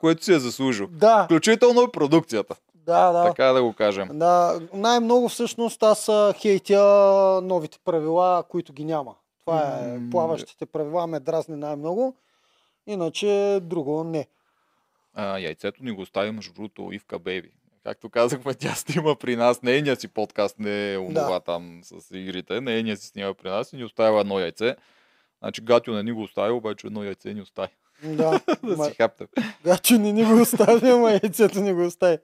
което си е заслужил. Да, Включително и продукцията. да, да. Така да го кажем. Да, най-много всъщност аз хейтя новите правила, които ги няма. Това е плаващите правила, ме дразни най-много. Иначе друго не. А, яйцето ни го остави между другото Ивка Бейби. Както казахме, тя снима при нас. Нейният си подкаст не е онова Да. там с игрите. Нейният си снима при нас и ни оставя едно яйце. Значи Гатио не ни го остави, обаче едно яйце ни остави. Да, да ма, си хапте. гачо не ни го остави, ама яйцето ни го остави.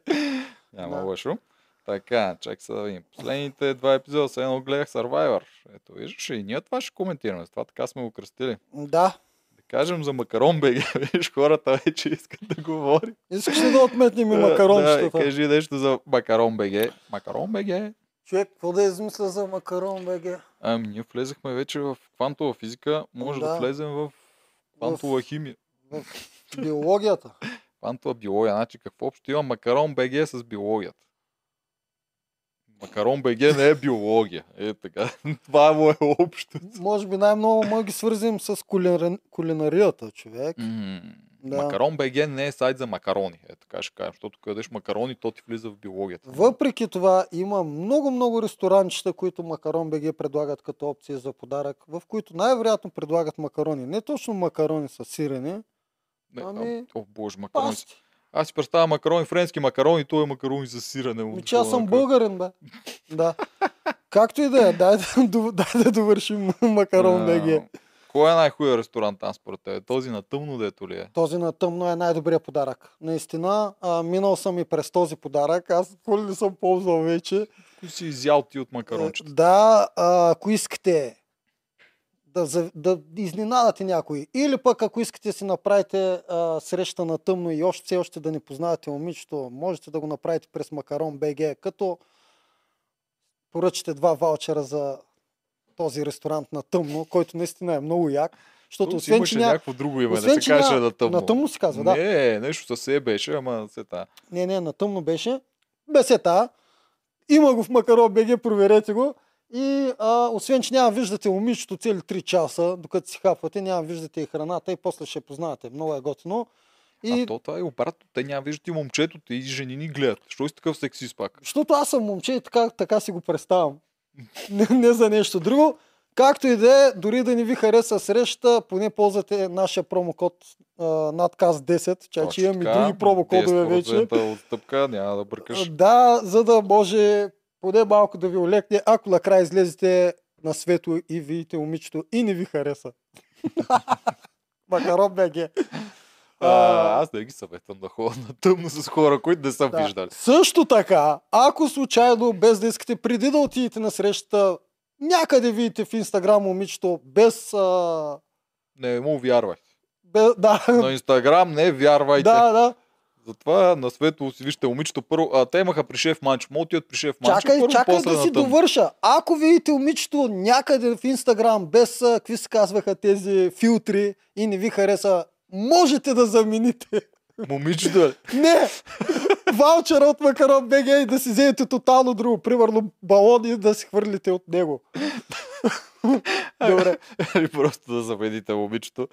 Няма Да. лошо. Така, чак сега да видим. Последните два епизода се едно гледах Survivor. Ето, виждаш и ние това ще коментираме. С това така сме го кръстили. Да. Да кажем за Макарон БГ. Виж, хората вече искат да говори. Искаш ли да отметнем и макарончетата? Да, кажи нещо за Макарон БГ. Макарон БГ. Човек, какво да измисля за макарон, БГ? Ами, ние влезахме вече в квантова физика. Може да, Да. влезем в квантова химия. В биологията. Квантова биология. Значи какво общо има Макарон БГ с биологията? Макарон БГ не е биология. Е така. Това му е общо. Може би най-много може ги свързим с кулинари... кулинарията, човек. М, Да. Макарон БГ не е сайт за макарони. Е така ще кажем. Защото като ядеш макарони, то ти влиза в биологията. Въпреки това има много-много ресторанчета, които Макарон БГ предлагат като опция за подарък, в които най-вероятно предлагат макарони. Не точно макарони с сирене, Не, ами, а, о, боже, макарони. пасти. Аз си представя макарони, френски макарони, той е макарони за сирене. Ми, че аз съм българин, бе. Да. Както и да е, дай да, дай да довършим Макарон БГ. Кой е най-хубавият ресторант там според теб? Този на тъмно дето ли е? Този на тъмно е най-добрият подарък. Наистина, а, минал съм и през този подарък. Аз какво ли не съм ползвал вече. Кой си изял ти от макарончета? Е, Да, а, ако искате да, да изненадате някой. Или пък ако искате да си направите а, среща на тъмно и още все още да не познавате момичето, можете да го направите през Макарон БГ, като поръчате два ваучера за този ресторант на тъмно, който наистина е много як. Защото си освен, че, ня... някакво друго име, освен, да се каже ня- на тъмно. на тъмно си казва, да. Не, нещо себе беше, ама се та. Не, не, на тъмно беше. Бесета. Има го в Макаро БГ, проверете го. И а, освен, че няма виждате момичето цели 3 часа, докато си хапвате, няма виждате и храната и после ще познавате. Много е готино. И... А то това е обратно. Те няма виждат и момчето, те и жени ни гледат. Що си такъв сексист пак? защото аз съм момче и така, така си го представям. не, не за нещо друго. Както и да е, дори да не ви хареса среща, поне ползвате нашия промокод надказ 10, чай, че Точно имам и други промокодове вече. 10% отстъпка, няма да бъркаш. Да, за да може поне малко да ви олекне, ако накрая излезете на свето и видите момичето и не ви хареса. Макарон БГ. А, аз не ги съветвам да ходя на тъмно с хора, които не са Да. виждали. Също така, ако случайно, без да искате, преди да отидете на срещата, някъде видите в Инстаграм момичето без... А, Не му вярвай. без да, На Инстаграм не вярвайте. да, да. Затова на свето си вижте момичето първо. А, те имаха при шеф Манчо. Могат да отидат при шеф Манчо. Чакай, първо, чакай да си довърша. Ако видите момичето някъде в Инстаграм без, какви се казваха тези филтри и не ви хареса, можете да замените. Момичето е. Не! Ваучера от Макарон БГ и да си вземете тотално друго. Примерно балон и да си хвърлите от него. Добре. Или просто да замените момичето.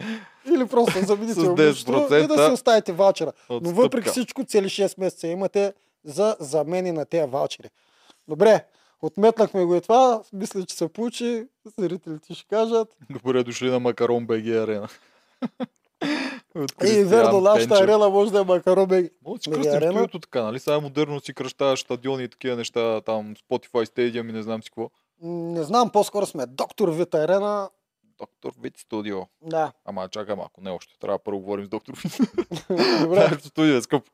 Или просто да замените момичето и 10% да си оставите ваучера. Но въпреки всичко, цели 6 месеца имате за замени на тези ваучери. Добре, отметнахме го и това. Мисля, че се получи. Зрителите ще кажат. Добре дошли на Макарон БГ арена. И верно, нашата арена може да е Макарон БГ. Може да си кръстим студиото така, нали? Сега модерно си кръщаваш стадиони и такива неща, там Spotify Stadium и не знам си какво. Не знам, по-скоро сме доктор Вита арена. Доктор Вит студио. Да. Ама чакай малко, не още. Трябва първо говорим с доктор Вит. Добре. Студио е скъпо.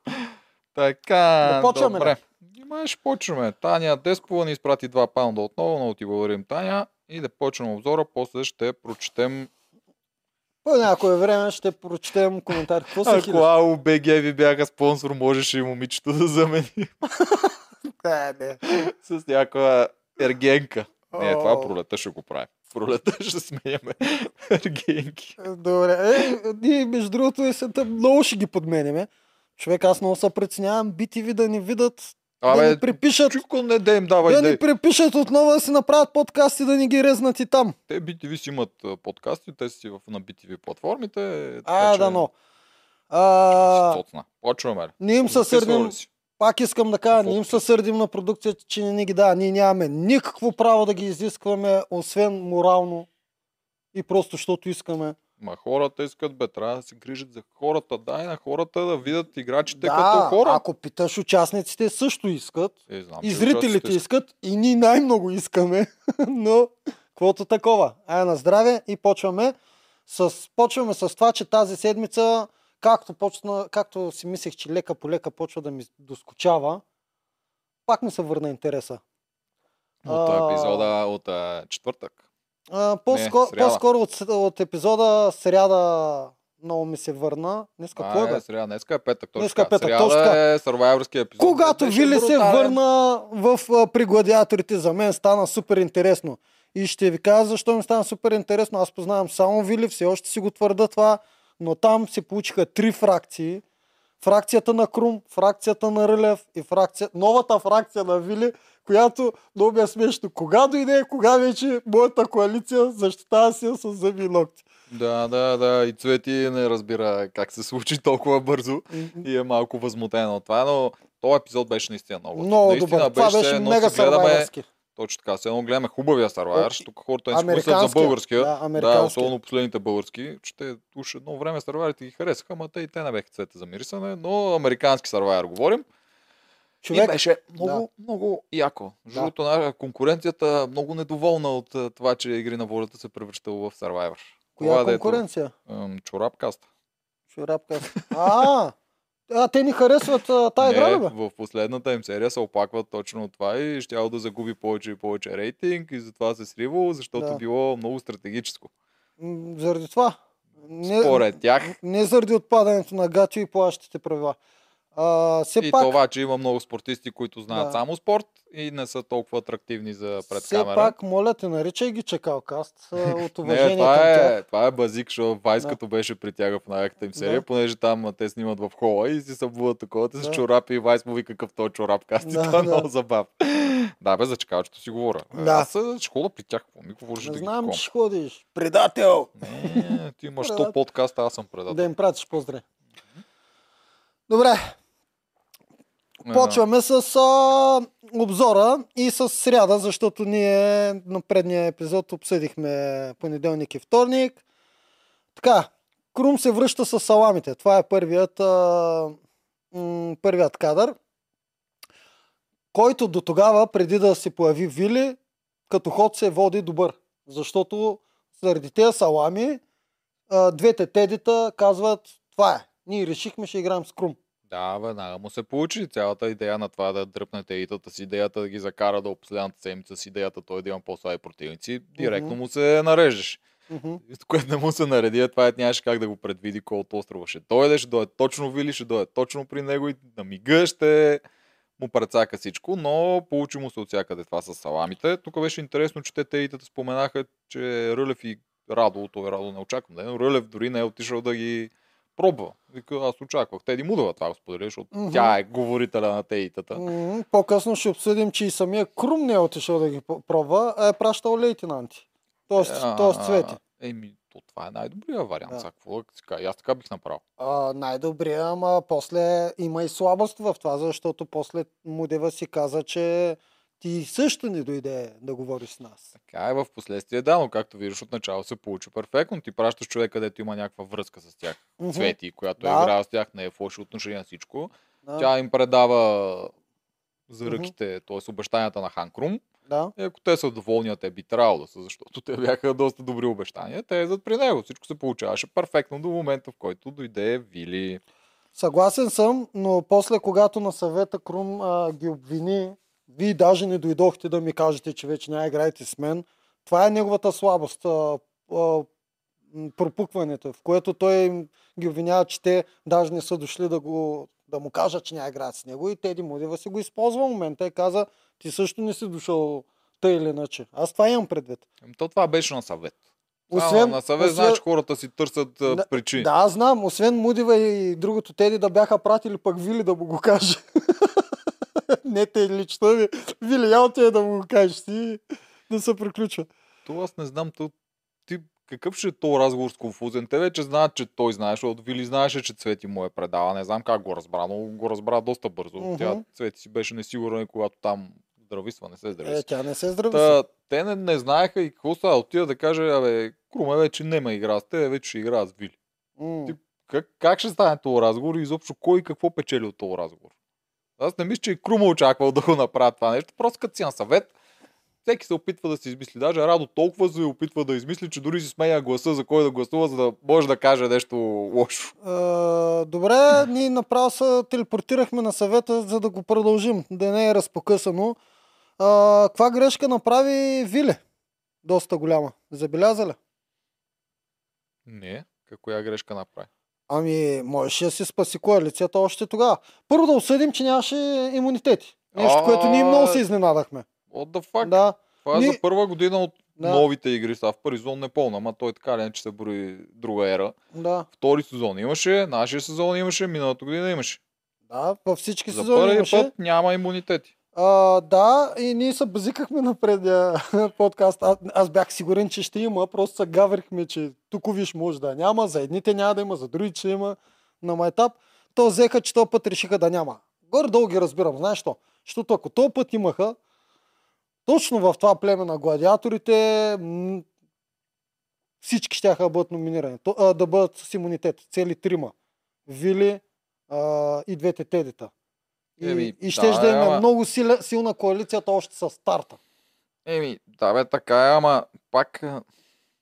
Така, Да почваме добре. Ще почваме. Таня Деспова ни изпрати 2 паунда отново, много ти благодарим, Таня. И да почнем обзора, после ще прочетем По някое време ще прочетем коментар. Какво се Ако? АО БГ ви бяха спонсор, можеше и момичето да замени Е, с някаква ергенка. Не, това О. пролета ще го правим. Пролета ще сменяме ергенки. Добре. Е, ние, между другото, есента много ще ги подменяме. Човек, аз много се преценявам BTV да ни видят, да Абе, ни припишат, чуко не да им давай да да ни припишат отново да си направят подкасти, да ни ги резнат и там. Те BTV си имат а, подкасти, те си на BTV платформите. А, така че- да, но. А. Почваме не им се сърдим? Пак искам да кажа, не им се сърдим на продукцията, че не ни ги дава. Ние нямаме никакво право да ги изискваме, освен морално и просто защото искаме. Ма хората искат, бе, трябва да се грижат за хората. Дай на хората да видят играчите да, като хора. ако питаш участниците, също искат. Е, знам, И зрителите искат, и ние най-много искаме, но каквото такова. Ай на здраве и почваме с, почваме с това, че тази седмица, както, почна, както си мислех, че лека по лека почва да ми доскочава, пак ми се върна интереса. От А, епизода от а, четвъртък. А, по-скоро, сряда. по-скоро от, от епизода сряда много ми се върна. Днес какво е, бе? е, сряда, днеска е петък. Точно Днеска е петък, Сряда точно е сървайвърския епизод. Когато Беше Вили се върна в, а, при гладиаторите, за мен стана супер интересно. И ще ви кажа защо ми стана супер интересно. Аз познавам само Вили, все още си го твърда това, но там се получиха три фракции. Фракцията на Крум, фракцията на Рълев и фракция... новата фракция на Вили, която много ми е смешно. Кога дойде, кога вече моята коалиция защитава се с зъби и локти. Да, да, да. И Цвети не разбира как се случи толкова бързо и е малко възмутена от това, но този епизод беше наистина много. Много наистина добър. Това все беше мега гледаме. Точно така, все едно гледаме хубавия О, тук хората не си мислят за българския. Да, Да, особено последните български, че уж едно време Survivor ги харесаха, ама те и те не беха цвета за мирисане, но американски Survivor говорим. Човек, И беше много, много яко. Между Да. на конкуренцията много недоволна от това, че Игри на волята се превръщало в Survivor. коя Това, дето, конкуренция? ам, Чорапкаст. Шурапка. А, а, те ни харесват а, тая игра, бе? в последната им серия се оплакват точно от това и щяло да загуби повече и повече рейтинг и затова се сривало, защото Да. било много стратегическо. М, Заради това. Не, Според тях не заради отпадането на Гатио и плащите правила. А, все и пак, това, че има много спортисти, които знаят Да. само спорт и не са толкова атрактивни за пред все камера. пак, моля те, наричай ги чекалкаст а, от Не, уважение това към е, тях. това е базик, защото Вайс Да. като беше при тях в най-яката им серия, Да. понеже там те снимат в хола и си събуват такова, с Да. чорапи и Вайс му вика какъв той чорап касти. Да, това е да. много забав. да, бе, за чекалчето си говоря. Да. Аз а, ще хода при тях, какво ми говориш Не да знам, такова? че ще ходиш. Предател! Не, ти имаш Предател. 100 подкаста, аз съм предател. Да им пратиш поздраве. Добре, Почваме с а, обзора и с сряда, защото ние на предния епизод обсъдихме понеделник и вторник. Така, Крум се връща с саламите. Това е първият, а, м, първият кадър, който до тогава, преди да се появи Вили, като ход се води добър. Защото заради тези салами, а, двете тедита казват, това е. Ние решихме, ще играем с Крум. Да, веднага му се получи цялата идея на това да дръпнете идата с идеята да ги закара до последната седмица с идеята той да има по-слаби противници. Директно Мгм. му се нарежеш. Мгм. което не му се нареди, това е, нямаше как да го предвиди кой от острова ще дойде, ще дойде точно Вили, ще дойде точно при него и на мига ще му прецака всичко, но получи му се от всякъде това с саламите. Тук беше интересно, че те теитата споменаха, че Рълев и Радо, той Радо не очаквам, да, е, но Рълев дори не е отишъл да ги пробва. Вика, аз очаквах. Теди Мудова това го сподели, защото Мгм. тя е говорителя на теитата. М, По-късно ще обсъдим, че и самия Крум не е отишъл да ги пробва, а е пращал лейтенанти. Тоест, А, тоест цвети. Еми, то това е най-добрият вариант. Да. Какво Аз така бих направил. А, най-добрия, ама после има и слабост в това, защото после Мудева си каза, че ти също не дойде да говориш с нас. Така е в последствие, да, но както виждаш от начало се получи перфектно. Ти пращаш човек, където има някаква връзка с тях. Мгм. Цвети, която Да. е играла с тях, не е в лоши отношения на всичко. Да, Тя им предава заръките, т.е. обещанията на Ханкрум. да. И ако те са доволни, те би трябвало да са, защото те бяха доста добри обещания, те зад при него. Всичко се получаваше перфектно до момента, в който дойде Вили. Съгласен съм, но после, когато на съвета Крум а, ги обвини, вие даже не дойдохте да ми кажете, че вече няма играете с мен. Това е неговата слабост. А, а, пропукването, в което той ги обвинява, че те даже не са дошли да, го, да му кажат, че няма играят с него. И Теди Мудева си го използва в момента и каза, ти също не си дошъл тъй или иначе. Аз това имам предвид. Ами, То това беше на съвет. Освен, Освен, на съвет, освен- знаеш, хората си търсят а, Да, причини. Да, аз знам. Освен Мудива и другото Теди да бяха пратили пък Вили да му го каже. Не те лично ми. Вили, я отиде да му го кажеш си да се приключва. То аз не знам, то, ти какъв ще е този разговор с конфузен? Те вече знаят, че той знае, защото Вили знаеше, че Цвети му е предала. Не знам как го разбра, но го разбра доста бързо. Мгм. Тя Цвети си беше несигурна, и когато там здрависва, не се здрависва. Е, тя не се здрави. Та, те не, не знаеха и какво става. Отида да каже, абе, Круме вече нема игра с те, вече ще игра с Вили. М. ти- Как, как ще стане този разговор и изобщо кой какво печели от този разговор? Аз не мисля, че и Крума очаквал да го направят това нещо. Просто като си на съвет, всеки се опитва да се измисли. Даже Радо толкова се опитва да измисли, че дори си сменя гласа за кой да гласува, за да може да каже нещо лошо. А, добре, ние направо се телепортирахме на съвета, за да го продължим, да не е разпокъсано. А, каква грешка направи Виле? Доста голяма. Забеляза ли? Не, какво я грешка направи? Ами, можеше да си спаси коалицията още тогава. Първо да осъдим, че нямаше имунитети. Нещо, което ние много се изненадахме. What the fuck? Да, Това е Ни- за първа година от Да. новите игри. Сега в първи сезон не пълна, ама той така ли че се брои друга ера. да, Втори сезон имаше, нашия сезон имаше, миналата година имаше. да, във всички За сезони първи имаше. път няма имунитети. А, да, и ние се базикахме на предния подкаст. Аз, аз бях сигурен, че ще има. Просто се гаврихме, че тук виж може да няма. За едните няма да има, за другите ще има на майтап. То взеха, че този път решиха да няма. Горе-долу разбирам. Знаеш що? Защото ако този път имаха, точно в това племе на гладиаторите, м- всички ще да бъдат номинирани. То, а, да бъдат с имунитет. Цели трима. Вили а, и двете тедета. И, Еми, и ще да, да има ама- много сила, силна коалицията още с старта. Еми, да бе, така е, ама пак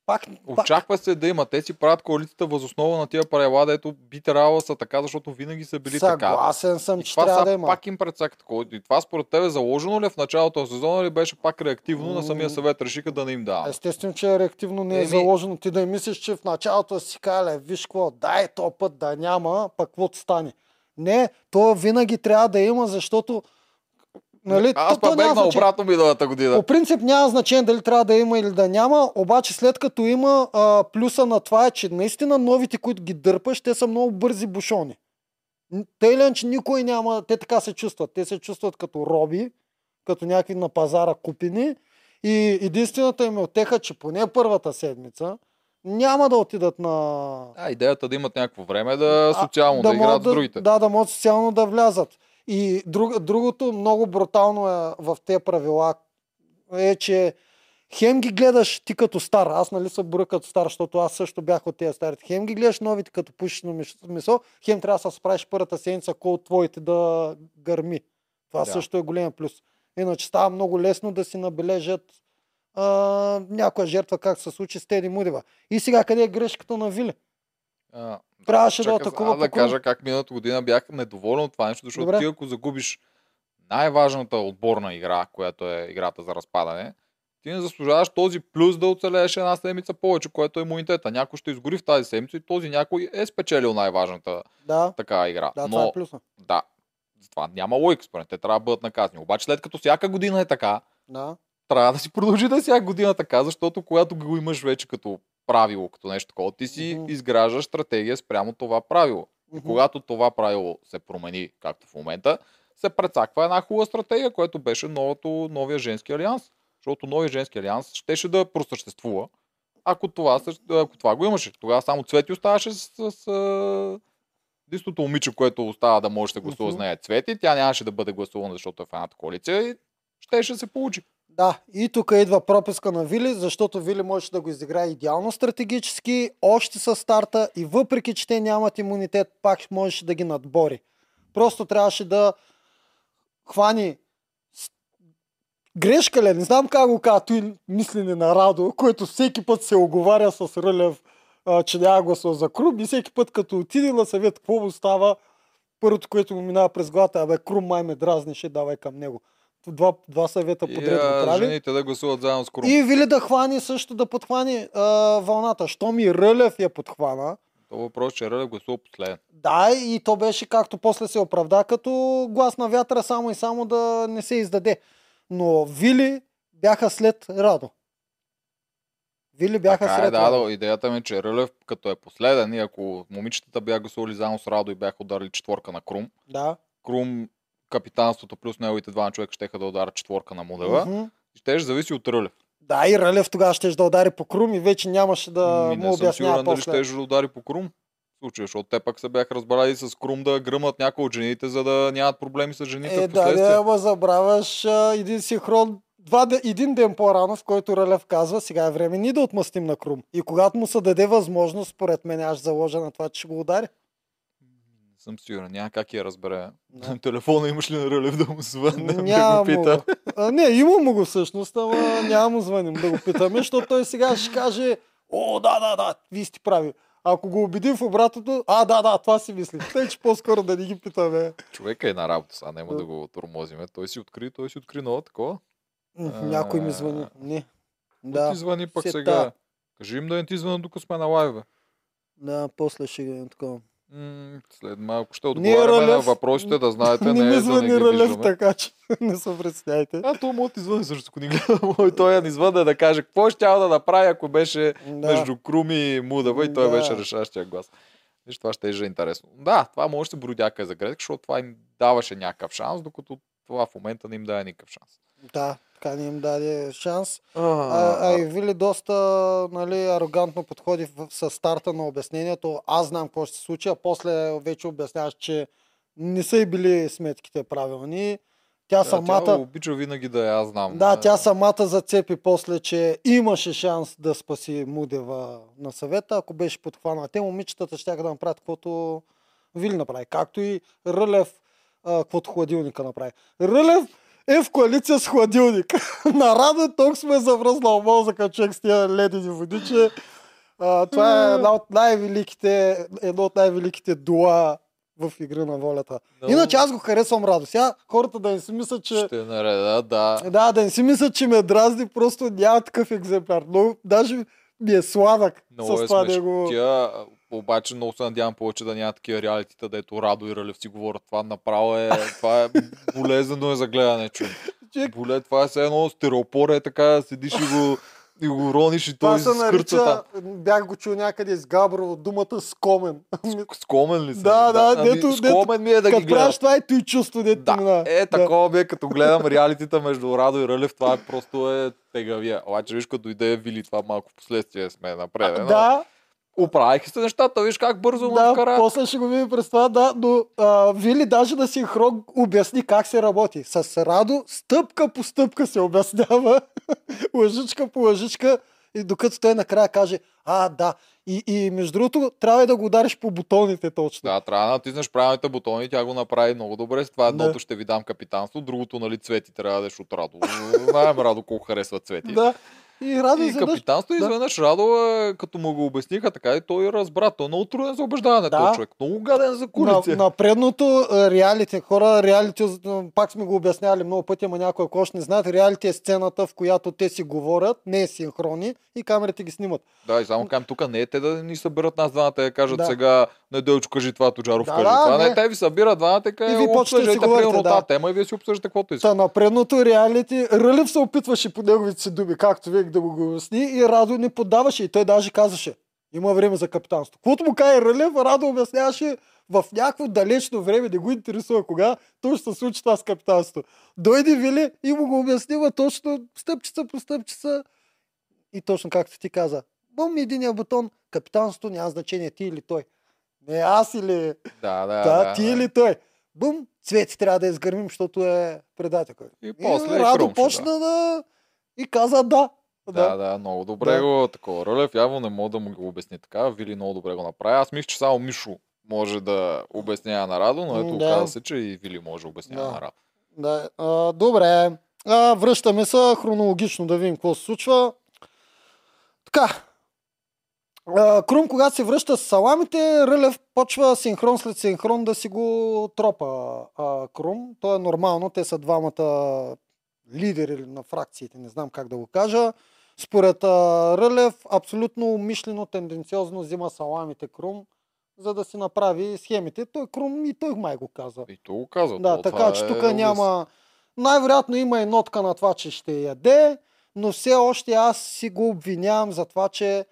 Пак, пак очаква се да има. Те си правят коалицията възоснова на тия правила, дето би трябвало са така, защото винаги са били така. съгласен съм, И че трябва да има. пак им прецакат. кой- И това според тебе заложено ли е в началото на сезона или беше пак реактивно на самия съвет решиха да не им дава? Естествено, че реактивно не е Еми- заложено. Ти да мислиш, че в началото си кале, виж какво, дай то път да няма, пък какво стане. Не, то винаги трябва да има, защото Нали, Аз пък бех на обратно миналата година. По принцип няма значение дали трябва да има или да няма, обаче след като има а, плюса на това е, че наистина новите, които ги дърпаш, те са много бързи бушони. Те или че никой няма, те така се чувстват. Те се чувстват като роби, като някакви на пазара купини и единствената им е отеха, че поне първата седмица няма да отидат на... А, идеята да имат някакво време да А, социално да, играят могат с другите. Да, да могат социално да влязат. И друг, другото много брутално е в тези правила е, че хем ги гледаш ти като стар. Аз нали се броя като стар, защото аз също бях от тези старите. Хем ги гледаш новите като мис- месо, хем трябва да се справиш първата седмица, кой от твоите да гърми. Това Да. също е голям плюс. Иначе става много лесно да си набележат а, някоя жертва, как се случи с Теди Мудева. И сега къде е грешката на Виле? А, Трябваше да атакува аз да кажа как миналата година бях недоволен от това нещо, защото Добре. ти ако загубиш най-важната отборна игра, която е играта за разпадане, ти не заслужаваш този плюс да оцелееш една седмица повече, което е имунитета. Някой ще изгори в тази седмица и този някой е спечелил най-важната Да, такава игра. да, Но това е плюса. да, затова няма лойка, според. Те трябва да бъдат наказани. Обаче след като всяка година е така, Да. Трябва да си продължи да е всяка година така, защото когато го имаш вече като правило, като нещо такова, ти си Мгм. изграждаш стратегия спрямо това правило. И Мгм. когато това правило се промени, както в момента, се прецаква една хубава стратегия, което беше новото, новия женски алианс. Защото новия женски алианс щеше да просъществува, ако това, ако това го имаше. Тогава само Цвети оставаше с, с а, единственото момиче, което остава да може да гласува с Мгм. нея Цвети. Тя нямаше да бъде гласувана, защото е в едната коалиция и щеше да се получи. Да, и тук идва прописка на Вили, защото Вили може да го изиграе идеално стратегически, още с старта и въпреки, че те нямат имунитет, пак можеше да ги надбори. Просто трябваше да хвани грешка ли, е? не знам как го казва, той мислене на Радо, който всеки път се оговаря с Рълев, че няма гласува за Крум и всеки път като отиде на съвет, какво му става, първото, което му минава през главата, абе Крум май ме дразнише, давай към него. Два, два съвета И подред го а, прави. жените да гласуват заедно с Крум. И Вили да хвани също да подхвани а, вълната. Щом и Рълев я подхвана, То въпрос, че Рълев гласува последен. да, и то беше както после се оправда, като глас на вятъра, само и само да не се издаде. Но Вили бяха след Радо. Вили бяха така е, след да, Радо. да, идеята ми е, че Рълев като е последен и ако момичетата бяха гласували заедно с Радо и бяха ударили четворка на Крум, Да. Крум капитанството плюс неговите два човека щеха да ударят четворка на. Мгм. И ще зависи от Рълев. Да, и Рълев тогава ще да удари по Крум и вече нямаше да Ми, му не съм обяснява сигурен дали ще да удари по Крум. В случая, защото те пак се бяха разбрали с Крум да гръмнат някои от жените, за да нямат проблеми с жените Е, да, да, ама забравяш а, един синхрон два, де- един ден по-рано, в който Рълев казва, сега е време ние да отмъстим на Крум. И когато му се даде възможност, според мен аз заложа на това, че ще го удари. Съм сигурен, няма как я разбере. Да. Телефона имаш ли на Рълев да му звънне, да го пита? го. А, не, има му го всъщност, ама няма му звъним да го питаме, защото той сега ще каже, о, да, да, да, вие сте прави. Ако го убедим в обратното, а, да, да, това си мисли. Тъй, че по-скоро да не ги питаме. Човека е на работа, сега няма Да. да го тормозиме. Той си откри, той си откри ново такова. Някой ми звъни. Не. Да. Ти звъни пък сега. Кажи им да не ти звънят, докато сме на лайве. да, после ще ги такова. М, след малко ще отговаряме на въпросите, да знаете, не не, ми е да звъни виждаме. така че не се представяйте. А, то му ти звъни също, ако ни гледа. Мой той ни звънне да каже какво ще да направи, ако беше Да. между Круми и Мудава и той Да. беше решащия глас. Виж, това ще е интересно. Да, това може да бродяка за грешка, защото това им даваше някакъв шанс, докато това в момента не им даде никакъв шанс. Да, така не им даде шанс. А, а и Вили доста нали, арогантно подходи с старта на обяснението. Аз знам какво ще се случи, а после вече обясняваш, че не са и били сметките правилни. Тя Да, самата... Тя обича винаги да я аз знам. Да, А, тя самата зацепи после, че имаше шанс да спаси Мудева на съвета, ако беше подхванала. Те момичетата ще да направят каквото Вили направи. Както и Рълев, а, каквото хладилника направи. Рълев е в коалиция с хладилник. на Радо тук сме завръзнал мозъка човек с тия ледени води, че а, това е една от най-великите, едно от най-великите дуа в игра на волята. много Иначе аз го харесвам Радо. Сега хората да не си мислят, че... Ще нареда, да. Да, да не си мисля, че ме дразни, просто няма такъв екземпляр. Но даже ми е сладък Много с е това смешно. него. Тя, обаче много се надявам повече да няма такива реалитита, дето Радо и Рълев си говорят. Това направо е, това е болезнено е за гледане. Човек, Боле, това е все едно стереопор е така, седиш и го, и го рониш и той се нарича, бях го чул някъде из Габрово, думата скомен. Скомен ли си? Да, да, ами, дето- скомен ми е да ги гледам. това и той чувство, дето Да, мина. е, такова ми е, като гледам реалитита между Радо и Рълев, това е просто е тегавия. Обаче, виж, като дойде Вили, това малко последствие сме напред. Да, Оправиха се нещата, виж как бързо му да, вкара. после ще го видим през това, да, но а, Вили даже на синхрон обясни как се работи. С Радо стъпка по стъпка се обяснява, лъжичка по лъжичка, и докато той накрая каже, а, да, и, и между другото, трябва и да го удариш по бутоните точно. Да, трябва да натиснеш правилните бутони, тя го направи много добре. С това Да. едното ще ви дам капитанство, другото, нали, цвети трябва да дадеш от Радо. Знаем Радо колко харесва цвети. Да. И Радо И изведнъж... капитанство да. изведнъж Радо, е, като му го обясниха така, и той разбра. Той е много труден за убеждаване, Да. този човек. Много гаден за На, коалиция. на предното а, реалити, хора, реалити, а, пак сме го обяснявали много пъти, ама някой, ако още не знаят, реалити е сцената, в която те си говорят, не е синхрони и камерите ги снимат. Да, и само кам тук не е те да ни съберат нас двамата, да кажат Да. сега, Неделчо, кажи това, Тоджаров, Да, кажи да, това. Не. не. те ви събират двамата и ви говорите, примерно да. тема и вие си обсъждате каквото искате. Та на предното реалити, Рълев се опитваше по неговите си думи, както век да го обясни, и Радо не поддаваше. И той даже казваше, има време за капитанство. Каквото му каже Рълев, Радо обясняваше в някакво далечно време, не го интересува кога, то ще се случи това с капитанството. Дойде Вили и му го обяснива точно стъпчица по стъпчица. И точно както ти каза, бум единия бутон, капитанството няма значение ти или той. Не аз или Да, да, да, да. ти да. или той. Бум, цвети трябва да изгърмим, защото е предател. И И после и Радо почна да... и каза да. Да, да, много добре Да. го такова. Рълев явно не мога да му го обясни така. Вили много добре го направи. Аз мисля, че само Мишо може да обяснява на Радо, но ето да. оказа се, че и Вили може да обяснява Да. на Радо. да. А, добре. А, връщаме се хронологично да видим какво се случва. Така. Крум, когато се връща с саламите, Рълев почва синхрон след синхрон да си го тропа а, Крум. То е нормално. Те са двамата лидери на фракциите, не знам как да го кажа. Според а, Рълев, абсолютно умишлено, тенденциозно взима саламите Крум, за да си направи схемите. Той Крум и той май го каза. И то го казва. Да, така че е тук няма... Най-вероятно има и нотка на това, че ще яде, но все още аз си го обвинявам за това, че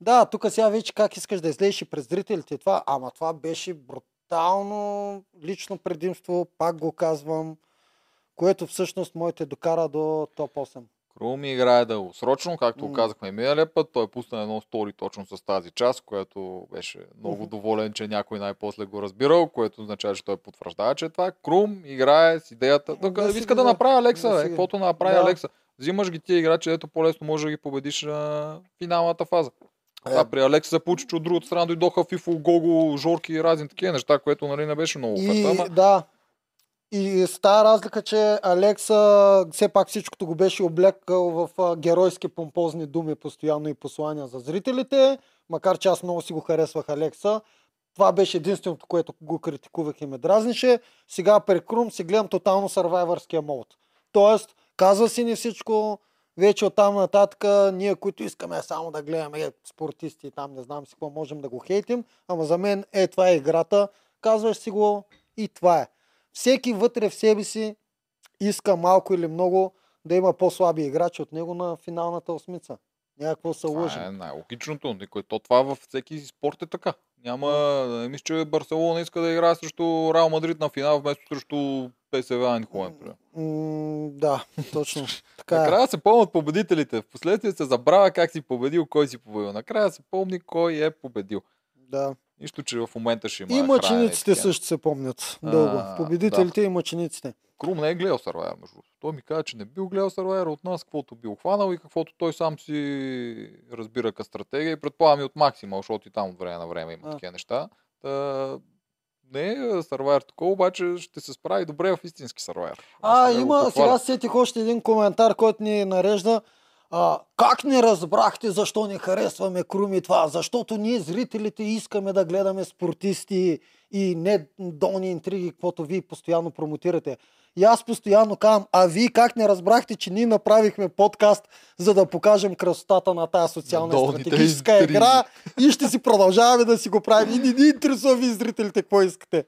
да, тук сега вече как искаш да излезеш и през зрителите и това, ама това беше брутално лично предимство, пак го казвам, което всъщност моите докара до топ 8. Крум играе дългосрочно, както М. го казахме и миналия път. Той пусна едно стори точно с тази част, което беше много доволен, че някой най-после го разбирал, което означава, че той потвърждава, че това е Крум играе с идеята. Да Да, иска да за- направи Алекса, да да каквото направи Да. Алекса. Взимаш ги тия играчи, ето по-лесно може да ги победиш на финалната фаза. Е. Това при Алекса се получи, че от другата страна дойдоха Фифо, Гого, Жорки и разни такива неща, което нали не беше много И, оферта, ама да. И с тази разлика, че Алекса все пак всичкото го беше облекал в геройски помпозни думи постоянно и послания за зрителите, макар че аз много си го харесвах Алекса. Това беше единственото, което го критикувах и ме дразнише. Сега при Крум си гледам тотално сървайвърския мод. Тоест, казва си ни всичко, вече оттам нататък ние, които искаме само да гледаме спортисти и там, не знам си какво, можем да го хейтим, ама за мен е това е играта, казваш си го и това е. Всеки вътре в себе си иска малко или много да има по-слаби играчи от него на финалната осмица. Някакво се лъжим. е най-логичното. Никой, то това във всеки спорт е така. Няма, не мисля, че Барселона иска да играе срещу Реал Мадрид на финал, вместо срещу ПСВ примерно. М, да, точно. Така е. Накрая се помнят победителите. Впоследствие се забравя как си победил, кой си победил. Накрая се помни кой е победил. Да. Нищо, че в момента ще има И мъчениците такива. също се помнят дълго. А, Победителите и мъчениците. Крум не е гледал Survivor, между другото. Той ми каза, че не бил гледал Survivor от нас, каквото бил хванал и каквото той сам си разбира като стратегия и предполагам и от Максима, защото и там от време на време има А. такива неща. Та, не е Survivor такова, обаче ще се справи добре в истински Survivor. А, има, сега сетих още един коментар, който ни нарежда. А, как не разбрахте защо не харесваме Крум и това? Защото ние зрителите искаме да гледаме спортисти и не долни интриги, каквото вие постоянно промотирате. И аз постоянно казвам, а вие как не разбрахте, че ние направихме подкаст, за да покажем красотата на тази социална долните стратегическа интриги. игра и ще си продължаваме да си го правим. И не ни интересува ви зрителите какво искате.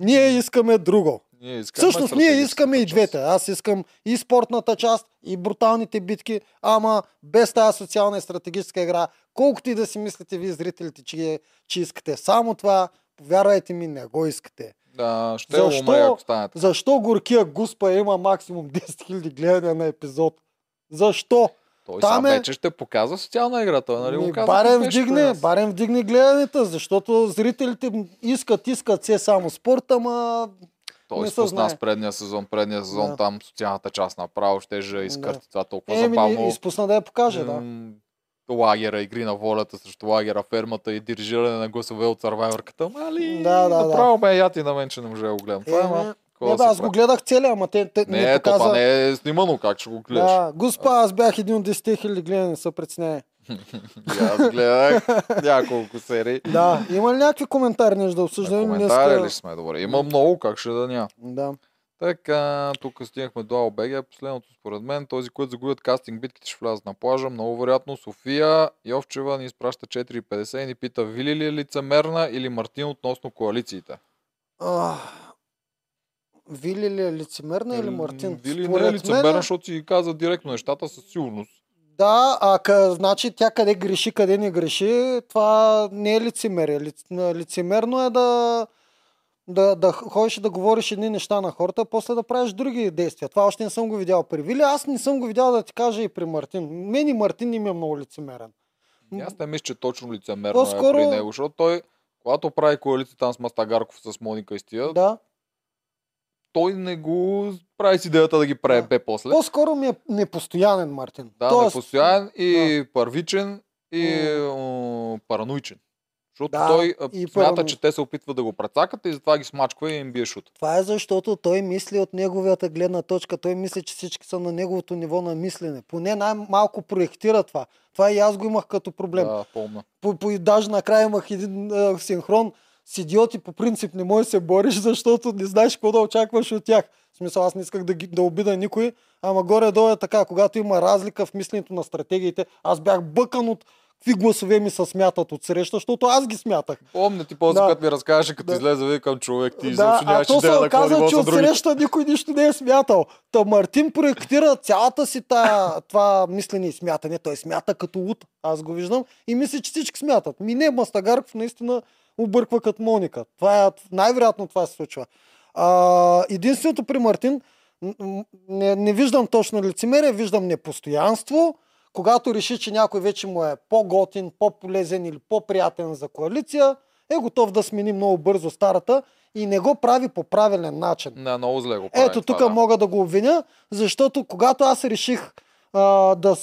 Ние искаме друго. Ние искаме Всъщност ние искаме и двете. Аз искам и спортната част, и бруталните битки, ама без тази социална и стратегическа игра. Колкото и да си мислите вие зрителите, че, че искате само това, повярвайте ми, не го искате. Да, ще Защо? умре, ако стане така. Защо горкия Гуспа има максимум 10 000 гледания на епизод? Защо? Той там сам е- вече ще показва социална игра. Той, нали, го каза, барем вдигне, нас. барем вдигне гледанията, защото зрителите искат, искат все само спорт, ама Той спусна знае. с предния сезон, предния сезон Да. там социалната част направо ще же изкърти Да. това толкова еми, забавно. изпусна да я покаже, да. лагера, игри на волята срещу лагера, фермата и дирижиране на гласове от сървайвърката. Али, Да, да, да. направо ме е яти на мен, че не може да го гледам. Това е, ма, Не, да бе, аз го гледах целия, ама те, те Не, не показа... това не е снимано, как ще го гледаш. Да, госпа, аз бях един от 10 хиляди гледани, се преценява. И аз гледах няколко серии. Да, има ли някакви коментари нещо да обсъждаме? коментари Днеска- ли сме? Добре. Има много, как ще да няма. Да. Така, тук стигнахме до АОБГ. Последното според мен, този, който загубят кастинг битките, ще влязат на плажа. Много вероятно София Йовчева ни изпраща 4,50 и ни пита Вили ли е лицемерна или Мартин относно коалициите. Вили ли е лицемерна или Мартин? Вили не е мен- лицемерна, защото си каза директно нещата със сигурност. Да, а къ, значи тя къде греши, къде не греши, това не е лицемерие. Лиц, лицемерно е да, да, да ходиш и да говориш едни неща на хората, а после да правиш други действия. Това още не съм го видял при Вили. Аз не съм го видял да ти кажа и при Мартин. Мен и Мартин не ми е много лицемерен. Аз не мисля, че точно лицемерно По-скоро- е при него, защото той, когато прави коалиция там с Мастагарков, с Моника и с тия, Да. Той не го прави с идеята да ги прави Да. бе после. По-скоро ми е непостоянен Мартин. Да, Тоест, непостоянен и първичен и м, параноичен. Защото Да, той и смята, парано- че те се опитват да го прецакат и затова ги смачква и им бие шут. Това е защото той мисли от неговата гледна точка. Той мисли, че всички са на неговото ниво на мислене. Поне най-малко проектира това. Това и аз го имах като проблем. Да, помня. По, по, даже накрая имах един а, синхрон с идиоти по принцип не можеш да се бориш, защото не знаеш какво да очакваш от тях. В смисъл, аз не исках да, ги, да обида никой, ама горе-долу е така, когато има разлика в мисленето на стратегиите, аз бях бъкан от какви гласове ми се смятат от среща, защото аз ги смятах. Помня ти после, Да. като ми разкажеше, като Да. излезе, викам човек, ти да, изобщо нямаш идея на какво ниво че от среща никой нищо не е смятал. Та Мартин проектира цялата си тая, това мислене и смятане. Той смята като луд. Аз го виждам и мисля, че всички смятат. Ми не, Мастагарков наистина обърква като Моника. Това е, най-вероятно това се случва. А, единственото при Мартин, не, не виждам точно лицемерие, виждам непостоянство. Когато реши, че някой вече му е по-готин, по-полезен или по-приятен за коалиция, е готов да смени много бързо старата и не го прави по правилен начин. На много зле го прави Ето тук да. мога да го обвиня, защото когато аз реших а, да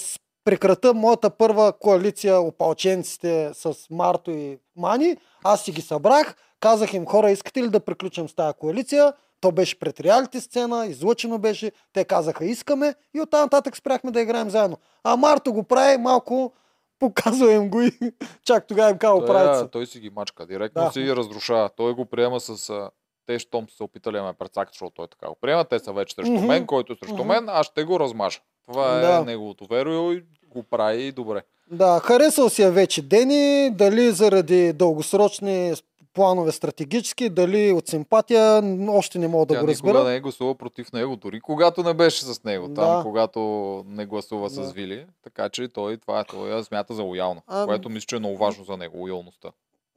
прекрата моята първа коалиция опалченците с Марто и Мани, аз си ги събрах, казах им хора, искате ли да приключим с тази коалиция? То беше пред реалити сцена, излъчено беше, те казаха искаме и оттам нататък спряхме да играем заедно. А Марто го прави малко, показва им го и чак тогава им казва е- се. той си ги мачка. Директно Да. си ги разрушава. Той го приема с... Те, щом са се опитали да ме прецакат, защото той така го приема, те са вече срещу мен, който е срещу мен, аз ще го размажа. Това е Да. неговото веро и го прави добре. Да, харесал си я вече Дени, дали заради дългосрочни планове стратегически, дали от симпатия, още не мога да Тя го разбера. не е гласува против него, дори когато не беше с него, Да. там когато не гласува Да. с Вили. Така че той това е, той я смята за лоялна, А, което мисля, че е много важно за него, лоялността.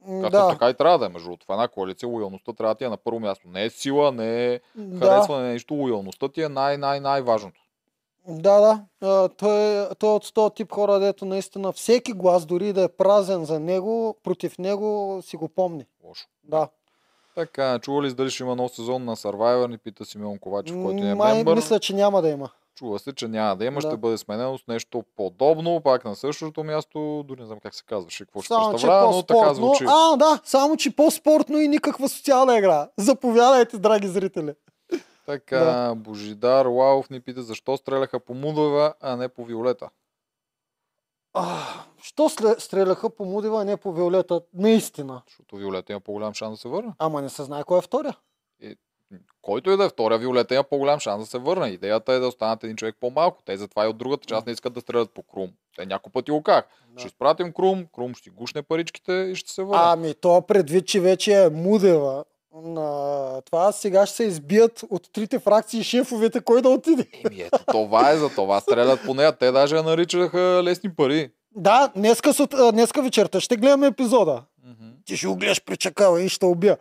Както Да, така и трябва да е, между другото. В една коалиция лоялността трябва да ти е на първо място. Не е сила, не е да, харесване на нещо, лоялността ти е най-най-най-важното. Да, да. Той, той е от този тип хора, дето наистина всеки глас, дори да е празен за него, против него си го помни. Лошо. Да. Така, чува ли дали ще има нов сезон на Survivor, ни пита Симеон Ковачев, който е Май, мембър. мисля, че няма да има. Чува се, че няма да има, Да. ще бъде сменено с нещо подобно, пак на същото място, дори не знам как се казваше, какво ще Само, че представлява, но така звучи. А, да, само, че по-спортно и никаква социална игра. Заповядайте, драги зрители. Така, Да. Божидар Лаов ни пита защо стреляха по Мудова, а не по Виолета. А, що стреляха по Мудива, а не по Виолета? Наистина. Защото Виолета има по-голям шанс да се върне. Ама не се знае кой е втория. Който и да е втория, Виолета има по-голям шанс да се върне. Идеята е да останат един човек по-малко. Те затова и от другата част не искат да стрелят по Крум. Те няколко пъти го как. Да. Ще изпратим Крум, Крум ще гушне паричките и ще се върне. Ами, то предвид, че вече е Мудева на това, сега ще се избият от трите фракции шефовете, кой да отиде. Еми ето, това е за това. Стрелят по нея. Те даже я наричаха лесни пари. Да, днеска, сут, днеска вечерта ще гледаме епизода. Мгм. Ти ще го гледаш при чакала и ще убия.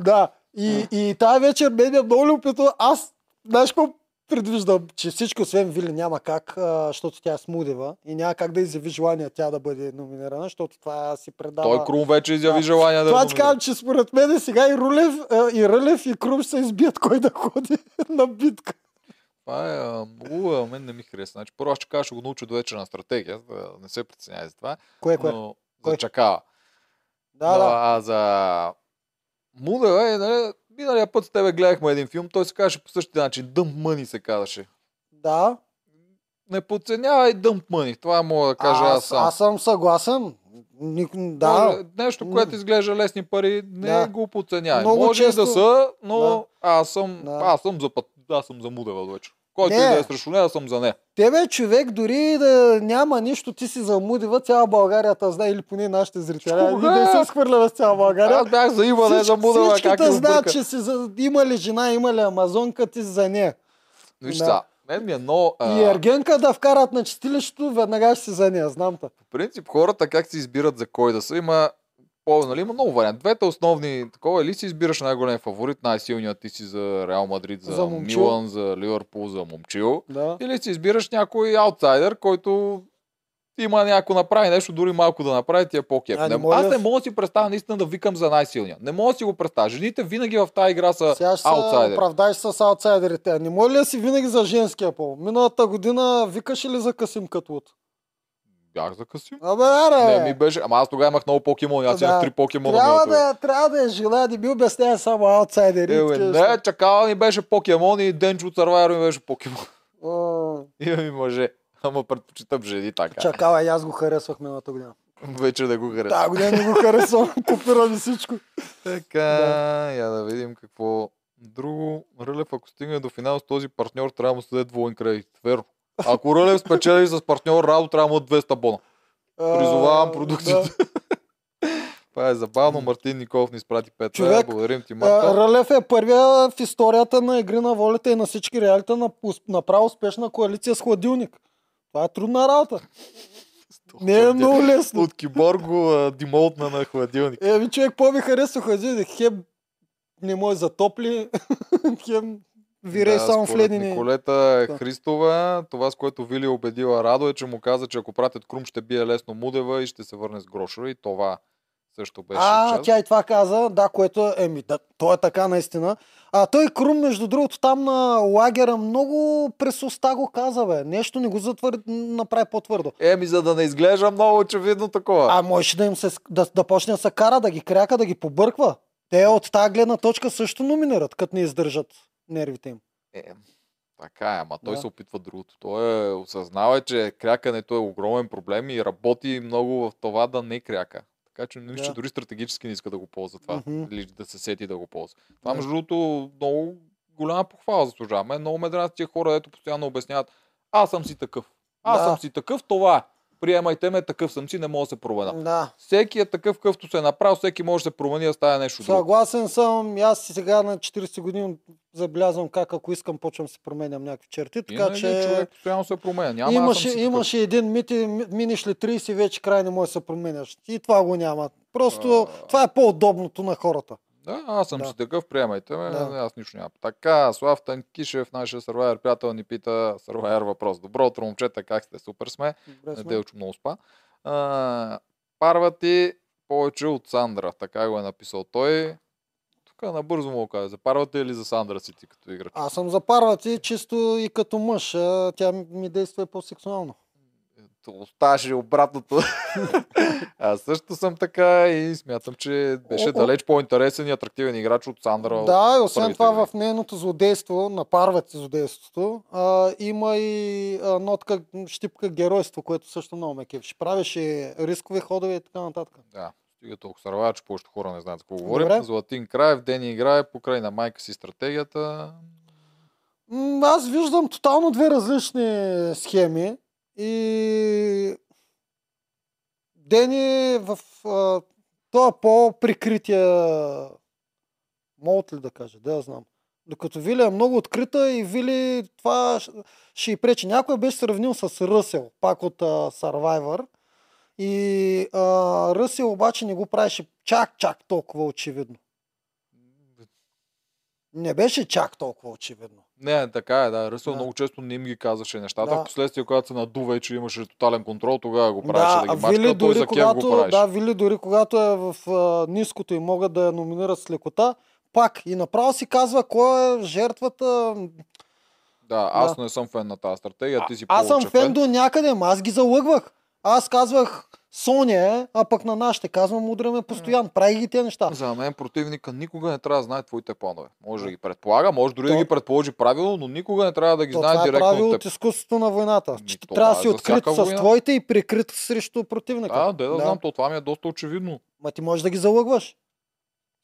Да, и, и тази вечер мен е много любопитно. Аз, знаеш какво предвиждам, че всичко освен Вили няма как, а, защото тя е смудева и няма как да изяви желание тя да бъде номинирана, защото това си предава... Той Крум вече изяви Да. желание да Това ти казвам, че според мен сега и Рулев, а, и Рълев, и Крум ще се избият кой да ходи на битка. Това е много, а, мен не ми хареса. Значи, първо аз ще кажа, ще го науча до вечера на стратегия, за да не се притеснявай за това. Кое, кое? Но Кой? за чакава. Да, Но, да. А за Муда, е, нали, миналия път с тебе гледахме един филм, той се казваше по същия начин. Dump Money се казваше. Да. Не подценявай Dump Money. Това мога да кажа аз, аз, сам. аз съм съгласен. Ник... Да. Може, нещо, което изглежда лесни пари, не Да. го подценявай. Много Може и да често- са, но Да. аз съм, Да. аз съм за път, аз съм за Мудева вече. Който и Не. да е срещу нея, съм за нея. Тебе човек дори да няма нищо, ти си замудива, цяла България те знае, или поне нашите зрители. И да се схвърляме с цяла България. Аз бях за Ива, не за Мудева, всички как те ми знаят, че си за... има ли жена, има ли амазонка, ти си за нея. Виж Да. мен ми е много... а, И ергенка да вкарат на чистилището, веднага ще си за нея, знам те. По принцип, хората как си избират за кой да са, има по, нали, има много варианти. Двете основни такова, или си избираш най-голям фаворит, най-силният ти си за Реал Мадрид, за, За Момчил. Милан, за Ливърпул, за Момчил. Да. Или си избираш някой аутсайдер, който има някой направи нещо, дори малко да направи, ти е по-кеф. А, не Не, може аз не мога да си представя наистина да викам за най-силния. Не мога да си го представя. Жените винаги в тази игра са Сега ще се аутсайдери. оправдаеш с аутсайдерите. Не може ли да си винаги за женския пол? Миналата година викаше ли за Касим Катлут? Бях за Касим. Абе, аре! Не ми беше. Ама аз тогава имах много покемони. Аз Да. имах три покемона. Трябва да, трябва да е жена, не ми обяснява само аутсайдери. Е, бе, не, чакала ни беше покемон и Денчо Survivor ми беше покемон. О, Има ми мъже. Ама предпочитам жени така. Чакала, и аз го харесвах миналата година. Вече да го харесвам. Да, година не го харесвам. Ми всичко. Така, я да видим какво друго. Рълев, ако стигне до финал с този партньор, трябва да му се даде двоен кредит. Верно. Ако Рълев спечели с партньор Радо, трябва да му даде 200 бона. Призовавам продукцията. Това е забавно. Мартин Николов ни изпрати 5 Човек, Благодарим ти. Марта. А, Рълев е първия в историята на игри на волята и на всички реалита на направо успешна коалиция с хладилник. Това е трудна работа. Не е много лесно. От киборго димолтна на хладилник. Еми, човек, по ми харесва хладилник. Хем не може затопли, хем вирей само в ледени. Николета Да. Христова, това с което Вили е убедила Радо е, че му каза, че ако пратят Крум ще бие лесно Мудева и ще се върне с грошера и това също беше А, част. тя и това каза, да, което е, еми, да, то е така наистина. А той Крум, между другото, там на лагера много през уста го каза, бе. Нещо не го затвърди, направи по-твърдо. Еми, за да не изглежда много очевидно такова. А можеше да им се, да, да почне да се кара, да ги кряка, да ги побърква. Те от тази гледна точка също номинират, като не издържат нервите им. Е, така е, ама той Да. се опитва другото. Той е, осъзнава, че крякането е огромен проблем и работи много в това да не кряка. Така че мисля, Да. дори стратегически не иска да го ползва това. Мгм. Или да се сети да го ползва. Това, между другото, много голяма похвала заслужава. Мен много ме дразни тия хора, дето постоянно обясняват, аз съм си такъв. Аз Да. съм си такъв, това е. Приемайте ме, такъв съм си, не мога да се променя. Да. Всеки е такъв, какъвто се е направил, всеки може да се промени да стане нещо друго. Съгласен съм. Аз сега на 40 години забелязвам как ако искам почвам се променям някакви черти. Така че човек постоянно се променя. Няма, имаше, имаше един мит и ми- минеш ли 30 вече край не може да се променяш. И това го няма. Просто А. това е по-удобното на хората. Да, аз съм Да. си такъв, приемайте ме, Да. аз нищо нямам. Така, Слав Танкишев, нашия сървайер приятел, ни пита сървайер въпрос. Добро утро, момчета, как сте? Супер сме. Добре сме. Неделчо много спа. А, Парвати повече от Сандра, така го е написал той. Тук набързо му каза. За Парвати или за Сандра си ти като играч? Аз съм за парвати чисто и като мъж. Тя ми действа по-сексуално. Оставаше обратното. Аз също съм така и смятам, че беше О, далеч по-интересен и атрактивен играч от Сандра. Да, и освен това игри. в нейното злодейство, на парвати злодейството, а, има и а, нотка, щипка геройство, което също много ме кеф. Правеше рискови ходове и така нататък. Да, стига толкова сървайер, че повечето хора не знаят какво говорим. Добре. Златин Краев, Дени играе покрай на майка си стратегията. Аз виждам тотално две различни схеми и Дени в а, това по-прикрития могат ли да кажа, да я знам. Докато Вили е много открита и Вили това ще й пречи. Някой беше сравнил с Ръсел, пак от а, Survivor. И а, Ръсел обаче не го правеше чак, чак толкова очевидно. Не беше чак толкова очевидно. Не, така е, да. Ръсъл Да. много често не им ги казваше нещата. Да. В последствие, когато се надува и че имаше тотален контрол, тогава го правеше да, а ги мачка. Вили дори за когато, го да, Вили дори когато е в а, ниското и могат да я номинират с лекота, пак и направо си казва кой е жертвата. Да, аз Да. не съм фен на тази стратегия, ти си Аз съм повече фен до някъде, аз ги залъгвах. Аз казвах Соня е, а пък на нашите казвам удряме постоянно. Прави ги тези неща. За мен противника никога не трябва да знае твоите планове. Може да ги предполага, може дори да То- ги предположи правилно, но никога не трябва да ги То, знае това е директно правило от изкуството на войната. Ами, Че трябва да е си открит с война. твоите и прикрит срещу противника. А, да, да, знам, то това ми е доста очевидно. Ма ти можеш да ги залъгваш.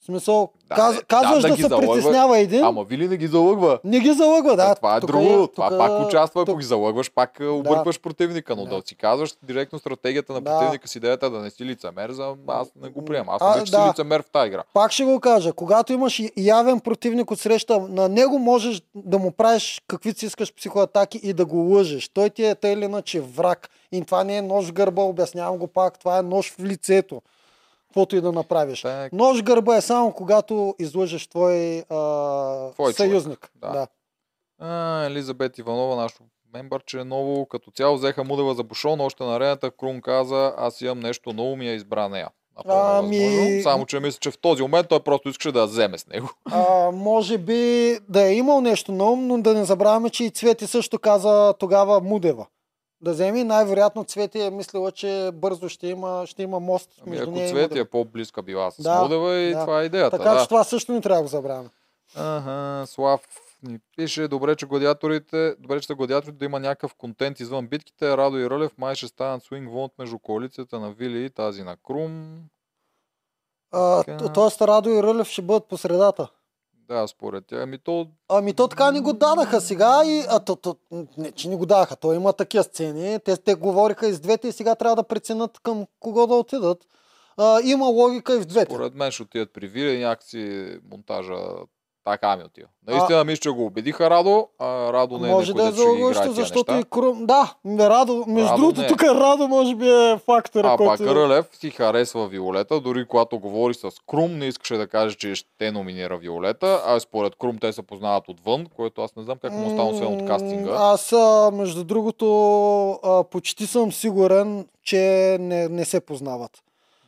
В смисъл, Да, каз, бе, казваш да, да, се залъгва. притеснява един, Ама Вили не ги залъгва. не ги залъгва, да. Е, това е тук друго. това тук пак участва, ако ги залъгваш, пак да. объркваш противника, но да. Да. си казваш директно стратегията на Да. противника с идеята да не си лицемер, за аз не го приемам. Аз А, не си да. лицемер в тази игра. Пак ще го кажа, когато имаш явен противник от среща, на него можеш да му правиш каквито си искаш психоатаки и да го лъжеш. Той ти е тъй или иначе враг. И това не е нож в гърба, обяснявам го пак, това е нож в лицето. Каквото и да направиш. Так. Нож гърба е само когато излъжеш твой, а, Твой човек, съюзник. да. Да. А, Елизабет Иванова, наш мембър, че е ново. Като цяло взеха Мудева за бушон, още на арената Крум каза, аз имам нещо на ум и я избра нея. Ами-. Само, че мисля, че в този момент той просто искаше да я вземе с него. А, може би да е имал нещо ум, но да не забравяме, че и Цвети също каза тогава Мудева. Да вземи, най-вероятно Цвети е мислила, че бързо ще има, ще има мост Ами, между ако нея Цвети е по-близка била с Да, Мудева и да. това е идеята. Така да. че това също не трябва да го забравяме. Ага, Слав ни пише, добре, че гладиаторите, добре, че са гладиаторите да има някакъв контент извън битките. Радо и Рълев май ще станат свинг вонт между коалицията на Вили и тази на Крум. А, Така. Тоест Радо и Рълев ще бъдат по средата. Да, според тях. Ами то Ами то така ни го дадаха сега и... А, то, то, не, че ни го дадаха. То има такива сцени. Те, те говориха и с двете и сега трябва да преценят към кого да отидат. А, има логика и в двете. Според мен ще отидат при Вили, някакси монтажа Така ми отива. Наистина мисля, че го убедиха Радо, а Радо не е може да е тия защото и Крум... Да, Радо, между Радо другото, не е. тук Радо може би е фактора, А пак който... Рълев си харесва Виолета, дори когато говори с Крум, не искаше да каже, че ще номинира Виолета, а според Крум те се познават отвън, което аз не знам как му остана освен от кастинга. Аз, а, между другото, а, почти съм сигурен, че не, не се познават.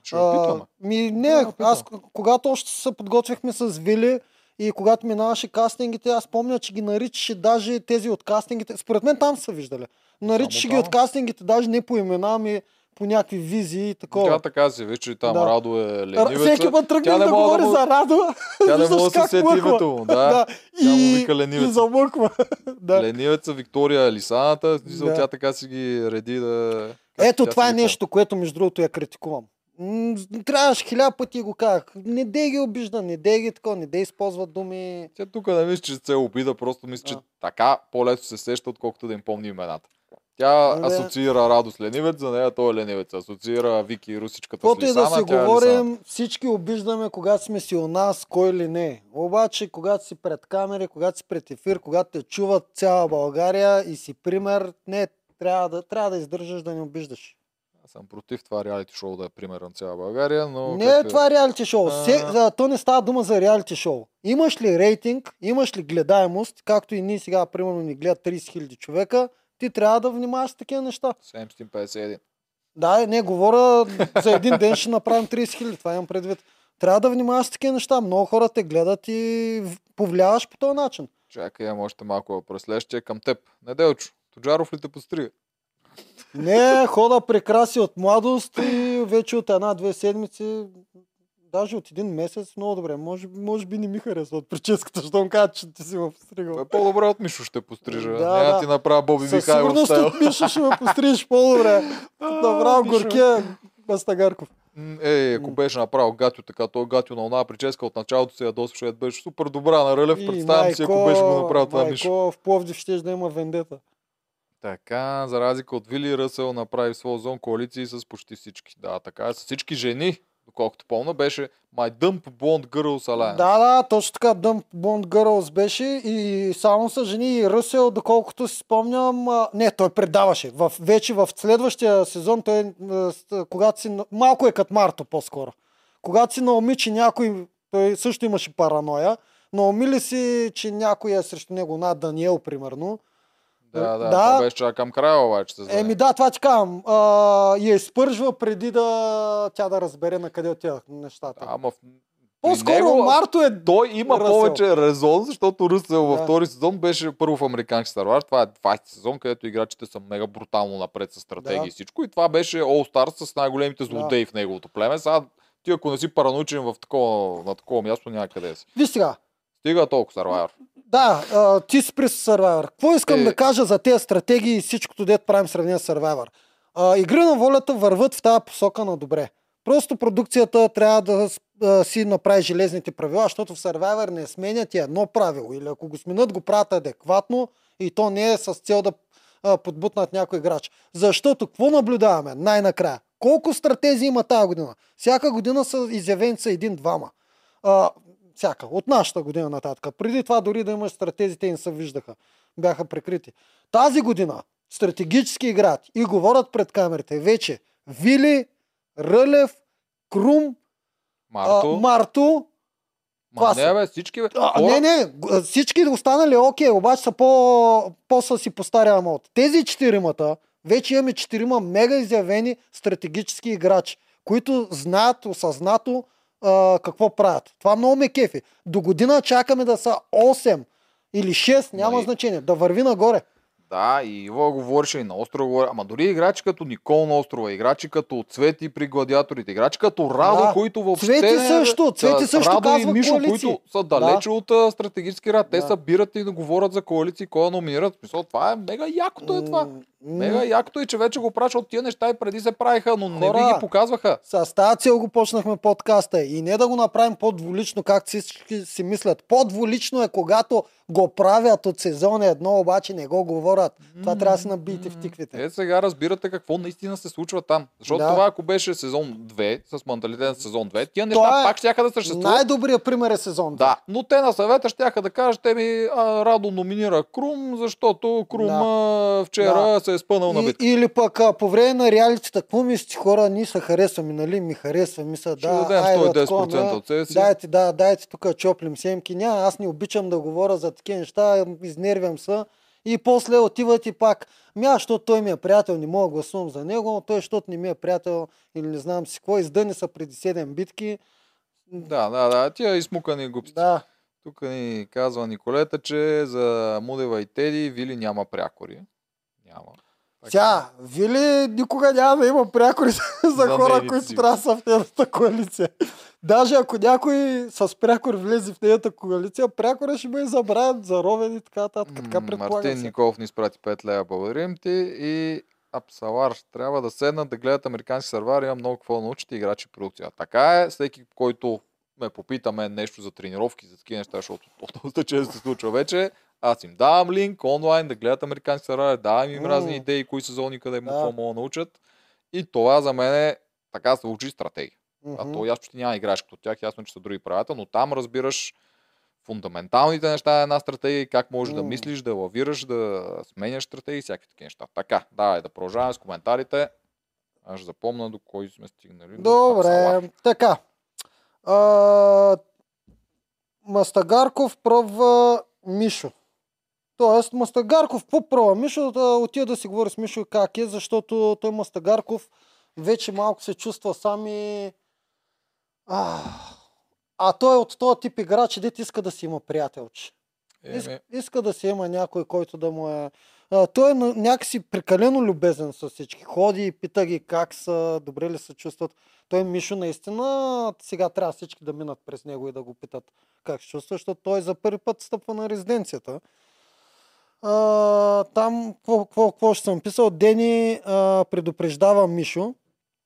Ще опитваме. ми, не, аз когато още се подготвяхме с Вили и когато минаваше кастингите, аз помня, че ги наричаше даже тези от кастингите. Според мен там са виждали. Наричаше ги от кастингите, даже не по имена, ами по някакви визии и Тя такова. така си, виж, че там Да. Радо е ленивеца. Всеки път Тя тръгнах не да говори му- за Радо. Тя не може да се сети името му. Да. да. Тя му вика и замъква. да. Ленивеца, Виктория, Лисаната, Да. тя така си ги реди да... как Ето тя това е нещо, което между другото я критикувам. М, Трябваше хиляда пъти го казах. Не дей ги обижда, не дей ги такова, не дей използват думи. Тя тук не мисля, че се обида, просто мисля, че така по-лесно се сеща, отколкото да им помни имената. Тя бе. асоциира Радо с ленивец, за нея той е ленивец. Асоциира Вики и Русичката с Каквото и да Лисана, си е Лисана. говорим, всички обиждаме, когато сме си у нас, кой ли не. Обаче, когато си пред камери, когато си пред ефир, когато те чуват цяла България и си пример, не, трябва да, трябва да издържаш да не обиждаш. Аз съм против това реалити шоу да е пример на цяла България, но... не как е това реалити шоу. А. Се, а, то не става дума за реалити шоу. Имаш ли рейтинг, имаш ли гледаемост, както и ние сега, примерно, ни гледат 30 000 човека, ти трябва да внимаваш с такива неща. 751. Да, не, говоря за един ден ще направим 30 000, това имам предвид. Трябва да внимаваш с такива неща. Много хора те гледат и повлияваш по този начин. Чакай, имам още малко въпрос. Следващия е към теб. Неделчо, Тоджаров ли те пострига? Не, хода прекраси от младост и вече от една-две седмици, даже от един месец, много добре. Може, може би не ми харесва от прическата, щом кажа, че ти си ме постригал. Е по-добре от Мишо ще пострижа. Да, Няма да. ти направя Боби Със Михайлов сигурност стайл. от Миша ще ме пострижеш по-добре. Направо Мишо. горкия Бастагарков. Ей, ако беше направил Гатю така, той Гатю на една прическа от началото се ядосваше, беше супер добра на Рълев. И Представям си, ако беше го направил това Мишо. в Пловдив ще да има вендета. Така, за разлика от Вили Ръсъл направи своя зон коалиции с почти всички. Да, така е, с всички жени, доколкото помня, беше My Dump Blonde Girls Alliance. Да, да, точно така. Dump Bond Girls беше и само са жени и Ръсел, доколкото си спомням. Не, той предаваше. В, вече в следващия сезон, той, когато си... на- Малко е като Марто по-скоро. Когато си науми, че някой... Той също имаше параноя. Науми ли си, че някой е срещу него над Даниел, примерно? Да, да, Да. това беше чак към края обаче. Еми да, това ти казвам. А, я изпържва преди да тя да разбере на къде отидат нещата. Да, ама в... По-скоро него- Марто е Той има Ръсел. повече резон, защото Ръсел във Да. втори сезон беше първо в американски Wars. Това е 20 сезон, където играчите са мега брутално напред с стратегии Да. и всичко. И това беше All Stars с най-големите злодеи в неговото племе. Сега ти ако не си паранучен в такова, на такова място, някъде да си. Виж сега, Стига толкова Survivor. Да, а, ти си при Survivor. Какво искам Е. да кажа за тези стратегии и всичкото, дет правим сравнение с Survivor? А, игри на волята върват в тази посока на добре. Просто продукцията трябва да а, си направи железните правила, защото в Survivor не сменят и едно правило. Или ако го сменят, го правят адекватно и то не е с цел да а, подбутнат някой играч. Защото какво наблюдаваме най-накрая? Колко стратези има тази година? Всяка година са изявени са един-двама. А, всяка, от нашата година нататък. Преди това дори да имаш стратези, те не се виждаха. Бяха прикрити. Тази година стратегически играят и говорят пред камерите вече Вили, Рълев, Крум, Марто. а, Марто. Ма не, бе, всички, бе. А, не, не, всички останали окей, обаче са по, по-са си по стария мод. Тези четиримата, вече имаме четирима мега изявени стратегически играчи, които знаят осъзнато а, какво правят. Това много ме кефи. До година чакаме да са 8 или 6, няма Ма и- значение, да върви нагоре. Да, и Иво говореше и на острова. говори. Ама дори играчи като Никол на острова, играчи като Цвети при гладиаторите, играчи като Радо, Да. които въобще... Цвети също, Цвети да, също Радо и казва Мишо, коалиции. които са далече от а, стратегически рад. Те Да. събират и да говорят за коалиции, кой да номинират. Смисъл, това е мега якото е това. Мега якото и че вече го праща от тия неща и преди се правиха, но не ви Хора, ги показваха. С тази цел го почнахме подкаста и не да го направим по-дволично, както всички си мислят. По-дволично е, когато го правят от сезон едно, обаче не го говорят. Това трябва да се набиете в тиквите. Е, сега разбирате какво наистина се случва там. Защото Да. това, ако беше сезон 2, с менталитет на сезон 2, тия Това неща е пак ще да съществуват. Най-добрият пример е сезон. Да, но те на съвета ще да кажат, те ми а, Радо номинира Крум, защото Крум Да. а, вчера Да. се е спънал на И, битка. или пък а, по време на реалитета, какво мислите хора, ние се харесваме, нали? Ми харесва, мисля, Ще да, айде, 110% такова, от себе си. Дайте, да, дайте тук чоплим семки. Няма, аз не обичам да говоря за такива неща, изнервям се. И после отиват и пак, аз, защото той ми е приятел, не мога да гласувам за него, но той, защото не ми е приятел или не знам си какво, издъни са преди 7 битки. Да, да, да, тия измукани глупости. Да, Тук ни казва Николета, че за Мудева и Теди Вили няма прякори. Няма. Сега, Вили никога няма да има прякори за, хора, които трябва да са в нейната коалиция. Даже ако някой с прякор влезе в нейната коалиция, прякора ще бъде забравен, заровен и така нататък. Така предполагам Мартин се. Николов ни изпрати 5 лева. Благодарим ти. И Апсалар, трябва да седнат да гледат американски сървар. Има много какво да научите играчи продукция. Така е, всеки, който ме попитаме нещо за тренировки, за такива неща, защото то доста често се случва вече, аз им давам линк онлайн да гледат американски сървар, давам им М. разни идеи, кои сезони, къде му Да. какво могат да научат. И това за мен е така се учи стратегия. А Мгм. то ясно, че няма играеш като тях, ясно, че са други правилата, но там разбираш фундаменталните неща на една стратегия и как можеш да М. мислиш, да лавираш, да сменяш стратегии и всякакви такива неща. Така, давай да продължаваме с коментарите. Аз ще запомна до кой сме стигнали. До. Добре, така. А, Мастагарков пробва Мишо. Тоест, Мастагарков пробва Мишо? Да отида да си говори с Мишо как е, защото той Мастагарков вече малко се чувства сам и... А, а той е от този тип играч, дете иска да си има приятелче. Ис, Еми, иска да си има някой, който да му е... А, той е някакси прекалено любезен с всички. Ходи и пита ги как са, добре ли се чувстват. Той Мишо наистина сега трябва всички да минат през него и да го питат как се чувства, защото той за първи път стъпва на резиденцията. А, там, какво, ще съм писал? Дени а, предупреждава Мишо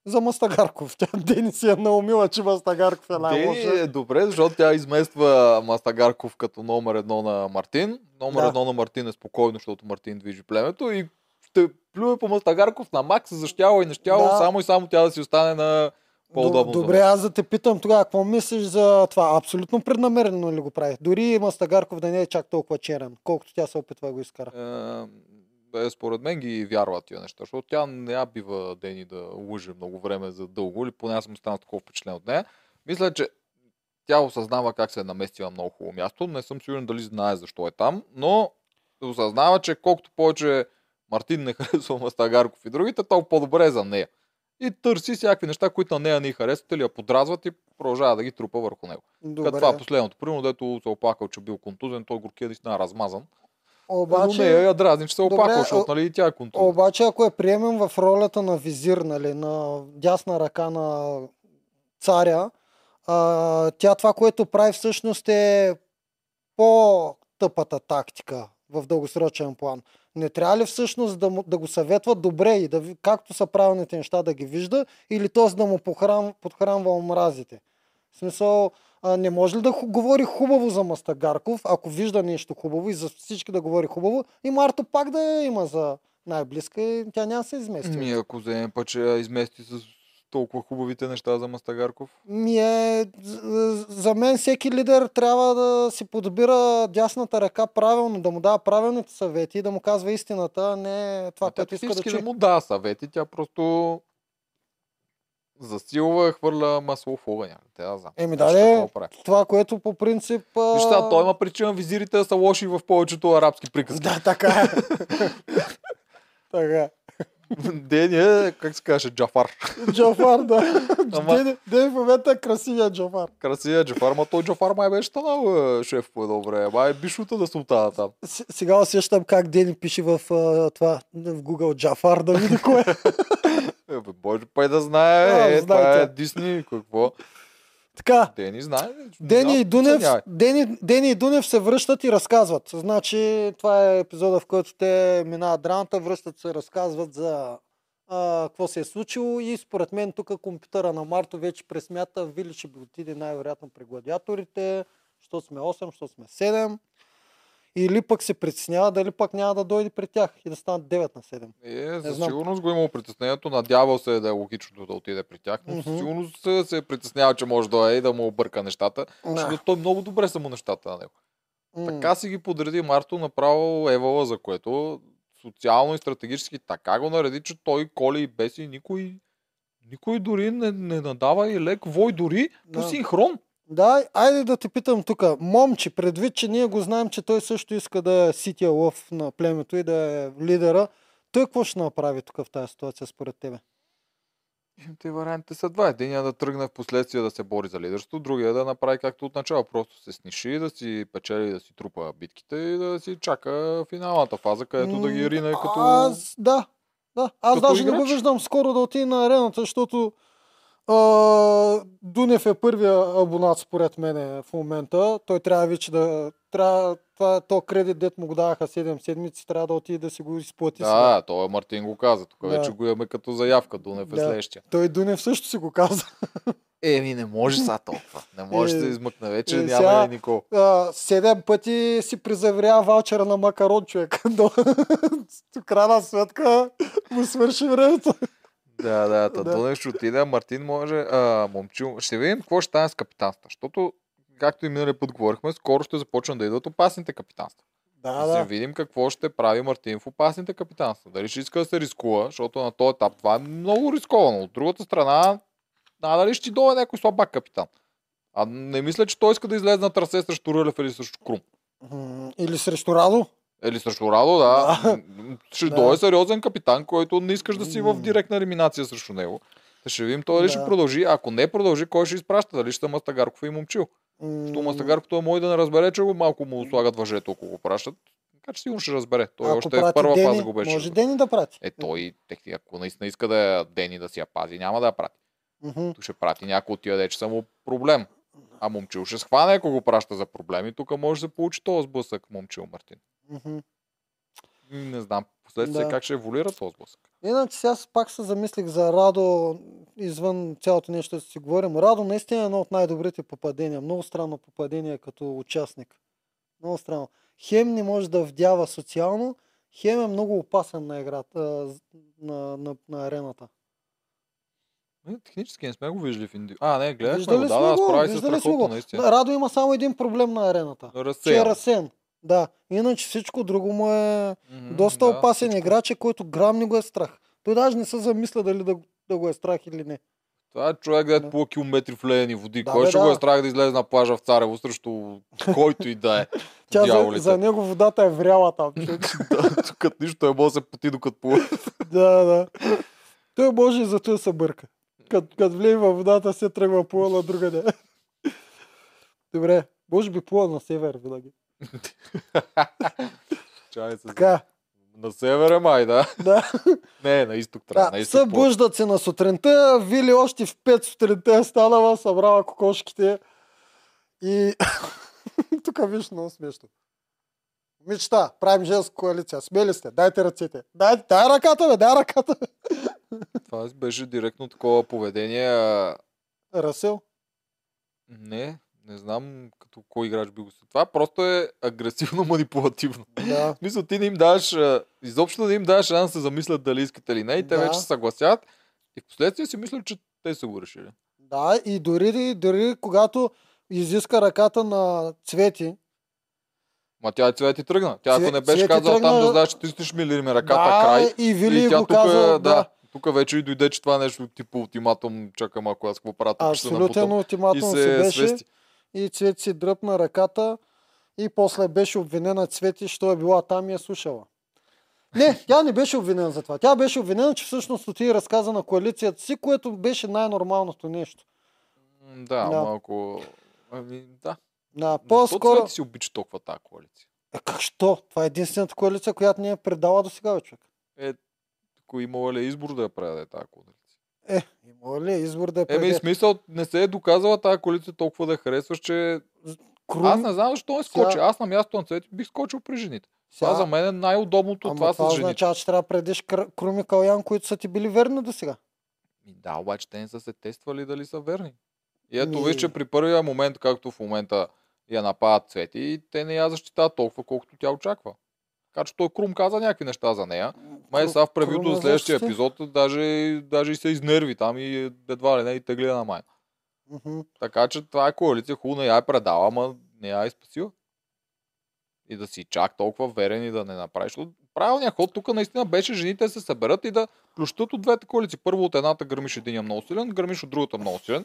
за Мастагарков. Тя Дени си е наумила, че Мастагарков е най-лоша. Дени е добре, защото тя измества Мастагарков като номер едно на Мартин. Номер Да. едно на Мартин е спокойно, защото Мартин движи племето и ще плюе по Мастагарков на макс, защяло и нещяло, Да. само и само тя да си остане на по-удобно. Добре, аз да те питам тогава, какво мислиш за това? Абсолютно преднамерено ли го прави? Дори Мастагарков да не е чак толкова черен, колкото тя се опитва да го изкара. Е, според мен ги вярва тия неща, защото тя не я бива Дени да лъже много време за дълго, или поне аз съм станал такова впечатлен от нея. Мисля, че тя осъзнава как се е наместила на много хубаво място. Не съм сигурен дали знае защо е там, но осъзнава, че колкото повече Мартин не харесва Мастагарков и другите, толкова по-добре е за нея. И търси всякакви неща, които на нея не харесват или я подразват и продължава да ги трупа върху него. Добре. Като това последното, примерно, дето се е оплакал, че бил контузен, той горкия наистина е размазан. Обаче, Но нея я дразни, че се е оплакал, защото нали, и тя е контузен. обаче, ако я приемем в ролята на визир, нали, на дясна ръка на царя, а, тя това, което прави всъщност е по-тъпата тактика в дългосрочен план. Не трябва ли всъщност да, му, да го съветват добре и да, както са правилните неща да ги вижда, или т.е. да му похрам, подхранва омразите? В смисъл, а, не може ли да ху- говори хубаво за Мастагарков, ако вижда нещо хубаво и за всички да говори хубаво, и Марто пак да я има за най-близка и тя няма се измести. Ми, ако вземе път, че я измести с толкова хубавите неща за Мастагарков. Ми е, за мен всеки лидер трябва да си подбира дясната ръка правилно, да му дава правилните съвети и да му казва истината, а не това, А което иска да чуе. не му дава съвети, тя просто засилва, хвърля масло в огъня. Тя да знам. Еми да, прави. това, което по принцип... а, Виж той има причина визирите да са лоши в повечето арабски приказки. Да, така е. така. Дени е, как се каже, Джафар. Джафар, да. Ама- Ден, Ден в момента е красивия Джафар. Красивия Джафар, ма той Джафар май беше станал е, шеф по едно време. Май е бишута да султана там. С- Сега усещам как Дени пише в а, това, в Google Джафар, да види кое. Е, бе, може пай да знае, Да, е, това е. Дисни, какво. Така, Дени знае. Дени и, Дунев. Дени, Дени и Дунев се връщат и разказват. Значи, това е епизода, в който те минават драмата, връщат се, разказват за а, какво се е случило и според мен тук компютъра на Марто вече пресмята, Вили ще би отиде най-вероятно при гладиаторите, що сме 8, що сме 7. Или пък се притеснява дали пък няма да дойде при тях и да станат 9 на 7. Е, със сигурност го е имало притеснението. Надявал се да е логично да отиде при тях, но Мгм. със сигурност се- се е притеснява, че може да е и да му обърка нещата. Защото той много добре са му нещата на него. М. Така си ги подреди Марто направо Евала, за което социално и стратегически така го нареди, че той коли и беси никой, никой дори не, не надава и лек вой дори по Да. синхрон. Да, айде да те питам тук. Момче, предвид, че ние го знаем, че той също иска да е сития лъв на племето и да е лидера, той какво ще направи тук в тази ситуация според тебе? Те вариантите са два. Единият да тръгне в последствие да се бори за лидерство, другия да направи както от начало. Просто се сниши, да си печели, да си трупа битките и да си чака финалната фаза, където да ги рине като... Аз, да, да. Аз като даже не го играч. виждам скоро да отиде на арената, защото а, Дунев е първия абонат според мен в момента. Той трябва вече да... Трябва, това, то кредит, дет му го даваха 7 седмици, трябва да отиде да си го изплати. сега. Да, той Мартин го каза. Тук Да. вече го имаме като заявка. Дунев е Да. следващия. Той Дунев също си го каза. Еми, не може са толкова. Не може да Е, се измъкне. Вече е, няма сега- и никого. А, седем пъти си призаверя ваучера на макарон, човек. До крайна сметка му свърши времето. Да, да, та Да. Дунев ще отиде, а Мартин може, а, момчил. Ще видим какво ще стане с капитанства, защото, както и миналия път говорихме, скоро ще започнат да идват опасните капитанства. Да, Да, да видим какво ще прави Мартин в опасните капитанства. Дали ще иска да се рискува, защото на този етап това е много рисковано. От другата страна, надали ще ти дойде някой слабак капитан. А не мисля, че той иска да излезе на трасе срещу Рълев или срещу Крум. Или срещу Радо. Или срещу Радо, да. Ще Да. дойде сериозен капитан, който не искаш да си в директна елиминация срещу него. Ще видим той дали ще Да. продължи. Ако не продължи, кой ще изпраща? Дали ще Мастагарков и Момчил? Защото Мастагарков той може да не разбере, че малко му слагат въжето, ако го пращат. Така че сигурно ще разбере. Той Ако още е в първа Дени, фаза го беше. Може. Дени да прати. Е, той, ако наистина иска да Дени да си я пази, няма да я прати. То ще прати някой от тия дече са му проблем. А момчил ще схване, ако го праща за проблеми. Тук може да се получи този сблъсък, момчил Мартин. М, Не знам, последствие Да. как ще еволюира този сблъсък. Иначе сега пак се замислих за Радо, извън цялото нещо да си говорим. Радо наистина е едно от най-добрите попадения. Много странно попадение като участник. Много странно. Хем не може да вдява социално, хем е много опасен на играта, на, на, на арената. Е, технически не сме го виждали в Инди. А, не, Виждали го. Да, да, справи се страхотно, наистина. Радо има само един проблем на арената. Че е Разсеян. Да. Иначе всичко друго му е Мгм, доста да, опасен всичко. играч, е, който грам не го е страх. Той даже не се замисля дали да, да го е страх или не. Това е човек, да е Да. по километри в ледени води. Да, Кой бе, ще да. го е страх да излезе на плажа в Царево срещу който и да е. Тя за, за него водата е вряла там. Да, Тук нищо той може да се поти докато плува. да, да. Той може и за това се бърка. Като, като влезе във водата, се тръгва плува на другаде. Добре, може би плува на север винаги. Чай се. Така, На севера май, да. да. Не, на изток трябва. да на изток плува. събуждат се на сутринта, Вили още в 5 сутринта е станала, събрала кокошките и тук виж много смешно. Мечта, правим женска коалиция. Смели сте, дайте ръцете. Дай, дай ръката, бе, дай ръката. Това беше директно такова поведение. Расел. Не, не знам като кой играч би го се. Това просто е агресивно манипулативно. Да. Мисля, ти не им даваш, изобщо да им даваш шанс да се замислят дали искат или не и те Да. вече се съгласят и в последствие си мислят, че те са го решили. Да, и дори, дори когато изиска ръката на Цвети, Ма тя цвети тръгна. Тя ако не беше казала там тръгна- да знаеш, че ти стиш ми ми ръката да, край. и Вили и тя го тук, каза, да, тук вече и дойде, че това нещо типа ултиматум, чакам ако аз какво правя, тук ще се абсолютен набутам. И ултиматум си се беше. свести. И Цвети си дръпна ръката и после беше обвинена Цвети, що е била там и е слушала. Не, тя не беше обвинена за това. Тя беше обвинена, че всъщност отиде разказа на коалицията си, което беше най-нормалното нещо. Да, Да. малко... Ами, да. Да, Защо по-скоро... Цвети си обича толкова тази коалиция? Е, как що? Това е единствената коалиция, която ни е предала до сега, човек. Е, ако имала ли е избор да я предаде тази коалиция? Е, има ли избор да е Еми, смисъл, не се е доказала тази коалиция толкова да харесваш, че Крум, аз не знам защо не скочи. Сега- Аз на място на Цвети бих скочил при жените. Това сега- за мен е най-удобното Ама това, това с жените. означава, че трябва да предеш Кр- Крум и Калян, които са ти били верни до сега. Ми Да, обаче те не са се тествали дали са верни. И ето Ми- виж, че при първия момент, както в момента я нападат Цвети, те не я защитават толкова, колкото тя очаква. Така че той Крум каза някакви неща за нея. Май сега в превюто за следващия епизод, даже, даже и се изнерви там и едва ли не и тегли на май. Така че това е коалиция, хубаво я е предала, ама не я е спасила. И да си чак толкова верен и да не направиш. Правилният ход тук наистина беше жените се съберат и да плющат от двете коалиции. Първо от едната гърмиш един много силен, гърмиш от другата много силен.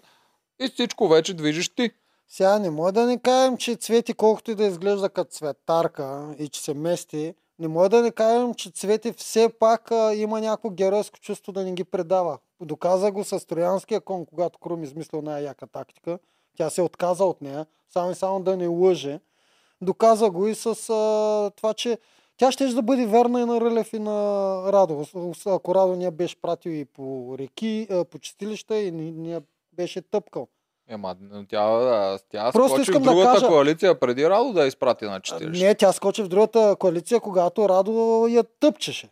И всичко вече движиш ти. Сега не може да не кажем, че Цвети, колкото и да изглежда като цветарка и че се мести, не може да не кажем, че Цвети все пак а, има някакво геройско чувство да не ги предава. Доказа го с Троянския кон, когато Крум измислил най-яка тактика. Тя се отказа от нея, само и само да не лъже. Доказа го и с а, това, че тя ще да бъде верна и на Рълев и на Радо. Ако Радо ни я беше пратил и по реки, а, по чистилища и ни, ни я беше тъпкал. Ема, тя, тя Просто скочи в искам да другата кажа- коалиция преди Радо да изпрати на А, 40. Не, тя скочи в другата коалиция, когато Радо я тъпчеше.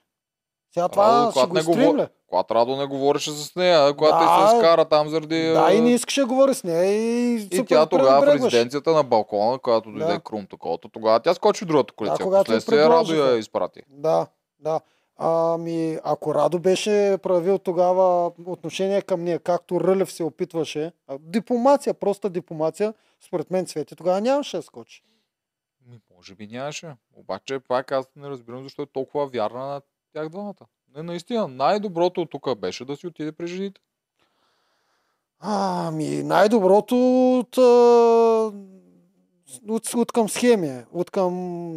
Сега това Радо, ще го не изтрим ли? Когато Радо не говореше с нея, когато Да, да, се изкара там заради... Да, и не искаше да говори с нея и, И тя тогава в резиденцията на балкона, когато дойде Да. Крум таковато, тогава тя скочи в другата коалиция. я Последствие Радо я изпрати. Да, да. Ами, ако Радо беше проявил тогава отношение към нея, както Рълев се опитваше, дипломация, проста дипломация, според мен Цвети тогава нямаше да скочи. Ми, може би нямаше. Обаче пак аз не разбирам защо е толкова вярна на тях двамата. Не, наистина, най-доброто от тук беше да си отиде при жените. Ами, най-доброто от, от, от към схеми, от към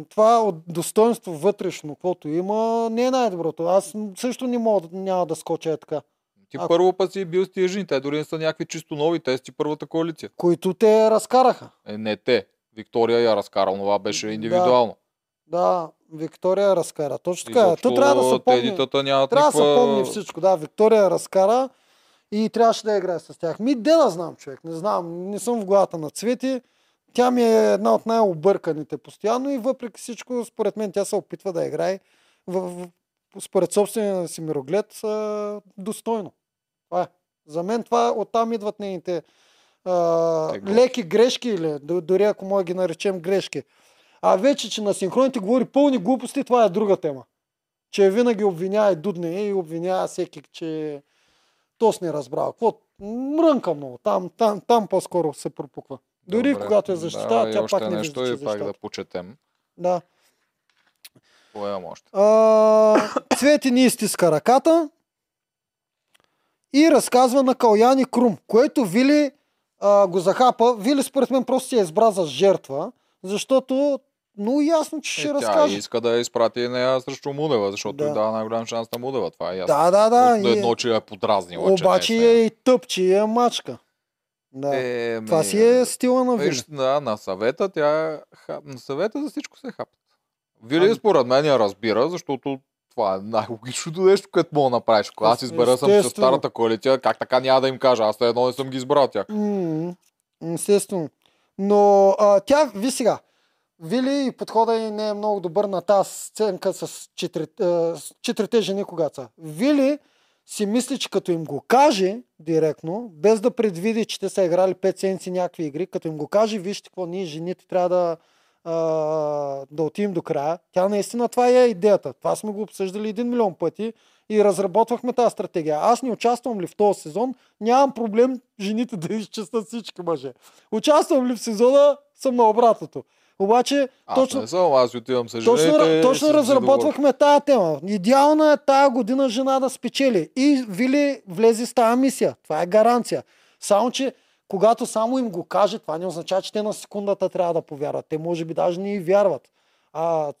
това от достоинство вътрешно, каквото има, не е най-доброто. Аз също не мога, да- няма да скоча е така. Ти Ако- първо път си бил с тия жени, те дори не са някакви чисто нови, те са ти първата коалиция. Които те разкараха. Е, не те. Виктория я разкара, това беше Да. индивидуално. Да, Виктория разкара. Точно така. е. То трябва да се помни. Трябва да се помни всичко. Да, Виктория разкара и трябваше да играе с тях. Ми, де да знам, човек. Не знам. Не съм в главата на Цвети. Тя ми е една от най-обърканите постоянно и въпреки всичко, според мен, тя се опитва да играе в, според собствения си мироглед а, достойно. Това е. За мен това оттам идват нейните а, леки грешки или дори ако може ги наречем грешки. А вече, че на синхроните говори пълни глупости, това е друга тема. Че винаги обвинява и дудне и обвинява всеки, че то не разбрал. Какво? Мрънка много. Там, там, там по-скоро се пропуква. Дори Добре. когато я защитава, да, и тя пак не нещо вижда, че и пак да почетем. Да. Имам още? А, Цвети ни изтиска ръката и разказва на Каляни Крум, което Вили а, го захапа. Вили според мен просто я избра за жертва, защото много ясно, че ще Е, тя разкаже. иска да я изпрати нея срещу Мудева, защото Да. да. дава най-голям шанс на Мудева. Това е ясно. Да, да, да. До и- едно, че я е подразнила. Обаче е е и тъп, че е мачка. Да. Е, Това ми, си е стила на Вили. Виж, да, на съвета тя... На съвета за всичко се хапат. Вили Ами- според мен я разбира, защото това е най-логичното нещо, което мога да направиш. Ако аз избера съм с старата коалиция, как така няма да им кажа? Аз едно не съм ги избрал тях. Естествено. Но а, тя, ви сега, Вили и подхода й не е много добър на тази сценка с, четири, а, с четирите жени, когато са. Вили си мисли, че като им го каже директно, без да предвиди, че те са играли 5 седмици някакви игри, като им го каже, вижте какво, ние жените трябва да, да отидем до края. Тя наистина това е идеята. Това сме го обсъждали един милион пъти и разработвахме тази стратегия. Аз не участвам ли в този сезон, нямам проблем жените да изчистят всички мъже. Участвам ли в сезона, съм на обратното. Обаче, Аз точно, не съм, аз отивам с точно, жените. точно разработвахме тая тема. Идеална е тая година жена да спечели. И Вили влезе с тази мисия. Това е гаранция. Само, че когато само им го каже, това не означава, че те на секундата трябва да повярват. Те може би даже не и вярват. А,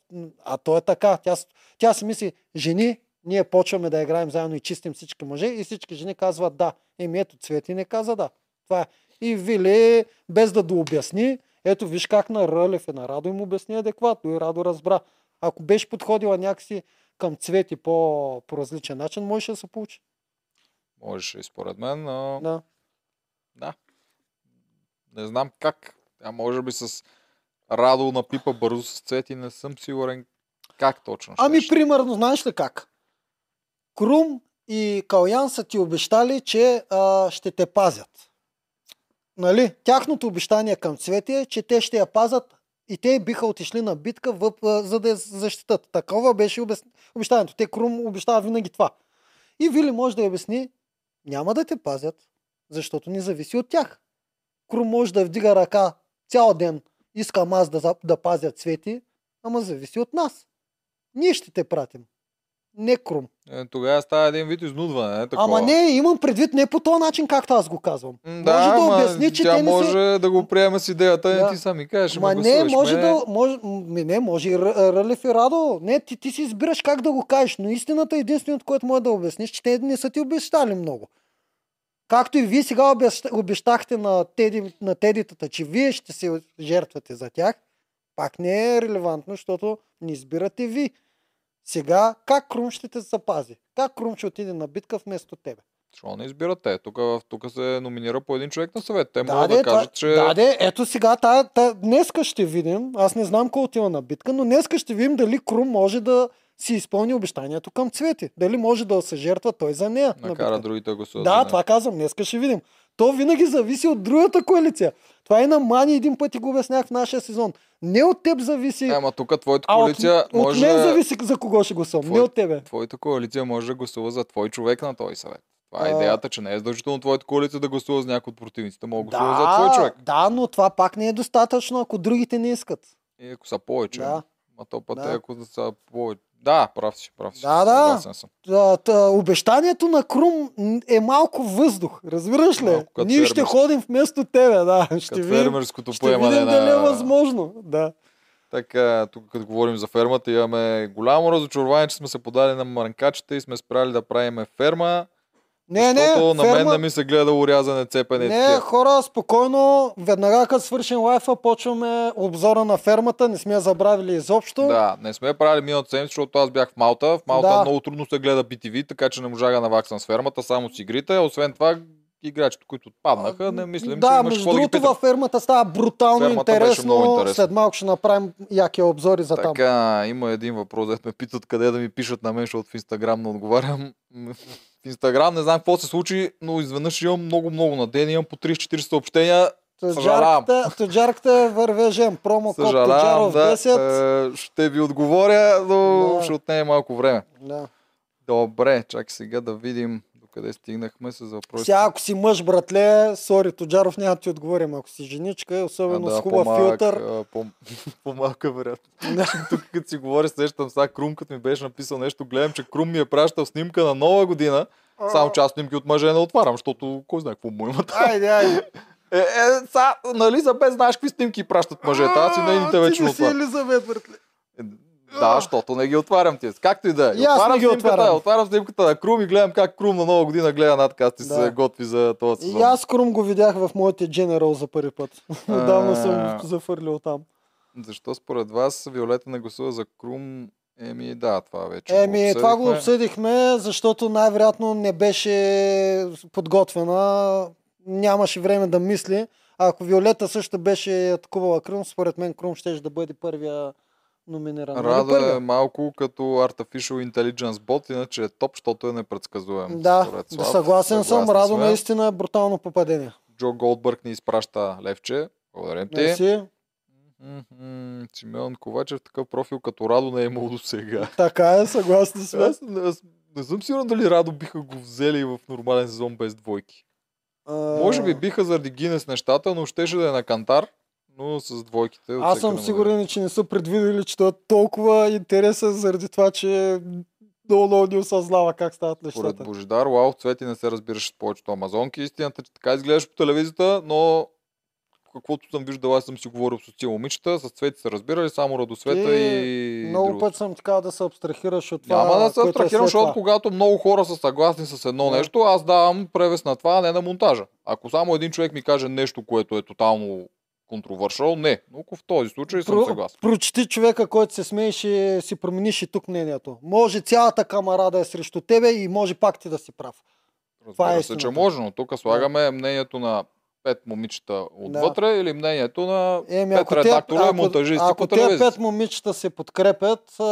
а то е така. Тя, тя си мисли, жени, ние почваме да играем заедно и чистим всички мъже и всички жени казват да. Еми ето Цвети не каза да. Това е. И Вили, без да дообясни, ето виж как на Рълев и на Радо им обясни адекватно и Радо разбра. Ако беше подходила някакси към Цвети по, по различен начин, можеше да се получи. Можеше и според мен, но Да. да. Не знам как. А може би с Радо на пипа бързо с цвети, не съм сигурен как точно ще Ами, ще. примерно, знаеш ли как? Крум и Калян са ти обещали, че а, ще те пазят. Нали? Тяхното обещание към Цвети е, че те ще я пазят и те биха отишли на битка, в, за да я защитат. Такова беше обещанието. Те Крум обещава винаги това. И Вили може да я обясни, няма да те пазят, защото не зависи от тях. Крум може да вдига ръка цял ден, искам аз да, да пазя Цвети, ама зависи от нас. Ние ще те пратим. Не Крум. Е, тогава става един вид изнудване. Е, такова. Ама не, имам предвид не по този начин, както аз го казвам. М, може да ама обясни, че тя те не може се... да го приеме с идеята Да. и ти сами кажеш. Ма ме не, може мене. да... Може, не, може и Р- Рълев и Радо. Не, ти, ти си избираш как да го кажеш, но истината е единственото, което може да обясниш, че те не са ти обещали много. Както и вие сега обещ- обещахте на, теди, на тедитата, че вие ще се жертвате за тях, пак не е релевантно, защото не избирате ви. Сега, как Крум ще те запази? Как Крум ще отиде на битка вместо тебе? Защо не избират те? Тук, тук се номинира по един човек на съвет. Те Да, могат да кажат, че... Да, де, ето сега, та, та, днеска ще видим, аз не знам кой отива на битка, но днеска ще видим дали Крум може да си изпълни обещанието към Цвети. Дали може да се жертва той за нея. на накара битката. другите да гласуват. Да, това казвам, днеска ще видим. То винаги зависи от другата коалиция. Това и на Мани един път и го обяснях в нашия сезон. Не от теб зависи, Ама тук твоята а от, коалиция от може... мен зависи за кого ще гласувам, не от тебе. Твоята коалиция може да гласува за твой човек на този съвет. Това е А. идеята, че не е задължително твоята коалиция да гласува за някой от противниците. Мога да гласува за твой човек. да, но това пак не е достатъчно, ако другите не искат. И ако са повече. Да. Ма то път Да. е, ако са повече. Да, прав си, прав си. Да, да. Съм. Та, та, обещанието на Крум е малко въздух. Разбираш ли? Малко Ние ще фермерско. ходим вместо тебе, да. Ще видим, фермерското ще видим на... дали е възможно. Да. Така, тук като говорим за фермата, имаме голямо разочарование, че сме се подали на мрънкачета и сме спрали да правиме ферма. Не, не, защото на мен ферма... не ми се гледа урязане, цепене Не, хора, спокойно. Веднага като свършим лайфа, почваме обзора на фермата. Не сме я забравили изобщо. Да, не сме правили миналата седмица, защото аз бях в Малта. В Малта Да. много трудно се гледа BTV, така че не можах да наваксам с фермата, само с игрите. Освен това, играчите, които отпаднаха, не мислим, да, че имаш между да другото във фермата става брутално Фермата интересно. интересно. След малко ще направим яки обзори за там. Така, има един въпрос, дето ме питат къде да ми пишат на мен, защото в Инстаграм не отговарям. В Инстаграм не знам какво се случи, но изведнъж имам много-много на ден, имам по 30-40 съобщения. Тоджарката, тоджарката е вървежен. Промокод Съжалявам, Тоджаров да, 10. е, ще ви отговоря, но Да. ще отнеме малко време. Да. Добре, чакай сега да видим докъде стигнахме с въпроси. Сега, ако си мъж, братле, сори, Тоджаров няма да ти отговорим. Ако си женичка, особено с хубав по-малък, филтър. а, по- по-малка вероятно. Тук като си говоря, сещам сега Крум, като ми беше написал нещо, гледам, че Крум ми е пращал снимка на нова година, само че аз снимки от мъже не отварям, защото кой знае какво му имат. Айде, айде. Е, е, са, нали за без знаеш какви снимки пращат мъжете, аз и нейните вече Ти не не си отварям. Елизабет, братле. Да, защото не ги отварям ти. Както и да е. И не ги снимката, отварям. отварям снимката на Крум и гледам как Крум на нова година гледа над касти Да. се готви за този сезон. И аз Крум го видях в моите General за първи път. Отдавна съм зафърлил там. Защо според вас Виолета не гласува за Крум? Еми да, това вече Еми, го това го обсъдихме. обсъдихме, защото най-вероятно не беше подготвена. Нямаше време да мисли. А ако Виолета също беше атакувала Крум, според мен Крум ще да бъде първия номиниран. Нали Рада е малко като Artificial Intelligence Bot, иначе е топ, защото е непредсказуем. Да, според да Слав. съгласен съм. Радо сме. наистина е брутално попадение. Джо Голдбърг ни изпраща левче. Благодарим ти. Мерси. Симеон Ковачев, такъв профил като Радо не е имал до сега. Така е, съгласни сме. Аз, аз не съм сигурен дали Радо биха го взели в нормален сезон без двойки. А, Може би биха заради Гинес нещата, но щеше да е на кантар, но с двойките. от Аз съм сигурен, че не са предвидели, че това е толкова интересен заради това, че много, много не осъзнава как стават нещата. Божидар, вау, цвети не се разбираш с повечето амазонки. Истината, че така изглеждаш по телевизията, но каквото съм виждал, аз съм си говорил с тия момичета, с цвети се разбирали, само Радосвета Ти и Много път съм така да се абстрахираш от това. Няма да се е абстрахирам, след защото когато много хора са съгласни с едно Да. нещо, аз давам превес на това, а не на монтажа. Ако само един човек ми каже нещо, което е тотално контровършал, не. Но в този случай съм Про- съгласен. Прочети човека, който се смее, ще си промениш и тук мнението. Може цялата камара да е срещу тебе и може пак ти да си прав. Това е Разбира се, че може, но тук слагаме мнението на пет момичета отвътре или мнението на Еми, пет ако те, редактори и ако, монтажисти по ако те телевизията. пет момичета се подкрепят, а,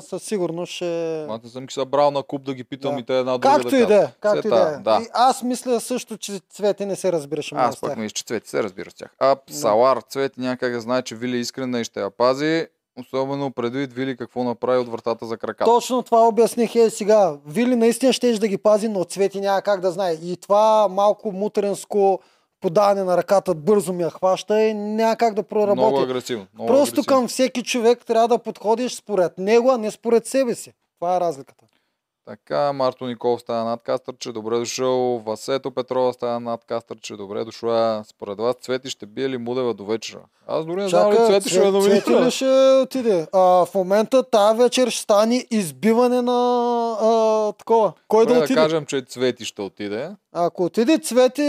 със сигурност ще... Аз не съм ги събрал на куп да ги питам Да. и те една друга Както да и да казват. е, както и да е. да. И аз мисля също, че Цвети не се разбираше много Аз пък мисля, че Цвети се разбира с тях. А Салар, Цвети няма как да знае, че Вили искрена и ще я пази. Особено предвид Вили какво направи от вратата за краката. Точно това обясних е сега. Вили наистина ще да ги пази, но Цвети няма как да знае. И това малко мутренско подаване на ръката бързо ми я хваща и няма как да много проработи. агресивно. Много Просто агресивно. към всеки човек трябва да подходиш според него, а не според себе си. Това е разликата. Така, Марто Никол става надкастърче, добре дошъл. Васето Петрова става надкастърче, добре дошла. Според вас Цвети ще бие ли Мудева до вечера? Аз дори не знам ли Цвети ще ме Цвет- Цвети ли ще отиде? А, в момента тази вечер ще стане избиване на а, такова. Кой Добре, да да отиде? кажем, че Цвети ще отиде. Ако отиде Цвети,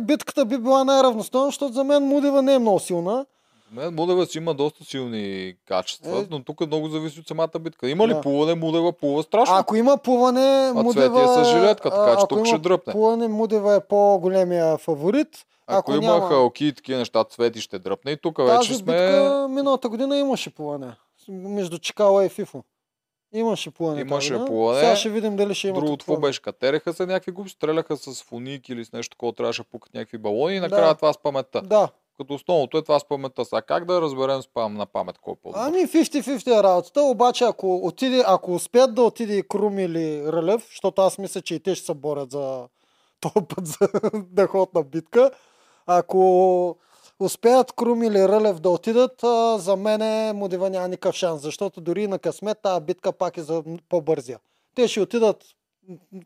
битката би била най-равностойна, защото за мен Мудева не е много силна. Мудева си има доста силни качества, Е. но тук много зависи от самата битка. Има ли Да. плуване, Мудева плува страшно. Ако има плуване, А Мудева... Цвети е с жилетка, така а, че тук има ще дръпне. плуване, Мудева е по-големия фаворит. Ако, ако има няма- халки и такива неща, Цвети ще дръпне. И тук вече Тази сме... битка миналата година имаше плуване. Между Чикала и Фифо. Имаше плуване. Имаше плуване. Сега ще видим дали ще има. Другото какво беше? Катереха се някакви глупи, стреляха с фуник или с нещо такова, трябваше да пукат някакви балони и накрая Да. това с паметта. Да. Като основното е това с паметта. Сега как да разберем с пам на памет кой е Ами 50-50 е работата, обаче ако, отиде, ако успеят да отиде и Крум или Рълев, защото аз мисля, че и те ще се борят за този път за да ходят на битка, ако успеят Крум или Рълев да отидат, за мен Мудива няма никакъв шанс, защото дори на късмет тази битка пак е за по-бързия. Те ще отидат,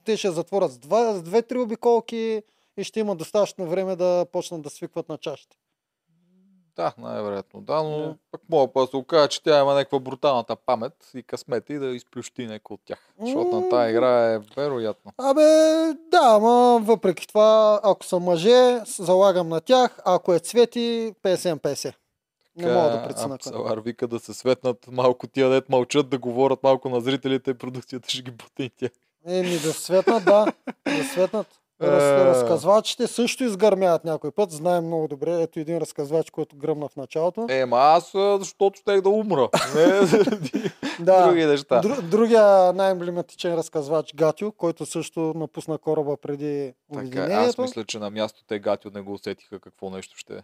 те ще затворят с, два, с две-три обиколки и ще има достатъчно време да почнат да свикват на чашите. Да, най-вероятно. Да, но Да. пък мога да се окаже, че тя има някаква бруталната памет и късмет и да изплющи някой от тях. Защото на тази игра е вероятно. Абе, да, ама въпреки това, ако са мъже, залагам на тях, ако е цвети, 50-50. Не мога да преценя. Апсалар вика да се светнат малко тия дет мълчат, да говорят малко на зрителите и продукцията ще ги бута и тях. Еми да светнат, да, да светнат. Раз, Е. разказвачите също изгърмяват някой път. Знаем много добре. Ето един разказвач, който гръмна в началото. Е, ма аз, а, защото щех да умра. Не заради да. други неща. Дру, другия най-емблематичен разказвач Гатю, който също напусна кораба преди Така, аз мисля, че на място те гатио не го усетиха какво нещо ще е.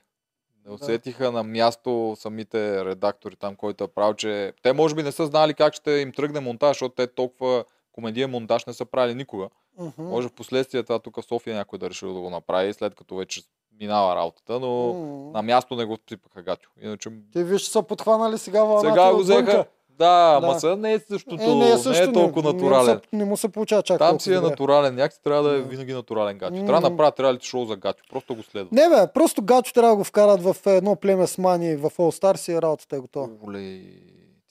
Не усетиха на място самите редактори там, който е правил, че те може би не са знали как ще им тръгне монтаж, защото те толкова комедиен монтаж не са правили никога. Мгм. Може в последствие това тук в София някой да решил да го направи, след като вече минава работата, но М. на място не го сипаха гатио. Иначе Те виж, са подхванали сега вълната сега го взеха. Да, Да. ама сега не е същото, Е, не е, също, не е толкова не, натурален. Не, му се, не му се получава чак Там си е добре. натурален. Някакси трябва да е Да. винаги натурален гатио. М. Трябва да направят реалити шоу за гатио. Просто го следва. Не бе, просто Гачо трябва да го вкарат в едно племе с мани в All Stars и работата е готова. Оле,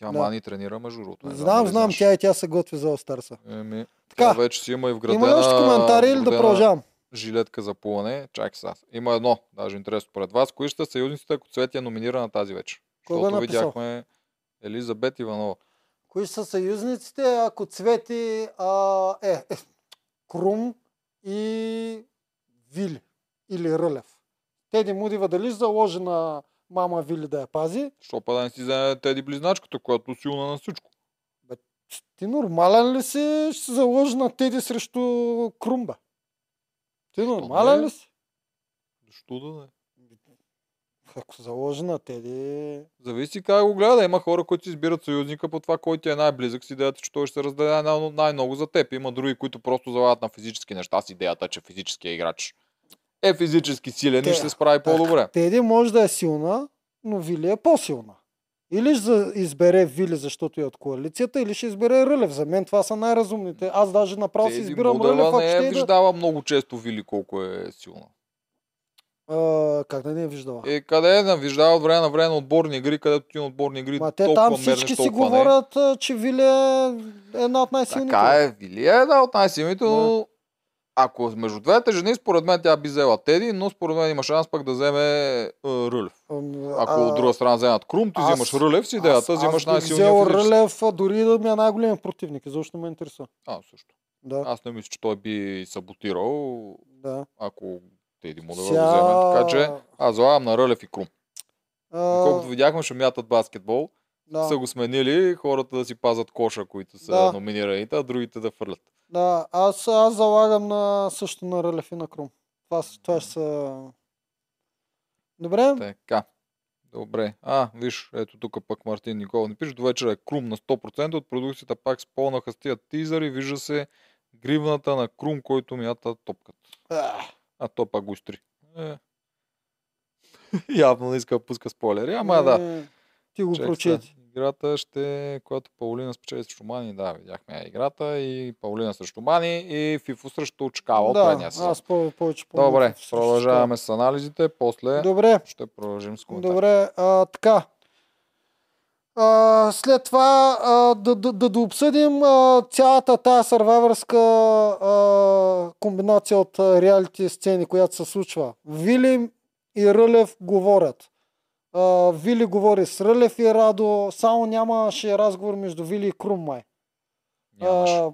тя Да. Мани тренира между другото. не Знам, знам, знаеш. тя и тя се готви за Stars. Еми, Така. вече си има и вградена... Има ли още коментари или да продължавам? Жилетка за плуване. Чакай сега. Има едно, даже интересно според вас. Кои ще са съюзниците, ако Цвети е номинирана тази вечер? Кой е Защото видяхме Елизабет Иванова. Кои са съюзниците, ако Цвети а, е, е Крум и Вили или Рълев? Теди Мудива дали заложи на мама Вили да я пази? Що па да не си вземе Теди Близначката, която е силна на всичко. Ти нормален ли си? Ще се заложи на Теди срещу Крумба. Ти нормален не? ли си? Защо да не? Ако заложи на Теди... Зависи как го гледа. Има хора, които избират съюзника по това, който е най-близък с идеята, че той ще се раздаде най- най-много за теб. Има други, които просто залагат на физически неща с идеята, че физическия играч е физически силен и Те- ще се справи по-добре. Теди може да е силна, но Вили е по-силна. Или ще избере Вили, защото е от коалицията, или ще избере Рълев. За мен това са най-разумните. Аз даже направо си избирам Рълев, не е и да... виждава много често Вили колко е силна. А, как да не е виждала? Е, къде е? Виждава от време на време на отборни игри, където ти на отборни игри Ма те там всички мернеш, си не. говорят, а, че Вили е една от най-силните. Така е, Вили е една от най-силните, но ако между двете жени, според мен тя би взела Теди, но според мен има шанс пък да вземе е, Рълев. Ако а, от друга страна вземат Крум, ти аз- взимаш Рълев с идеята, аз, взимаш най-силния взел. Рълев, дори да ми е най-големият противник. Защо ме интересува? А, също. Да, Аз не мисля, че той би саботирал, да. ако те един му да го Ся- вземем. Така че аз залагам на Рълев и Крум. А, Колкото видяхме, ще мятат баскетбол. Да. Са го сменили хората да си пазят коша, които са Да. номинираните, а другите да фърлят. Да, аз, аз залагам на, също на Рълев и на Крум. Това, това ще са... Добре? Така. Добре. А, виж, ето тук пък Мартин Никола ни пише. До вечера е Крум на 100% от продукцията пак спълнаха с тия тизъри. Вижда се гривната на Крум, който мята топката. Ах, А то пак го изтри. Е. Явно не иска да пуска спойлери, ама да. Е, Ти го прочети. Играта ще, когато Паулина спечели срещу Мани, да, видяхме играта и Паулина срещу Мани и Фифо срещу Чкала от Да, предния сезон. аз по- повече помня Добре, продължаваме с анализите, после. Добре, ще продължим с коментар. добре, а, така. А, след това а, да, да, да, да обсъдим а, цялата тая сървайвърска комбинация от реалити сцени, която се случва. Вили и Рълев говорят. А, Вили говори с Рълев и Радо, само нямаше разговор между Вили и Крум май. А,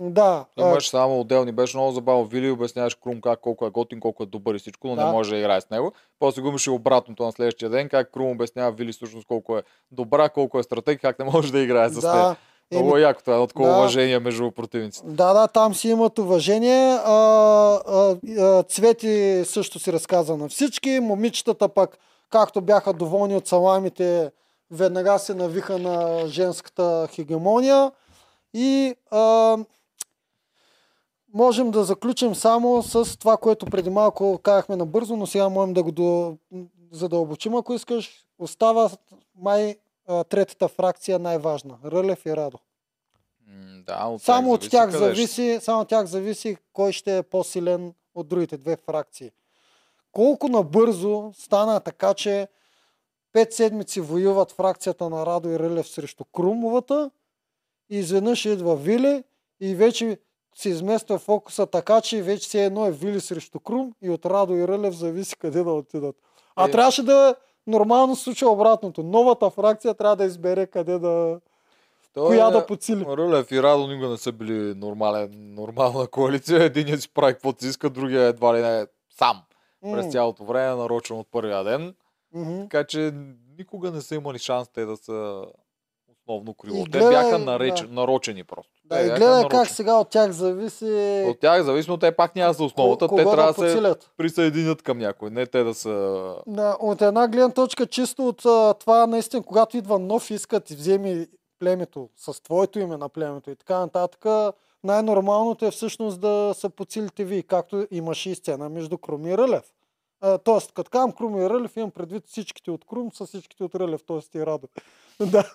да. Имаш само отделни, беше много забавно. Вили обясняваш Крум как колко е готин, колко е добър и всичко, но Да. не може да играе с него. После го имаше обратното на следващия ден, как Крум обяснява Вили всъщност колко е добра, колко е стратег, как не може да играе с теб. да, Много е яко това, едно такова да. уважение между противниците. Да, да, там си имат уважение. А, а, а, Цвети също си разказа на всички. Момичетата пък, както бяха доволни от саламите, веднага се навиха на женската хегемония. И а, можем да заключим само с това, което преди малко казахме набързо, но сега можем да го до... задълбочим, ако искаш. Остава май а, третата фракция най-важна. Рълев и Радо. Да, от Само от тях зависи, само от тях зависи кой ще е по-силен от другите две фракции. Колко набързо стана така, че пет седмици воюват фракцията на Радо и Рълев срещу Крумовата и изведнъж идва Вили и вече се измества фокуса така, че вече все едно е Вили срещу Крум и от Радо и Рълев зависи къде да отидат. А Е. трябваше да нормално се случва обратното. Новата фракция трябва да избере къде да... Той коя е- да подсили. Рълев и Радо никога не са били нормален, нормална коалиция. Единият си прави каквото си иска, другия едва ли не е През цялото време, нарочен от първия ден. мгм. Така че никога не са имали шанс те да са основно крило. И Те гледай, бяха нареч... да. нарочени просто. Да, Те и гледай как нарочени. сега от тях зависи От тях зависи, но те пак няма за основата. ко- те кого трябва да да се присъединят към някой. Не те да са... Да, от една гледна точка, чисто от това наистина, когато идва нов искат и вземи племето с твоето име на племето и така нататък, най-нормалното е всъщност да се подсилите ви, както имаше и сцена между. А, тоест, като казвам Крум и Рълев, имам предвид всичките от Крум с всичките от Рълев, т.е. и Радо. да.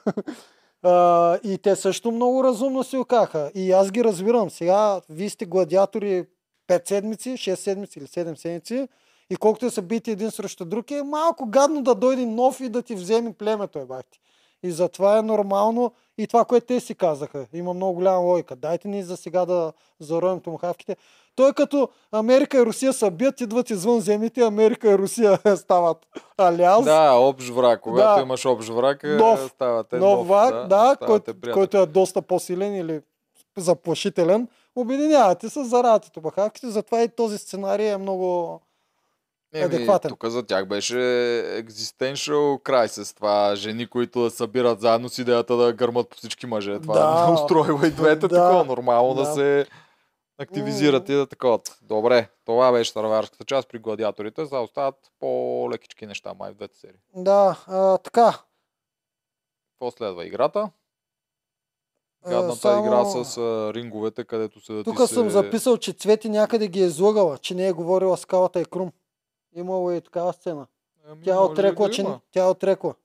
А, и те също много разумно си окаха. И аз ги разбирам. Сега, вие сте гладиатори 5 седмици, 6 седмици или 7 седмици. И колкото да се бите един срещу друг, е малко гадно да дойде нов и да ти вземе племето, е бахти. И затова е нормално и това, което те си казаха. Има много голяма логика. Дайте ни за сега да зароем томахавките. Той като Америка и Русия се бият, идват извън земите, Америка и Русия стават алианс. Да, общ враг. Когато Да. имаш общ враг, е, Нов- ставате нов враг, да, ставате който, който е доста по-силен или заплашителен. Обединявате се, зарадите томахавките, затова и този сценарий е много... Еми. Тук за тях беше existential crisis. Това жени, които да събират заедно с идеята да гърмат по всички мъже. Това Да. да. устройва и двете Да. такова. Нормално да, Да. се активизират и да такова. Добре, това беше сърварската част при гладиаторите. За остават по-лекички неща май в двете серии. Да, а, така. Какво следва играта? Гадната само- игра с а, ринговете, където се Тук ти се... съм записал, че Цвети някъде ги е излъгала, че не е говорила с калата и Крум. Имало и такава сцена. Ами, Тя е отрекла, да че тя е отрекла.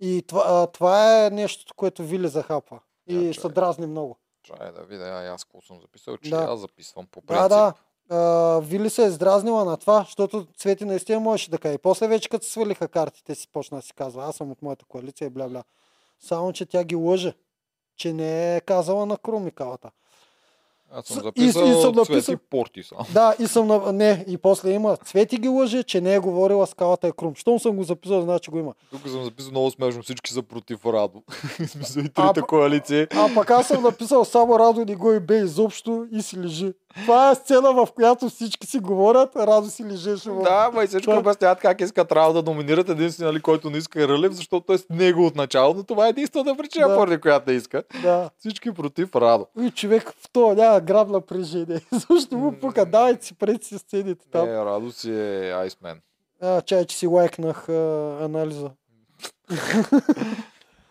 И това, а, това е нещо, което Вили захапва. И Я, се дразни много. Чай да видя аз какво съм записал, че Да. аз записвам по принцип. Да, да. А, Вили се е издразнила на това, защото Цвети наистина можеше да каже. И после вече като свалиха картите си, почна да си казва, аз съм от моята коалиция и бля-бля. Само, че тя ги лъже, че не е казала на Крум и калата. Аз съм и- записал и съм цвети написал- порти само. Да, и съм на... Не, и после има Цвети ги лъже, че не е говорила скалата е крум. Щом съм го записал, значи го има. Тук съм записал много смешно, всички са против Радо. Смисъл и трите коалиции. А пък аз съм написал само Радо не го и бе изобщо и си лежи. Това е сцена, в която всички си говорят, Радо си лежеше в... Да, ма и всичко Това- обясняват как искат Радо да номинират единствено, нали, който не иска е Рълев, защото той е с него от начало, но това е единствената причина, Да. поради която не иска. да. Всички против Радо. И човек в то няма грам напрежение. Защо му пука? Давайте си пред си сцените там. Е, Радо си е айсмен. А, чай, че си лайкнах а, анализа.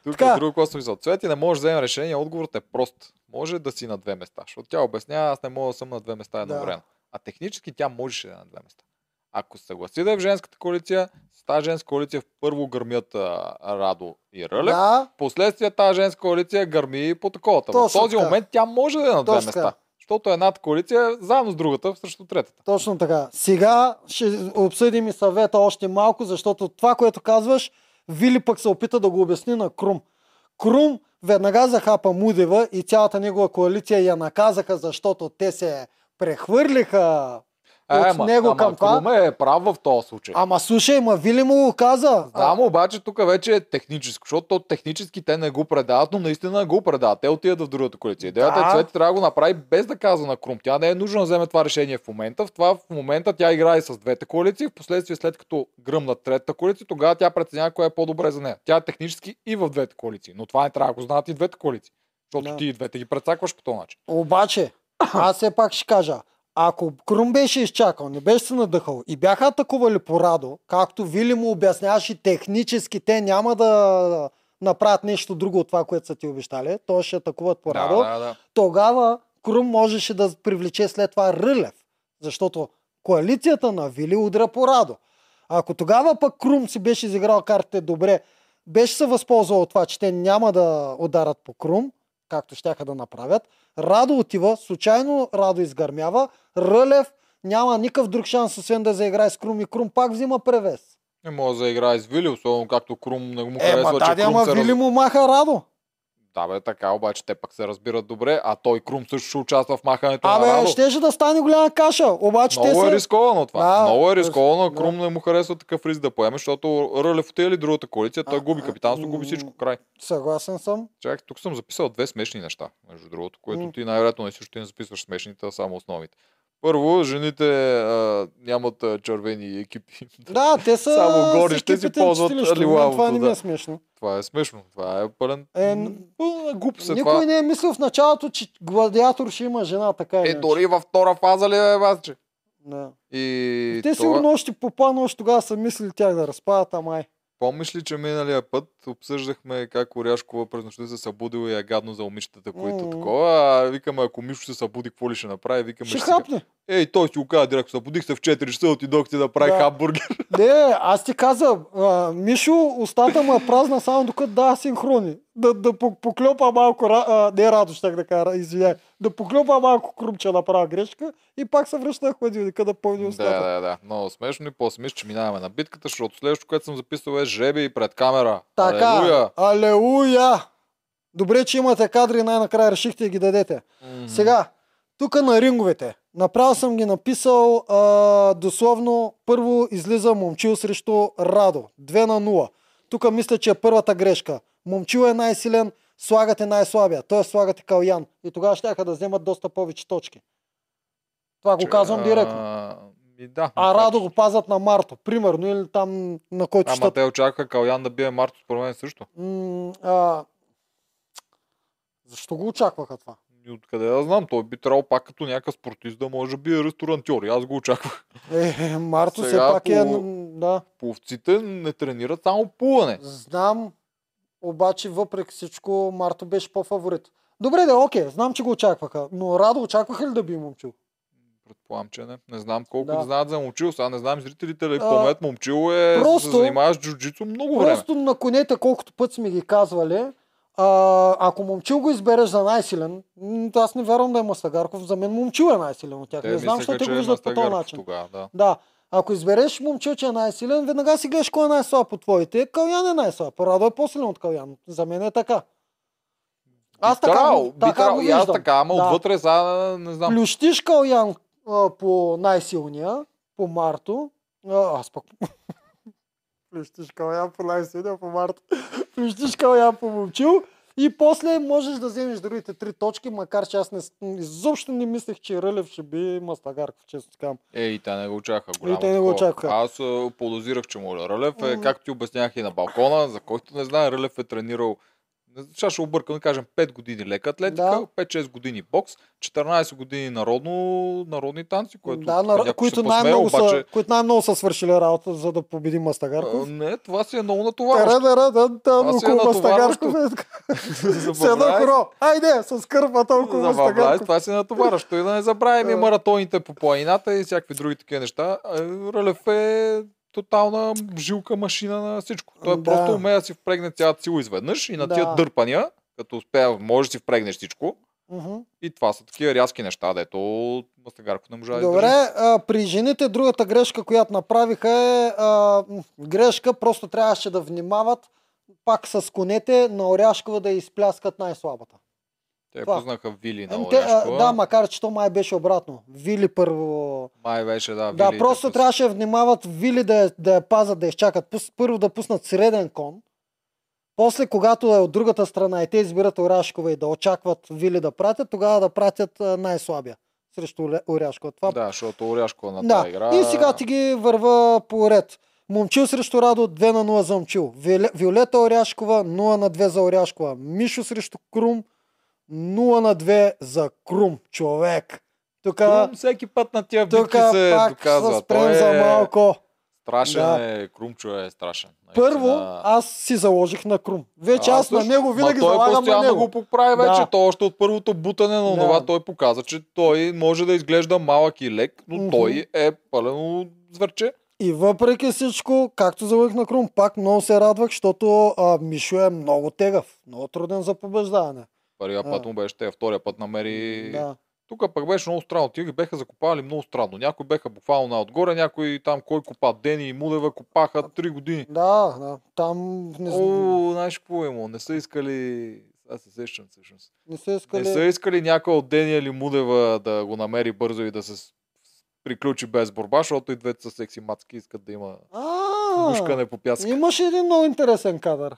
Тук е друго, съм мислял. Цвети не може да вземе решение, отговорът е прост. Може да си на две места. Защото тя обяснява, аз не мога да съм на две места едновременно. А технически тя можеше да е на две места. Ако се съгласи да е в женската коалиция, с тази женска коалиция първо гърмят а, Радо и Рълев. Да, Последствие тази женска коалиция гърми по таковата. В този така. момент тя може да е на две Точно места. така. Защото едната коалиция е заедно с другата срещу третата. точно така. Сега ще обсъдим и съвета още малко, защото това, което казваш, Вили пък се опита да го обясни на Крум. Крум веднага захапа Мудева и цялата негова коалиция я наказаха, защото те се прехвърлиха от него към това. Круме е прав в този случай. Ама слушай, ма Вили му го каза. Знам, обаче тук вече е техническо, защото то технически те не го предават, но наистина го предават. Те отиват в другата коалиция. Идеята Да. е Цвети трябва да го направи без да казва на Крум. Тя не е нужно да вземе това решение в момента. В това в момента тя играе с двете коалиции. В последствие след като гръмнат третата коалиция, тогава тя преценява кое е по-добре за нея. Тя е технически и в двете коалиции. Но това не трябва да го знаят и двете коалиции. Защото Да. ти и двете ги прецакваш по този начин. Обаче, аз все пак ще кажа, ако Крум беше изчакал, не беше се надъхал и бяха атакували по Радо, както Вили му обясняваше технически, те няма да направят нещо друго от това, което са ти обещали, то ще атакуват по Радо, Да, да, да. тогава Крум можеше да привлече след това Рълев, защото коалицията на Вили удра по Радо. Ако тогава пък Крум си беше изиграл картите добре, беше се възползвал от това, че те няма да ударат по Крум, както щяха да направят, Радо отива, случайно Радо изгърмява, Рълев няма никакъв друг шанс, освен да заиграе с Крум и Крум пак взима превес. Не може да играе с Вили, особено както Крум не му Е, харесва, ма че да, Крум ама се Вили раз... му маха Радо. Да, бе, така, обаче те пък се разбират добре, а той Крум също ще участва в махането на Абе, Радо. щеше да стане голяма каша, обаче те Много са... е рисковано това. Да, Много е рисковано. да. Крум не му харесва такъв риск да поеме, защото Рълев отиде ли другата коалиция, той губи капитанство, губи всичко край. Съгласен съм. Чакай, тук съм записал две смешни неща, между другото, които М. ти най-вероятно не също не записваш смешните, а само основните. Първо, жените а, нямат а, червени екипи. Да, те са Само горе ще си ползват лилавото, Това не ми е смешно. Това е смешно. Това е пълен... Е, пълна глупост е Никой това. не е мислил в началото, че гладиатор ще има жена, така Е, иначе. дори във втора фаза ли е, басче? Да. И Те това... сигурно още по план, още тогава са мислили тях да разпадат, ама е. Помниш ли, че миналия път обсъждахме как Оряшкова през нощта се събудила и е гадно за момичетата, които Мгм. такова, а викаме, ако Мишо се събуди, какво ли ще направи? Викаме, Ще хапне. Ей, той си го каза директно, събудих се в 4 часа, отидох ти да прави Да. хамбургер. Не, аз ти казвам, а, Мишо, устата му е празна само докато да синхрони. Да, да по- поклепа малко, а, не радо щях да кажа, извиняй, да поклепа малко крумче направа грешка и пак се връща на хладилника да пълни Да, устата. да, да. Много смешно и после мисля, че минаваме на битката, защото следващото, което съм записал е жреби пред камера. Така, Алелуя. алелуя! Добре, че имате кадри и най-накрая решихте да ги дадете. Мгм. Сега, тук на ринговете. Направо съм ги написал а, дословно. Първо излиза Момчил срещу Радо. 2 на 0. Тук мисля, че е първата грешка. Момчил е най-силен, слагате най-слабия. Т.е. слагате Калян. И тогава ще да вземат доста повече точки. Това го Че, казвам директно. А, и да, А Радо че- го пазят на Марто. Примерно. Или там на който Ама щат. те очакваха Калян да бие Марто, според мен също. М, а... Защо го очакваха това? И откъде да знам, той би трябвало пак като някакъв спортист да може да бие ресторантьор. И аз го очаквах. Е, Марто все Сега пак е... по- м, Да. Пловците не тренират само плуване. Знам, обаче въпреки всичко Марто беше по-фаворит. Добре, да, окей, знам, че го очакваха. Но Радо очакваха ли да би момчил? Предполагам, че не. Не знам колко Да. знаят за момчил. Сега не знам зрителите ли А, помнят. Момчил е просто- се занимава с джуджицу много време. Просто на конете, колкото път сме ги казвали, а, ако момчил го избереш за най-силен, аз не вярвам да е Мастагарков. За мен момчил е най-силен от тях. Те не знам, защото те че го е виждат по този начин. Тогава, да. Да. Ако избереш момчил, че е най-силен, веднага си гледаш кой е най-слаб от твоите. Калян е най-слаб. Радо е по-силен от Калян. За мен е така. Аз така, би така трябвало. го И аз виждам. така, ама Да. отвътре сега не знам. Плющиш Калян а, по най-силния, по Марто. А, аз пък... Плющиш Калян по най-силния, по Марто. Плющиш Калян по Момчил. И после можеш да вземеш другите три точки, макар че аз не, изобщо не мислех, че Рълев ще би Мастагарков, често казвам. Е, и те не го очакаха. Голямо те не го очакваха. Аз подозирах, че може. Рълев е, както ти обяснях и на балкона, за който не знае, Рълев е тренирал сега ще объркам, да кажем 5 години лека атлетика, Да. 5-6 години бокс, 14 години народно, народни танци, което да, тук на, някой които, най-много обаче, са, които най-много са свършили работа, за да победи а, Мастагарков. не, това си е много натоварващо. Да, да, си е около Мастагарков е така. С едно Забравяй- хоро. Айде, с кърпа толкова Мастагарков. това си е натоварващо. И да не забравяме и Да. маратоните по планината и всякакви други такива неща. А, Рълев е тотална жилка машина на всичко. Той Да. просто умее да си впрегне цялата сила изведнъж и на тия Да. дърпания, като успее, може да си впрегнеш всичко. Мгм. И това са такива рязки неща, дето Мастагарков не може да Добре, а, при жените другата грешка, която направиха е а, грешка, просто трябваше да внимават пак с конете на Оряшкова да изпляскат най-слабата. Те това. пуснаха Вили на Еми, те, а, да, макар че то май беше обратно. Вили първо. Май беше, да. Да, просто пус- трябваше да внимават Вили да, я- да я пазят, да я изчакат. Пус, първо да пуснат среден кон. После, когато е от другата страна и те избират Оряшкова и да очакват Вили да пратят, тогава да пратят а, най-слабия срещу Оле- Оряшкова. Това Да, защото Оряшкова на Да, тази игра... и сега ти ги върва по ред. Момчил срещу Радо 2 на 0 за Момчил. Виоле- Виолета Оряшкова 0 на 2 за Оряшкова. Мишо срещу Крум 0 на 2 за Крум. Човек. Тук, Крум всеки път на тия битки се пак доказва. се спрем Той за е малко. страшен Да. е, Крумчо е страшен. Първо, Наистина. аз си заложих на Крум. Вече аз, на също. него винаги той залагам на него. го поправи вече. Да. То още от първото бутане на Да. това той показа, че той може да изглежда малък и лек, но Мгм. той е пълено зверче. И въпреки всичко, както заложих на Крум, пак много се радвах, защото а, Мишо е много тегав. Много труден за побеждаване. Първия път му беше, те втория път намери... Да. Тук пък беше много странно. Тия ги беха закопавали много странно. Някои беха буквално на отгоре, някои там кой копа Дени и Мудева копаха 3 години. Да, да. Там не, О, знаеш какво имало? Не са искали... Аз се сещам всъщност. не са искали... Не са искали някой от Дени или Мудева да го намери бързо и да се приключи без борба, защото и двете са секси мацки искат да има А, гушкане по пясъка. Имаше един много интересен кадър.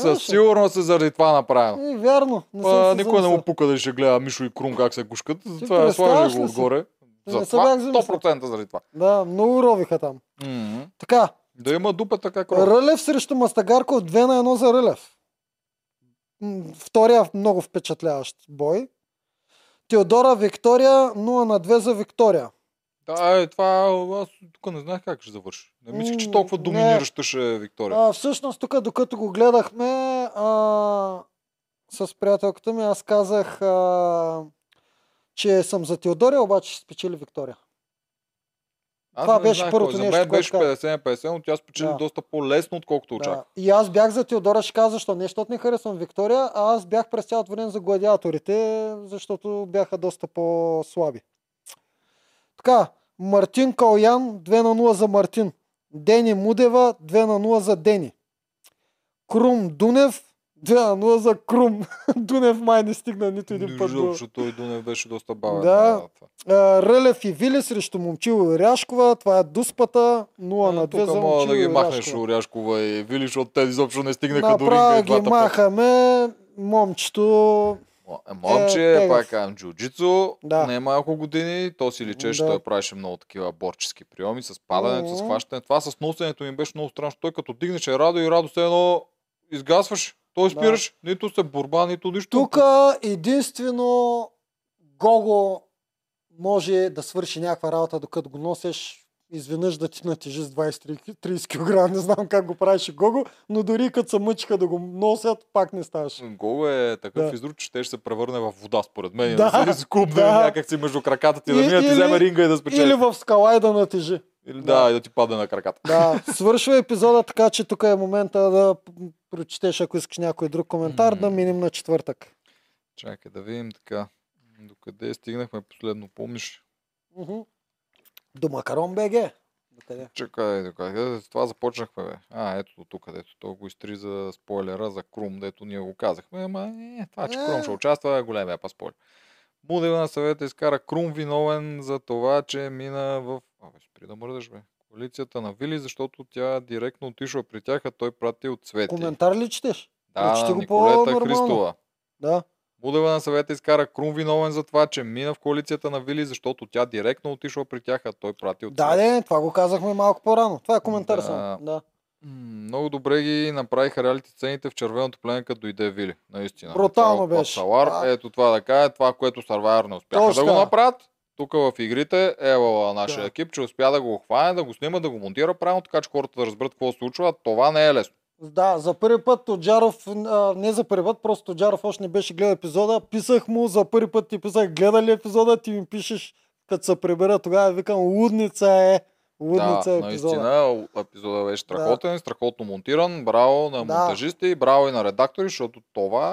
Със сигурност е заради това направено. И, вярно. Не съм Па, никой не му пука да ще гледа Мишо и Крум как се гушкат. Това е представяш сложи го отгоре. За Не това, бях замислил. 100% заради това. Да, много ровиха там. Мгм. Така, Да има дупета как роб. Рълев срещу Мастагарков 2 на 1 за Рълев. Втория много впечатляващ бой. Теодора Виктория 0 на 2 за Виктория. Да, е, това аз тук не знаех как ще завърши. Не мислих, че толкова доминираща ще е Виктория. А, всъщност, тук докато го гледахме а, с приятелката ми, аз казах, а, че съм за Теодория, обаче ще спечели Виктория. Аз това не беше знаех първото нещо, За мен беше казах. 50 на 50, но тя спечели Да. доста по-лесно, отколкото Да. очаквах. И аз бях за Теодора, ще каза защо. Не, защото не харесвам Виктория, а аз бях през цялото време за гладиаторите, защото бяха доста по-слаби. Така, Мартин Калян 2 на 0 за Мартин. Дени Мудева 2 на 0 за Дени. Крум Дунев 2 на 0 за Крум. Дунев май не стигна нито един Не път до... защото той Дунев беше доста бавен. Да. А, Рълев и Вили срещу Момчил и Ряшкова. Това е дуспата 0 на 2 Тук за мога Момчил да ги махнеш Ряшкова. И Вили, защото те изобщо не стигнаха до ринга Направо ги махаме. Момчето Мо- Момче, Е, е, пак казвам, джуджицу, Да. не е малко години, то си личеше, Да. той правеше много такива борчески приеми, с падането, с Мгм. хващане. Това с носенето ми беше много странно, той като дигнеше Радо и Радо се едно изгасваш. Той Да. спираш, нито се борба, нито нищо. тук единствено Гого може да свърши някаква работа, докато го носеш изведнъж да ти натежи с 20-30 кг. Не знам как го правеше Гого, но дори като се мъчиха да го носят, пак не ставаше. Гол е такъв Да. изруч, че те ще се превърне в вода, според мен. Да, Да, да се скупне да. някак си между краката ти, да И- мине, ти вземе ринга и да спечели. Или в скала и да натежи. Или да, Да. и да ти падне на краката. Да, свършва епизода, така че тук е момента да прочетеш, ако искаш някой друг коментар, да минем на четвъртък. Чакай да видим така. Докъде стигнахме последно, помниш? Мгм. До Макарон БГ. Докъде? Чакай, докъде? С това започнахме, бе. А, ето до тук, където той го изтри за спойлера за Крум, дето ние го казахме. Ама, е, това, че Е. Крум ще участва, е големия па спойлер. Мудева на съвета изкара Крум виновен за това, че мина в... Абе, спри да мърдаш, бе. Коалицията на Вили, защото тя директно отишла при тях, а той прати от Цвети. Коментар ли четеш? Да, го Николета по-нормално. Христова. Да. Будева на съвета изкара Крум виновен за това, че мина в коалицията на Вили, защото тя директно отишла при тях, а той прати от Да, не, това го казахме малко по-рано. Това е коментар Да. само. Да. Много добре ги направиха реалити сцените в червеното плене, като дойде Вили. Наистина. Брутално беше. Салар, А. ето това да кажа, това, което Survivor не успяха Точно да го така. направят. Тук в игрите ева нашия Да. екип, че успя да го хване, да го снима, да го монтира правилно, така че хората да разберат какво се случва. Това не е лесно. Да, за първи път Тоджаров, а, не за първи път, просто Тоджаров още не беше гледал епизода. Писах му, за първи път ти писах, гледа ли епизода, ти ми пишеш, като се прибера, тогава викам, лудница е. Лудница е да, епизода. наистина, епизода беше страхотен, страхотно монтиран. Браво на Да. монтажисти, браво и на редактори, защото това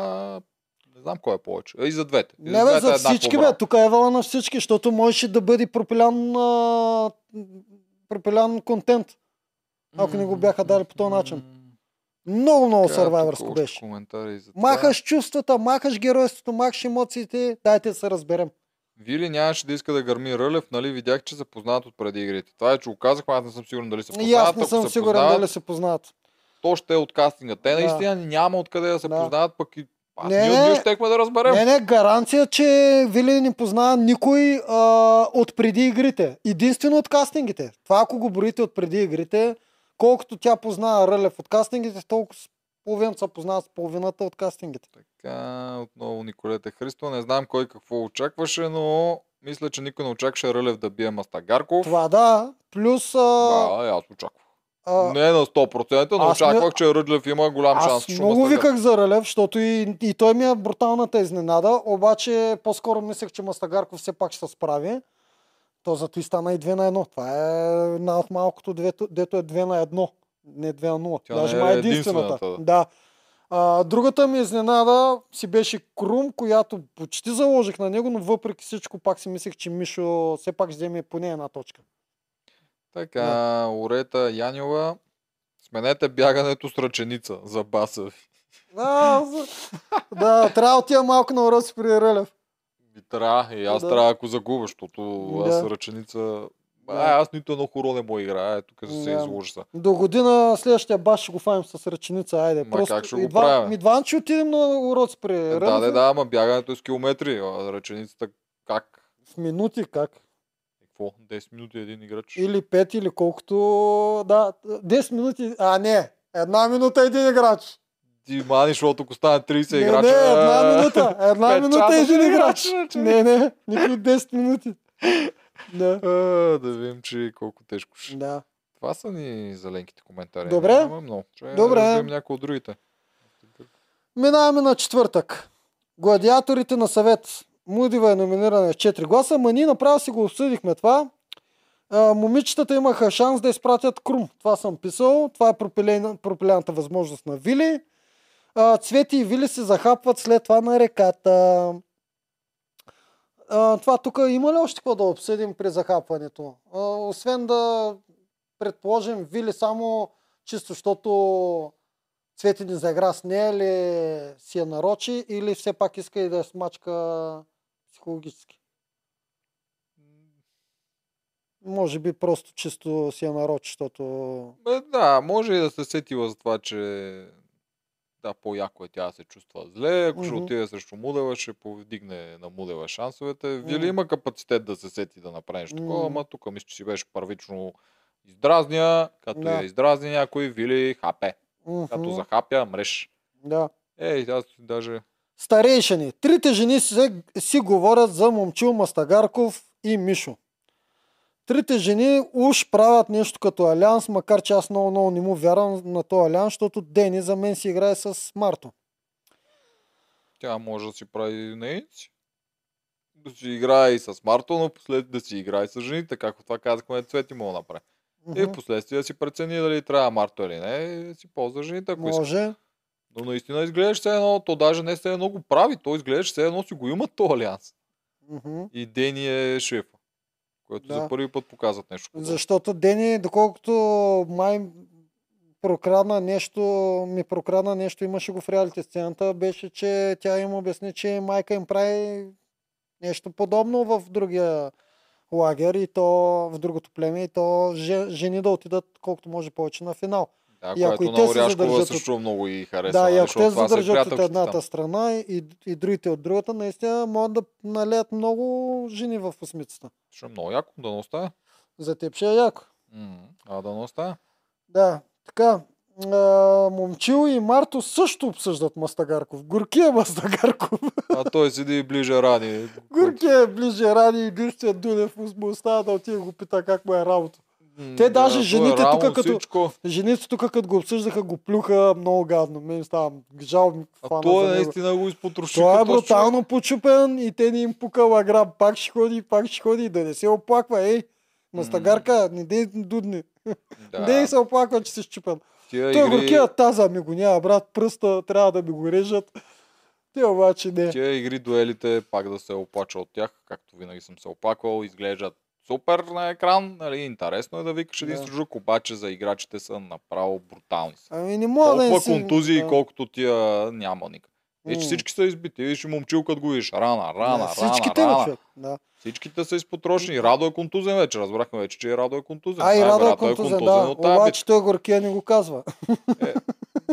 не знам кой е повече. И за двете. И Не бе, двете за всички бе, тук е вала на всички, защото можеше да бъде пропилян, а, пропилян контент, ако не го бяха дали по този начин. Много, много сървайвърско беше. Махаш чувствата, махаш геройството, махаш емоциите, дайте да се разберем. Вили нямаше да иска да гърми Рълев, нали? Видях, че се познават от преди игрите. Това е, че го казахме, аз не съм сигурен дали се познават. И аз не съм сигурен познават, дали се познават. То ще е от кастинга. Те Да. наистина няма откъде да се Да. познават, пък и а, Не, ние, ние щехме да разберем. Не, не, гаранция, че Вили не познава никой а, от преди игрите. Единствено от кастингите. Това ако го броите от преди игрите, колкото тя познава Рълев от кастингите, толкова половината се познава с половината от кастингите. Така, отново Николета Христо. Не знам кой какво очакваше, но мисля, че никой не очакваше Рълев да бие Мастагарков. Това да, плюс... А, Да, аз очаквах. а, Не на 100%, но аз не- очаквах, че Ръдлев има голям шанс. Аз много виках за Рълев, защото и, и той ми е бруталната изненада, обаче по-скоро мислех, че Мастагарков все пак ще се справи. То зато и стана и 2 на 1. Това е една от малкото, дето, дето е 2 на 1. Не 2 на 0. Тя Даже не е май единствената. единствената, Да. А, другата ми изненада си беше Крум, която почти заложих на него, но въпреки всичко пак си мислех, че Мишо все пак ще вземе поне една точка. Така, Орета Янева. Сменете бягането с ръченица за баса. Да, да трябва да отида малко на уроци при Рълев. И трябва, и аз Да. трябва, ако загубя, защото аз Да. ръченица... Да. А, аз нито едно хоро не мога играя, тук се Да. изложи са. До година следващия баш ще го фаним с ръченица. Айде, Ма как ще го едва, правим? Ми два ще отидем на уроци при Да, Рълев. да, да, ама бягането е с километри, а ръченицата как? В минути как? Какво? 10 минути един играч. Или 5, или колкото... Да, 10 минути... А, не. Една минута един играч. Ти мани, защото ако стане 30 Не, играча... не, една минута. Една минута часа един играч. играч, Не, не. Никой 10 минути. Да. А, да видим, че колко тежко ще. Да. Това са ни зеленките коментари. Добре. Нямаме много. Ще Добре. да видим някои от другите. Минаваме на четвъртък. Гладиаторите на съвет. Мудива е номинирана с 4 гласа, ма ние направо си го обсъдихме това. А, момичетата имаха шанс да изпратят Крум. Това съм писал. Това е пропилена- пропилената възможност на Вили. Цвети и Вили се захапват след това на реката. А, това тук има ли още какво да обсъдим при захапването? А, освен да предположим Вили само чисто, защото Цвети ни заигра с нея ли си я нарочи или все пак иска и да я смачка психологически? Може би просто чисто си я нарочи, защото... Бе, да, може и да се сетила за това, че да, по-яко е тя се чувства зле. Ако ще Мгм. отиде срещу Мудева, ще повдигне на Мудева шансовете. Вили Мгм. има капацитет да се сети да направи нещо такова, ама тук мисля, че си беше първично издразня, като Да. я издразни някой, Вили хапе. Като Мгм, захапя, мреш. Да. Ей, аз даже... Старейшини. Трите жени си, си говорят за Момчил Мастагарков и Мишо. Трите жени уж правят нещо като алианс, макар че аз много, много не му вярвам на този алианс, защото Дени за мен си играе с Марто. Тя може да си прави нейници. Да си играе и с Марто, но послед да си играе с жените, както това казахме, Цвети мога да направи. И в последствие да си прецени дали трябва Марто или не, си ползва жените, ако иска. Може. Но наистина изглеждаш все едно, то даже не все едно го прави, то изглеждаш все едно си го има то алианс. Мгм. И Дени е шефа. Което Да. за първи път показват нещо. подобно. Защото Дени, доколкото май прокрадна нещо, ми прокрадна нещо, имаше го в реалити сцената, беше, че тя им обясни, че майка им прави нещо подобно в другия лагер и то в другото племе и то же- жени да отидат колкото може повече на финал. Да, И ако и те се задържат също много и харесва. да, и ако защото те са задържат от едната там. страна и, и другите от другата, наистина могат да налеят много жени в осмицата. Ще е много яко, да не остане. За теб ще е яко. М, А да не остане. Да, така. А, Момчил и Марто също обсъждат Мастагарков. Горкия Мастагарков. А той седи ближе рани. Горкия е ближе ради единствен Дунев му остава да отиде го пита как му е работа. Те даже да, той жените тук като- Всичко. Жените тук като го обсъждаха го плюха много гадно. Мен става жал ми А той наистина го изпотроши. Той е брутално почупен и те не им пука лаграм. Пак ще ходи, пак ще ходи. Да не се оплаква, ей. Мастагарка, не дей дудни. човек. Не дей Да. се оплаква, че си щупен. Тия Той игри, горкия таза ми го няма, брат, пръста трябва да ми го режат. Те обаче не. тия игри, дуелите, пак да се оплача от тях, както винаги съм се оплаквал, изглеждат супер на екран, нали, интересно е да викаш един Да. срежук, обаче за играчите са направо брутални. Ами не мога да Толкова не си... контузии, да. колкото тия няма никак. Вече М. всички са избити. Виж момчил, като го видиш. Рана, рана, Да, рана, Всичките рана. човек. Да. Всичките са изпотрошени. Радо е контузен вече. Разбрахме вече, че и Радо е контузен. А и Радо е контузен, да. от тази Обаче той горкия не го казва. битка.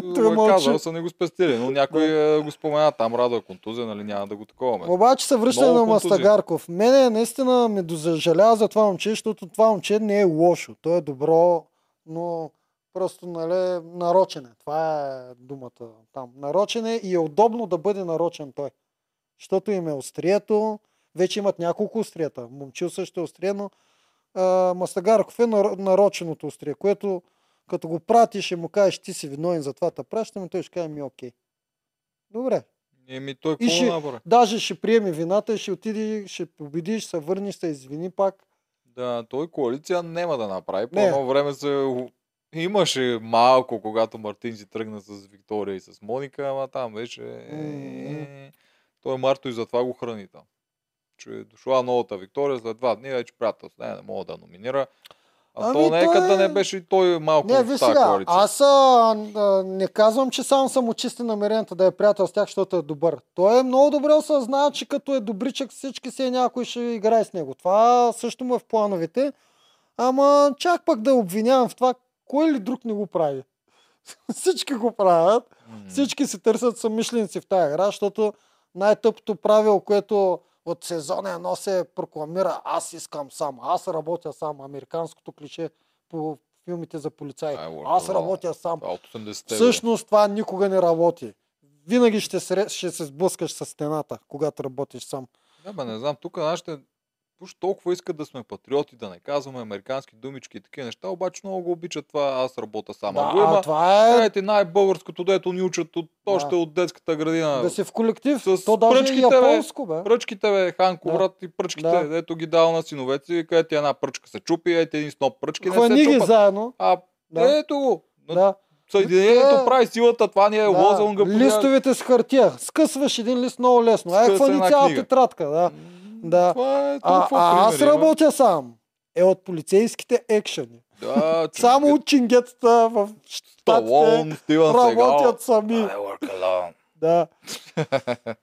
Той Го е казал, са не го спестили, но някой е, го спомена. Там Радо е контузен, нали няма да го такова. Обаче се връща на. Мастагарков. Мене наистина ме дозажалява за това момче, защото това момче не е лошо. То е добро, но просто нали, нарочен е. Това е думата там. Нарочен е и е удобно да бъде нарочен той. Защото им е острието. Вече имат няколко острията. Момчил също е острие, но а, Мастагарков е нар- нароченото острие, което като го пратиш и му кажеш ти си виновен за това, те пращаме, той ще каже ми окей. Добре, Еми той И какво ще- направи? Даже ще приеме вината и ще отиде, ще победи, ще се върне, ще се извини пак. Да, той коалиция няма да направи. По едно време се имаше малко, когато Мартин си тръгна с Виктория и с Моника, ама там вече... М. Той Марто и затова го храни там. Че е дошла новата Виктория след два дни, вече приятелство. Не, не мога да номинира. А Ами то не е той като е- не беше и той малко Не, в виж тази сега, коалиция. аз а, а, не казвам, че само съм очисти намерението да е приятел с тях, защото е добър. Той е много добре осъзнава, че като е добричък всички се някой ще играе с него. Това също му е в плановете. Ама чак пък да обвинявам в това, кой ли друг не го прави. всички го правят. М. Всички си търсят съмишленици в тази игра, защото най-тъпото правило, което от сезона едно се прокламира аз искам сам, аз работя сам, американското клише по филмите за полицаи. Аз работя сам. Това от 80-те. бе. Всъщност това никога не работи. Винаги ще, сре, ще се сблъскаш с стената, когато работиш сам. Да, бе, не знам, тук нашите уж толкова искат да сме патриоти, да не казваме американски думички и такива неща, обаче много го обичат това аз работя сам. да, го има, това е Ето най-българското, дето ни учат от, още Да. от детската градина. да си в колектив. С То даже е пръчките, бе. японско, бе. Пръчките, бе, Ханко, Да. брат и пръчките, Да. дето ги дал на синовете си, където една пръчка се чупи, ето един сноп пръчки не Хвани се ги чупат. заедно. А, Да. ето го. Да. Съединението Те- прави силата, това ни е да. лозунга. Листовете с хартия. Скъсваш един лист много лесно. Ай, Скъса хвани една цяла книга. тетрадка. Да. Да. Това е А, толкова а аз работя сам. Е от полицейските екшени. Да, Само чингетата в щатите работят сами. I work alone. Да.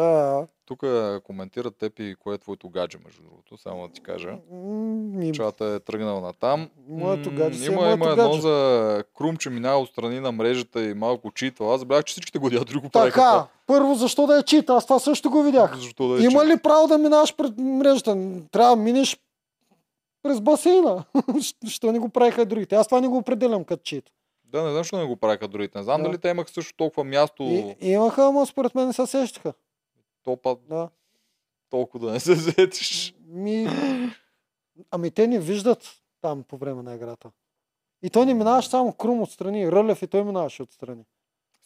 А, Тук коментират теб и кое е твоето гадже, между другото, само да ти кажа. м, Чата е тръгнал на там. Моето гадже си е има, моето има едно гадже. за Крум, че минава отстрани на мрежата и малко читва. Аз забравях, че всичките го правиха. Така, първо защо да е чит? Аз това също го видях. това. Защо да е Има ли право да минаваш пред мрежата? Трябва да минеш през басейна. Що не го правиха другите? Аз това не го определям като чит. Да, не знам, защо не го правиха другите. Не знам Да. дали те имаха също толкова място, И, имаха, ама според мен не се сещаха. Топа, Да. толкова да не се заетиш. Ми... Ами те не виждат там по време на играта. И той не минаваш само Крум отстрани. Рълев и той минаваше отстрани.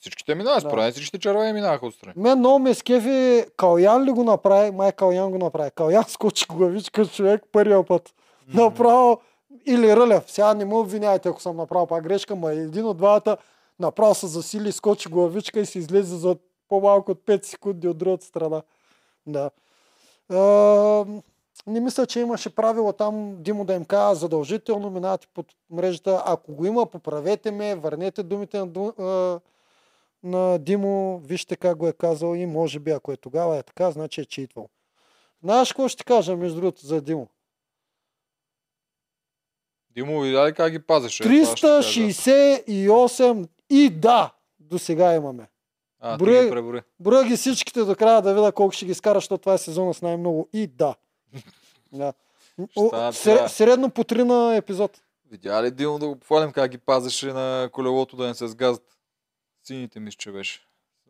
Всичките минават, Да. според всичките червени минаха отстрани. Мен много ме скефи Калян ли го направи? Май Калян го направи. Калян скочи главичка човек първия път. Направо или Рълев. Сега не му обвинявайте, ако съм направил пак грешка, ма един от двамата направо се засили, скочи главичка и се излезе за по-малко от 5 секунди от другата страна. Да. А, Не мисля, че имаше правило там Димо да им казва задължително, минавате под мрежата. Ако го има, поправете ме, върнете думите на, на Димо, вижте как го е казал и може би ако е тогава е така, значи е читвал. Знаеш какво ще кажа между другото за Димо? Димо, видя ли как ги пазеше? Кажа. 368 и да, до сега имаме. А, Броя- ги преброи. Броя ги всичките до края да видя колко ще ги скара, защото това е сезона с най-много и да. да. О, средно по 3 на епизод. Видя ли Димо да го похвалим как ги пазеше на колелото да не се сгазат? Сините мисля, че беше.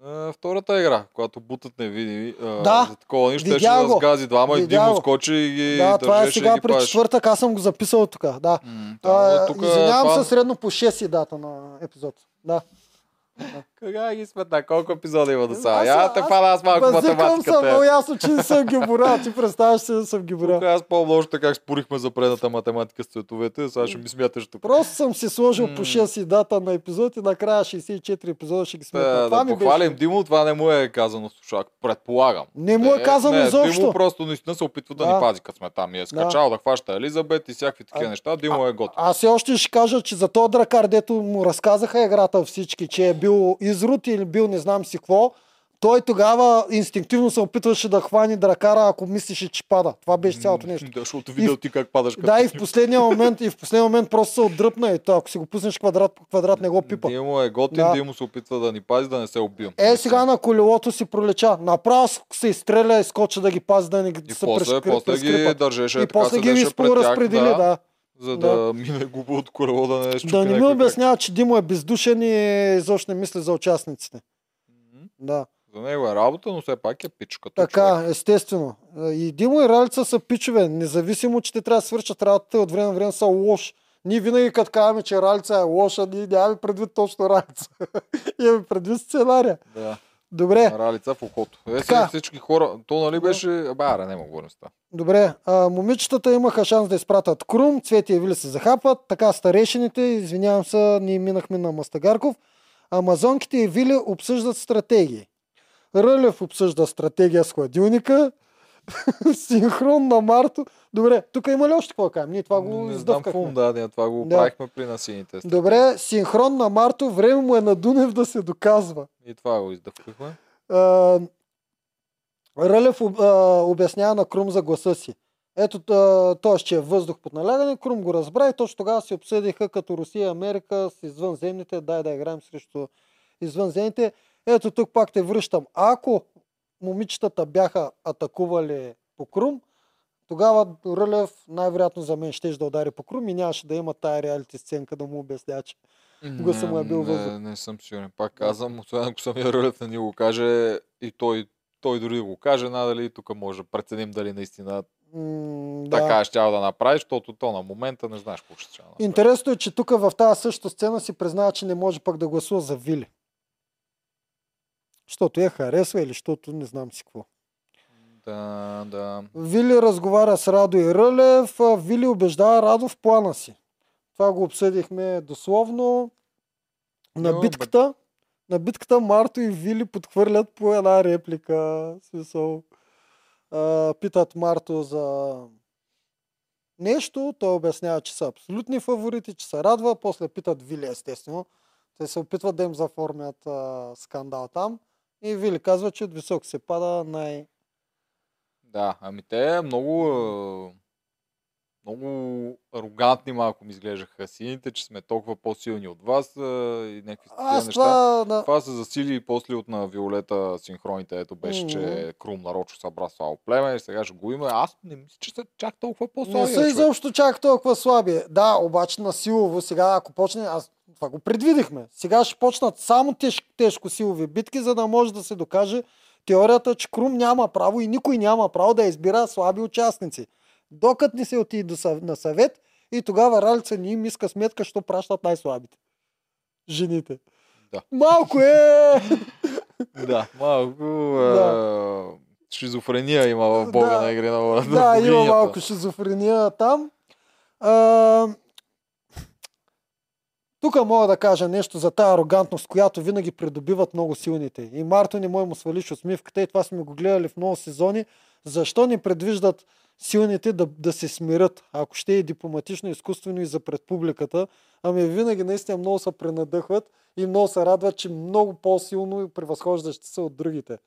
А, втората игра, когато бутът не види а, Да, за такова нищо, ще да сгази двама и Димо скочи и ги да, това е сега при четвъртък, аз съм го записал тук. Да. М, да, тук извинявам това- се, средно по 6 и дата на епизод. Да. Кога ги сметна? Колко епизода има до сега? Я те фана аз малко Базикам съм много математиката. ясно, че не съм ги борал. Ти представяш се да съм ги борал. аз по-много как спорихме за предната математика с цветовете, сега ще ми смяташ тук. Просто съм си сложил по 6 и дата на епизод и накрая 64 епизода ще ги сметна. Да, Това да ми похвалим беше. Димо, това не му е казано слушак. Предполагам. Не му е казано не, изобщо. Димо просто наистина се опитва да, Да. ни пази, като сме там. И е скачал да, хваща Елизабет и всякакви такива неща. Димо е готов. Аз все още ще кажа, че за този дракар, дето му разказаха играта всички, че е бил изрут или бил не знам си какво, той тогава инстинктивно се опитваше да хвани дракара, ако мислеше, че пада. Това беше цялото нещо. Да, защото видел ти как падаш. Да, и в последния момент, и в последния момент просто се отдръпна и то, ако си го пуснеш квадрат по квадрат, не го пипа. Димо е готин, Да. Димо се опитва да ни пази, да не се убием. Е, сега на колелото си пролеча. Направо се изстреля и скоча да ги пази, да не ги И се после, прескри- после ги държеше, И после ги седеше пред тях, разпредели, да, да. За Да. да, мине глупо от колело, да не щупи Да не ми обяснява, че Димо е бездушен и изобщо не мисли за участниците. Мгм. Да. За него е работа, но все пак е пич като Така, човек. естествено. И Димо и Ралица са пичове. Независимо, че те трябва да свършат работата, от време на време са лош. Ние винаги като казваме, че Ралица е лоша, ние нямаме предвид точно Ралица. Имаме предвид сценария. Да, Добре, ралица в ухото. Е, Така. всички хора, то нали беше... Бе, аре, не мога говорим с това. добре. А, момичетата имаха шанс да изпратят Крум, Цвети и Вили се захапват. Така старейшините, извинявам се, ние минахме на Мастагарков. Амазонките и Вили обсъждат стратегии. Рълев обсъжда стратегия с хладилника. Синхрон на Марто. Добре, тук има ли още какво кажем? Ние това го не знам издъвкахме. какво, да, да, това го Да. правихме при насините. Добре, синхрон на Марто, време му е на Дунев да се доказва. И това го издъвкахме. А, Рълев а, обяснява на Крум за гласа си. Ето, т.е. че е въздух под налягане, Крум го разбра и точно тогава се обсъдиха като Русия и Америка с извънземните, дай да играем срещу извънземните. Ето тук пак те връщам. Ако момичетата бяха атакували по Крум, тогава Рълев най-вероятно за мен ще да удари по Крум и нямаше да има тая реалити сценка да му обясня, че Гласа му е бил Не, въздух. Не, не съм сигурен. Пак казвам, освен ако самия Рълев не ни го каже и той, той дори го каже, надали тук може да преценим дали наистина м, да. така ще да направи, защото то на момента не знаеш какво ще направи. Интересно е, че тук в тази същата сцена си признава, че не може пък да гласува за Вили. Защото я харесва или защото не знам си какво. Да, да. Вили разговаря с Радо и Рълев, Вили убеждава Радо в плана си. Това го обсъдихме дословно. На Но, битката, на битката Марто и Вили подхвърлят по една реплика. Смисъл, а, питат Марто за нещо, той обяснява, че са абсолютни фаворити, че се радва, после питат Вили естествено. Те се опитват да им заформят а, скандал там. И Вили казва, че от висок се пада най... Да, ами те много, много арогантни малко ми изглеждаха сините, че сме толкова по-силни от вас а, и някакви Аз неща. това... Да, Това се засили и после от на Виолета синхроните, ето беше, Мгм. че Крум нарочно събра слабо племе и сега ще го има. Аз не мисля, че са чак толкова по-слаби. Не са изобщо чак толкова слаби. Да, обаче на силово сега, ако почне, аз това го предвидихме. Сега ще почнат само теж, тежко силови битки, за да може да се докаже теорията, че Крум няма право и никой няма право да избира слаби участници. Докато не се отиде на съвет и тогава Ралица не им иска сметка, що пращат най-слабите. Жените. Да. Малко е! Да, малко Да. а, шизофрения има в бога Да. на игри на да, има богинята. малко шизофрения там. А, Тук мога да кажа нещо за тази арогантност, която винаги придобиват много силните. И Марто не може му свалиш усмивката и това сме го гледали в много сезони. Защо не предвиждат силните да, да се смирят, ако ще е дипломатично, изкуствено и за пред публиката, ами винаги наистина много се пренадъхват и много се радват, че много по-силно и превъзхождащи са от другите.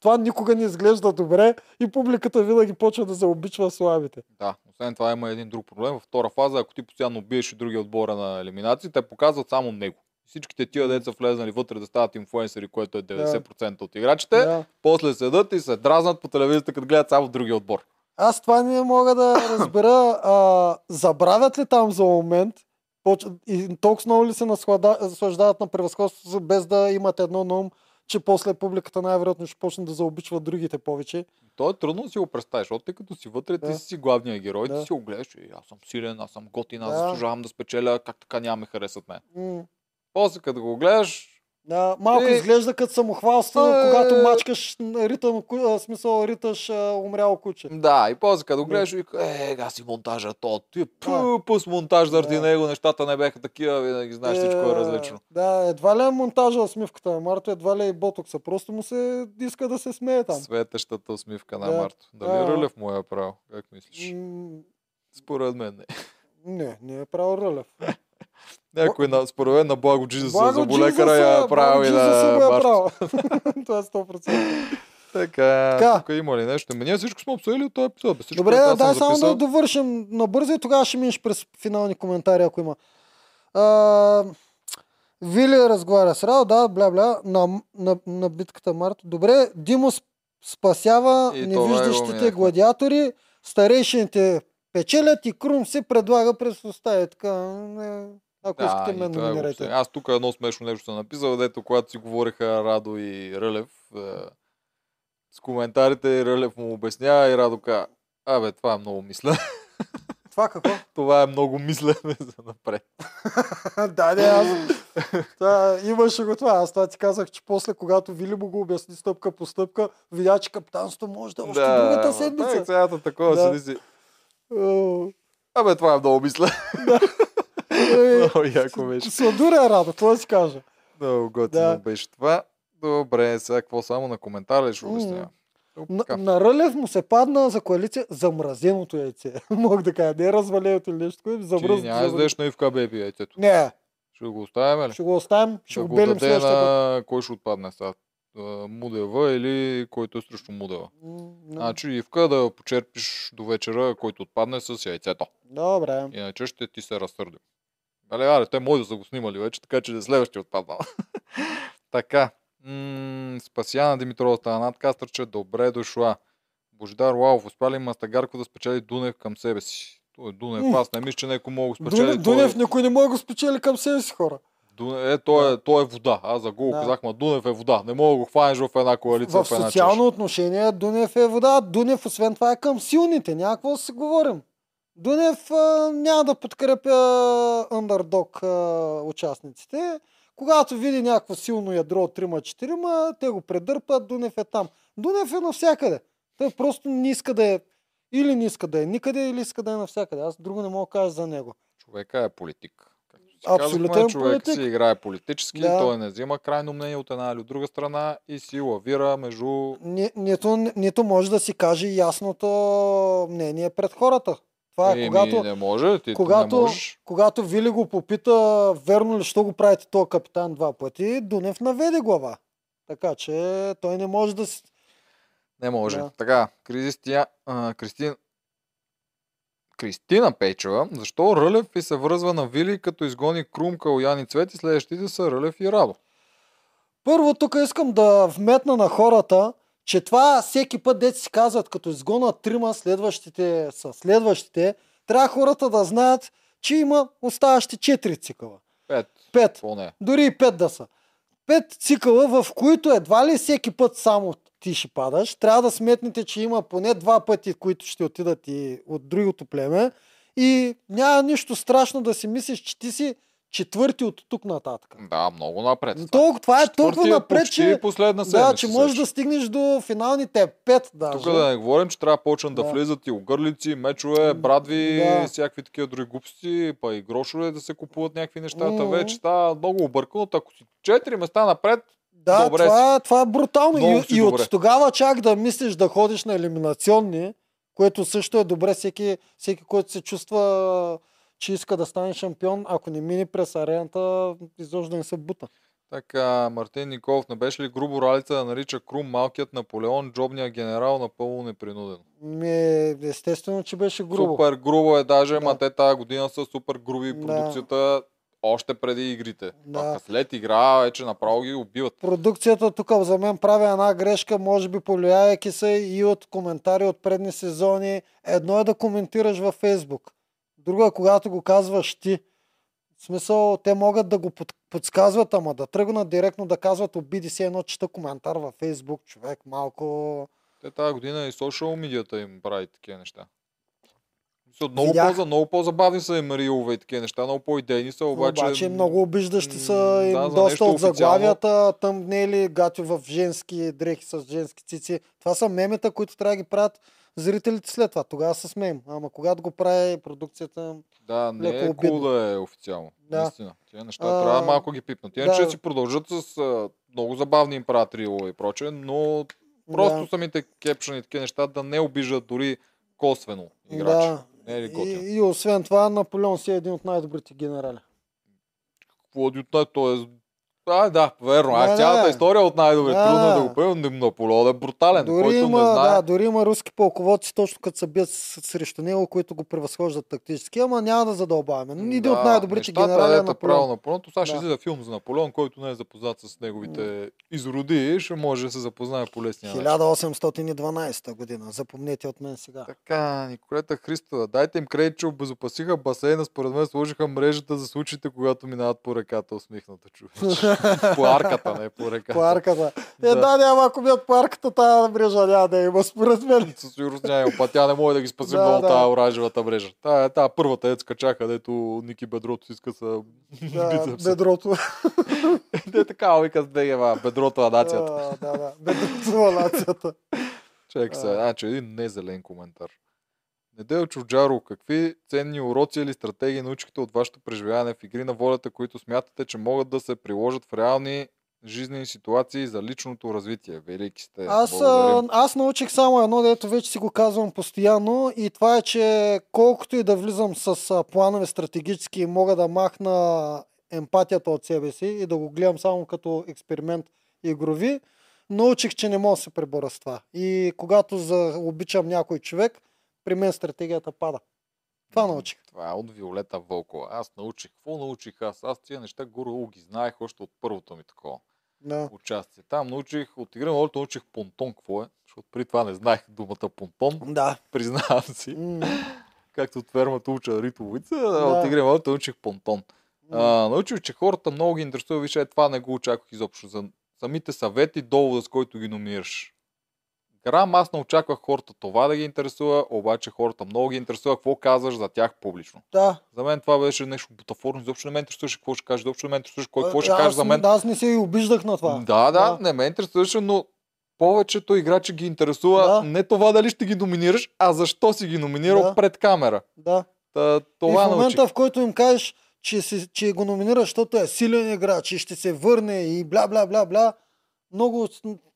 Това никога не изглежда добре и публиката винаги почва да заобичва слабите. Да, освен това има един друг проблем. Във втора фаза, ако ти постоянно биеш и другия отбора на елиминации, те показват само него. Всичките тия деца влезнали вътре да стават инфуенсъри, което е 90% от играчите, Да. после седат и се дразнат по телевизията, като гледат само другия отбор. Аз това не мога да разбера. А, забравят ли там за момент и толкова много ли се наслаждават на превъзходството, без да имат едно на ум, че после публиката най-вероятно ще почне да заобичва другите повече. То е трудно да си го представиш, защото тъй като си вътре, ти Да. си главният герой, Да. ти си го гледаш, и аз съм силен, аз съм готин, аз Да. заслужавам да спечеля, как така няма ме харесат мен. М, После като го гледаш, Да, малко Е, изглежда като самохвалство, е, когато мачкаш ритъм, смисъл риташ а, умряло куче. да, и после като гледаш, и е, га си монтажа, то, ти пу, пус монтаж заради Да. него, нещата не бяха такива, винаги знаеш, всичко е различно. Да, едва ли е монтажа усмивката на Марто, едва ли е и ботокса. Просто му се иска да се смее там. Светещата усмивка на Да. Марто. Дали А. Рълев му е правил? Как мислиш? М, Според мен не. Не, не е правил Рълев. Някой на, според мен на Благо Джизуса Благо за болекара Джизуса- я е правил и на е правил. Това е 100%. Така, Така. тук има ли нещо? Ами ние всичко сме обсъдили от този епизод. Всичко, Добре, което аз дай само да довършим набързо и тогава ще минеш през финални коментари, ако има. А, Вили разговаря с Рао, да, бля, бля, на, на, на битката Марто. Добре, Димо спасява И невиждащите минахме. гладиатори, старейшините печелят и Крум се предлага през уста. Е, така, не, ако искате и мен това е номинирайте. Аз тук едно смешно нещо съм написал, дето когато си говориха Радо и Рълев е, с коментарите, Рълев му обяснява и Радо каза, абе, това е много мисля. Това какво? това е много мислене за напред. да, не, аз... Това, имаше го това. Аз това ти казах, че после, когато Вили му го обясни стъпка по стъпка, видя, че капитанството може да е още другата ама седмица. Так, цялата такова Да. седи си. Абе, това е много мисля. е, много яко беше. Сладуря Радо, това си кажа. Много готино Да. беше това. Добре, сега какво само на коментар ли ще обясня? На, на Рълев му се падна за коалиция замразеното яйце. Мога да кажа, не е разваленото или нещо, такова, Ти замръз. няма да дадеш на Ивка Беби яйцето. Не, Ще го оставим ли? ще го оставим, ще да го белим път. на... Кой ще отпадне сега? Мудева или който е срещу Мудева? М, Значи Ивка да почерпиш до вечера, който отпадне с яйцето. Добре. Иначе ще ти се разсърдим. Али, аре, те може да са го снимали вече, така че следващия отпаднал. така. М- Спасяна Димитрова стана надкастърче. Добре дошла. Божидар Лалов, успя ли Мастагарко да спечели Дунев към себе си? Той е Дунев, аз не мисля, че някой мога да го спечели. Дунев, той е- Дунев никой не може да го спечели към себе си хора. Е, той, е, той е вода. Аз за го Да. казах, ма Дунев е вода. Не мога да го хванеш в една коалиция, В в една социално отношение Дунев е вода. Дунев, освен това, е към силните. Няма какво да си говорим. Дунев а, няма да подкрепя андердог участниците. Когато види някакво силно ядро от 3-4, те го предърпат, Дунев е там. Дунев е навсякъде. Той просто не иска да е или не иска да е никъде, или иска да е навсякъде. Аз друго не мога да кажа за него. Човека е политик. Абсолютен казахме, човек политик. си играе политически, Да. той не взима крайно мнение от една или от друга страна и си лавира между... Ни, нито, нито може да си каже ясното мнение пред хората. Това е Еми, когато... не може, ти когато, не можеш. когато Вили го попита, верно ли, що го правите този капитан два пъти, Дунев наведе глава. Така че той не може да си... Не може. Да. Така, Кристия, а, Кристин... Кристина Пейчева, защо Рълев и се връзва на Вили, като изгони Крум, Калуян и Цвет и следващите са Рълев и Радо? Първо тук искам да вметна на хората, че това всеки път деца си казват, като изгонат трима, следващите са следващите, трябва хората да знаят, че има оставащи четири цикъла. Пет, Пет. поне. Дори и пет да са. Пет цикъла, в които едва ли всеки път само ти ще падаш. Трябва да сметнете, че има поне два пъти, които ще отидат и от другото племе. И няма нищо страшно да си мислиш, че ти си четвърти от тук нататък. Да, много напред. това. Толкова, това е толкова е напред, че, последна седмица. да, че можеш да стигнеш до финалните пет даже. Тук да не говорим, че трябва да почнат да, Да. влизат и огърлици, мечове, брадви, Да. всякакви такива други глупости, па и грошове да се купуват някакви нещата. Мгм. Вече става много объркано. Ако си четири места напред, Да, Добре това, е- това е брутално. Много И, и добре. от тогава чак да мислиш да ходиш на елиминационни, което също е добре всеки, всеки който се чувства, че иска да стане шампион, ако не мине през арената, изобщо да не се бута. така, Мартин Николов, не беше ли грубо ралица да нарича Крум малкият Наполеон, джобния генерал, напълно непринуден? Ми, естествено, че беше грубо. Супер грубо е даже, Да. ма те тази година са супер груби Да. Още преди игрите. Да. А след игра вече направо ги убиват. Продукцията тук за мен прави една грешка, може би повлияйки се и от коментари от предни сезони. Едно е да коментираш във Фейсбук. Друго е когато го казваш ти. В смисъл, те могат да го под, подсказват, ама да тръгнат директно да казват обиди се едно, чета коментар във Фейсбук, човек малко... Те тази година и социал медията им прави такива неща. Много, Видях. по, много по-забавни са им рилове и такива неща, много по-идейни са, обаче... Обаче, много обиждащи са им да, доста от официално. заглавията, тъмнели, гати в женски дрехи с женски цици. Това са мемета, които трябва да ги правят зрителите след това. Тогава се смеем. Ама когато го прави продукцията... Да, не е обидно. кул да е официално. Да. Наистина. Тия неща А, трябва малко ги пипнат. да. Иначе си продължат с а, много забавни им правят и прочее, но просто да. самите кепшани и такива неща да не обиждат дори косвено играчи. Да. Не е ли? И, и, освен това, Наполеон си е един от най-добрите генерали. Какво най- той е... А, да, верно. Да, А, цялата да. история от най-добре. Да, Трудно е да. да го поемем. но Наполеон е брутален. Дори който има, не знае. да, дори има руски полководци, точно като се бият срещу него, които го превъзхождат тактически, ама няма да задълбаваме. Един от най-добрите генерали е Наполеон. Наполеон. Сега ще Да. излиза филм за Наполеон, който не е запознат с неговите изроди, ще може да се запознае по лесния начин. 1812 година. Запомнете от мен сега. Така, Николета Христова. Дайте им кредит, че обезопасиха басейна. Според мен сложиха мрежата за случаите, когато минават по реката. Усмихната човече. по арката, не по реката. По арката. Е, Да. да, няма, ако бият по арката, тази мрежа няма да има, според мен. Със сигурност няма, па тя не може да ги спаси Да, много да. тази оранжевата мрежа. Тая, тая първата е скача, където Ники бедрото си скъса Да, бедрото. Де така вика с БГ, бедрото на нацията. А, Да, да, бедрото на нацията. Чек се, А. значи един незелен коментар. Неделя Чуджаро, какви ценни уроци или стратегии научихте от вашето преживяване в игри на волята, които смятате, че могат да се приложат в реални жизнени ситуации за личното развитие? Велики сте. Аз, Благодарим. аз научих само едно, дето вече си го казвам постоянно и това е, че колкото и да влизам с планове стратегически, мога да махна емпатията от себе си и да го гледам само като експеримент игрови, научих, че не мога да се пребора с това. И когато за, обичам някой човек, при мен стратегията пада. Това научих. Това е от Виолета Вълкова. Аз научих. Какво научих аз? Аз тия неща горе ги знаех още от първото ми такова Да. участие. Там научих, от игра на научих понтон какво е, защото при това не знаех думата понтон, Да. признавам си. М, Както от фермата уча ритовица, Да. от игра на научих понтон. м. А, научих, че хората много ги интересува. Виж, е, това не го очаквах изобщо. За самите съвети, довода, с който ги номинираш. Грам, аз не очаквах хората това да ги интересува, обаче хората много ги интересува какво казваш за тях публично. Да. За мен това беше нещо бутафорно. Изобщо не ме интересуваше какво ще кажеш, изобщо не ме интересуваше кой какво ще каже за мен. Да, аз не се и обиждах на това. Да, да, не ме интересуваше, но повечето играчи ги интересува Да. не това дали ще ги номинираш, а защо си ги номинирал Да. пред камера. Да. Та, това и в момента, научих. в който им кажеш, че, си, че го номинираш, защото е силен играч и ще се върне и бла бла бла бла, много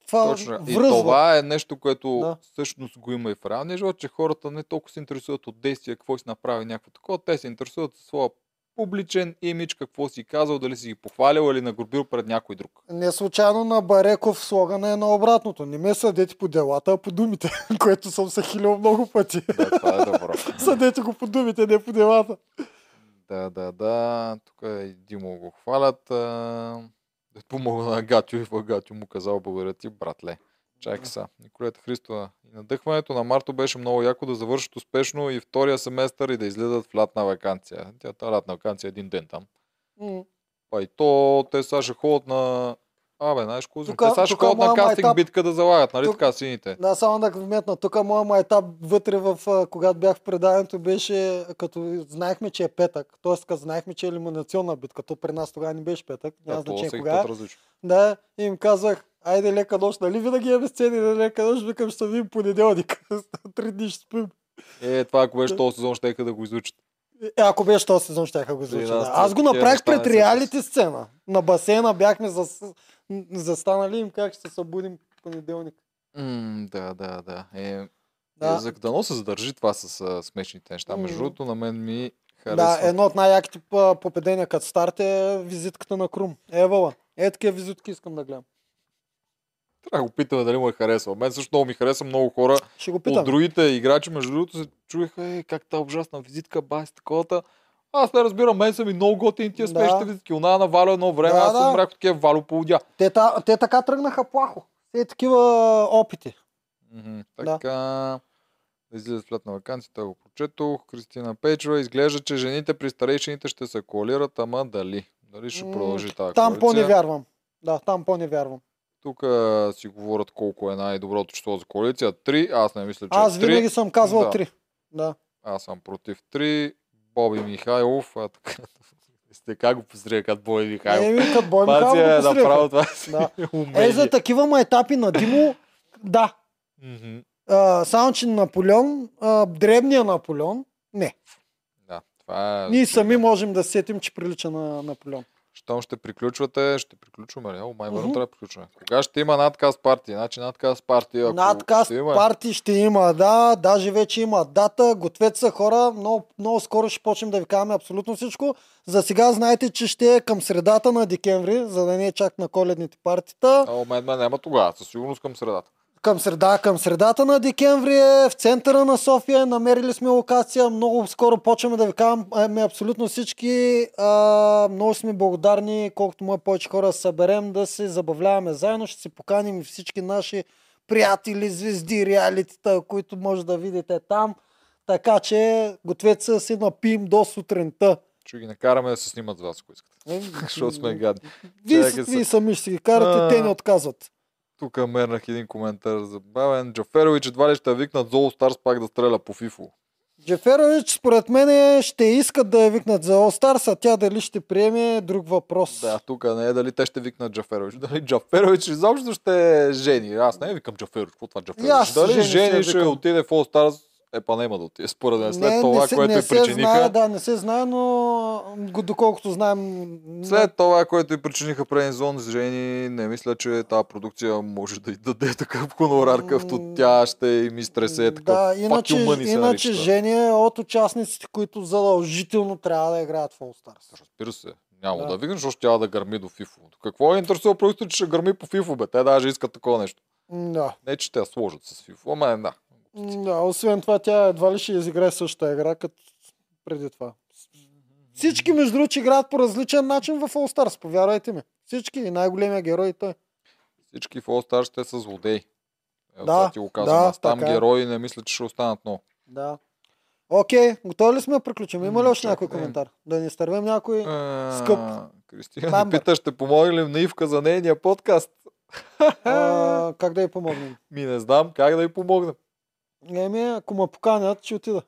това Точно. И това е нещо, което Да. всъщност го има и в реалния живот, че хората не толкова се интересуват от действия, какво си направи някакво такова, те се интересуват от своя публичен имидж, какво си казал, дали си ги похвалил или нагрубил пред някой друг. Не случайно на Бареков слогана е на обратното. Не ме съдете по делата, а по думите, което съм се хилил много пъти. Да, това е добро. Съдете го по думите, не по делата. Да, да, да. Тук и Димо го хвалят. А, Да помогна на Гатю и Гатю му казал благодаря ти, братле. Чакай са. Николета Христова. И надъхването на Марто беше много яко да завършат успешно и втория семестър и да излезат в лятна вакансия. Тя тази лятна вакансия е един ден там. М, Па и то те сега ще ходят на Абе, знаеш какво? Те сега ще ходят на кастинг майтап- битка да залагат, нали Тук- така сините? Да, само да вметна. Тук моя майтап вътре в, когато бях в предаването, беше като знаехме, че е петък. Тоест, като знаехме, че е елиминационна битка. То при нас тогава не беше петък. Няма Да, значение кога. е. Да, и им казах, айде лека нощ, нали винаги имаме сцени на лека нощ, викам, ще видим понеделник. Три дни ще спим. Е, това ако беше този сезон, ще да го изучат. Е, ако беше този сезон, ще го излуча. нас Да. Аз го направих пред реалити сцена. На басейна бяхме зас... застанали им как ще се събудим понеделник. М, да, да, да. Е, Да. да. За дано се задържи това с а, смешните неща. Между другото, на мен ми харесва. Да, едно от най-яките п- попадения като старт е визитката на Крум. Евала. Е, такива визитки искам да гледам. Трябва да го питаме дали му е харесва. Мен също много ми хареса много хора. Ще го От питам. другите играчи, между другото, се чуеха, е, как та ужасна визитка, бас, таковата. Аз не разбирам, мен са ми много готини тия Да. смешните визитки. Она на Валю едно време, Да, аз да. съм умрях от такива Валю полудя. Те, та, те така тръгнаха плахо. Те такива опити. Да. Така. Да излизат в лятна вакансия, това го прочетох. Кристина Пейчева изглежда, че жените при старейшините ще се коалират, ама дали? Дали ще продължи тази Там по-не вярвам. Да, там по-не вярвам. Тук а, си говорят колко е най-доброто число за коалиция. Три, аз не мисля, че Аз е три. винаги съм казвал Да. три. Да. Аз съм против 3. Боби Михайлов. А, така, сте как го позрия като Боби Михайлов? Еми, като бой Михайлов е направо това си Да. умение. Е, за такива майтапи на Димо, да. А, само, че Наполеон, а, дребния Наполеон, не. Да, това е... Ние сами можем да сетим, че прилича на Наполеон. Щом ще приключвате, ще приключваме ли? О, май верно Мгм. трябва да приключваме. Кога ще има надказ партия? Значи надказ партия, ако Надкаст ще има... парти ще има, да, даже вече има дата, гответе се хора, много, много скоро ще почнем да ви казваме абсолютно всичко. За сега знаете, че ще е към средата на декември, за да не е чак на коледните партита. А, у мен няма тогава, със сигурност към средата. Към среда, към средата на декември е в центъра на София. Намерили сме локация. Много скоро почваме да ви казваме абсолютно всички. А, много сме благодарни, колкото му повече хора се съберем да се забавляваме заедно. Ще си поканим и всички наши приятели, звезди, реалитета, които може да видите там. Така че гответе се да си напием до сутринта. Ще ги накараме да се снимат с вас, ако искате. Е, Защото сме гадни. Вие, се. сами ще си ги карате, те не отказват. Тук мернах един коментар забавен. Джаферович едва ли ще викнат Золо Старс пак да стреля по фифо. Джеферович, според мен, ще искат да я викнат за Stars, а тя дали ще приеме е друг въпрос. Да, тук не е дали те ще викнат Джаферович. Дали Джаферович изобщо ще жени. Аз не викам Джаферович. Какво това И аз Джаферович? Дали Жени ще жени ще отиде в Stars? Е, па няма да отиде. Според мен. След не, това, не се, което не и се причиниха. знае, да, не се знае, но доколкото знаем... След това, което и причиниха преднизон с жени, не мисля, че тази продукция може да й даде такъв хонорар, какъвто М, тя ще им изтресе такъв Да, иначе, иначе. Жени е от участниците, които задължително трябва да играят в All Stars. Разбира се. Няма Да. да, викнеш, защото тя да гърми до фифо. Какво е интересува просто, че ще гърми по фифо, бе? Те даже искат такова нещо. Да. Не, че те сложат с фифо, ама да. Да. Освен това, тя едва ли ще изиграе същата игра, като преди това. Всички, между другото, играят по различен начин в All Stars, повярвайте ми. Всички и най-големия герой е той. Всички в All Stars ще са злодеи. Е, Да, ти го казвам. да, Аз там така е. герои не мисля, че ще останат много. Да. Окей, готови ли сме да приключим? Има ли още някой коментар? Да ни стървем някой? А, скъп. Кристина пита, ще помогне ли на Ивка за нейния подкаст? А, как да й помогнем? Ми не знам как да й помогнем. Еми, ако ме поканят, ще отида.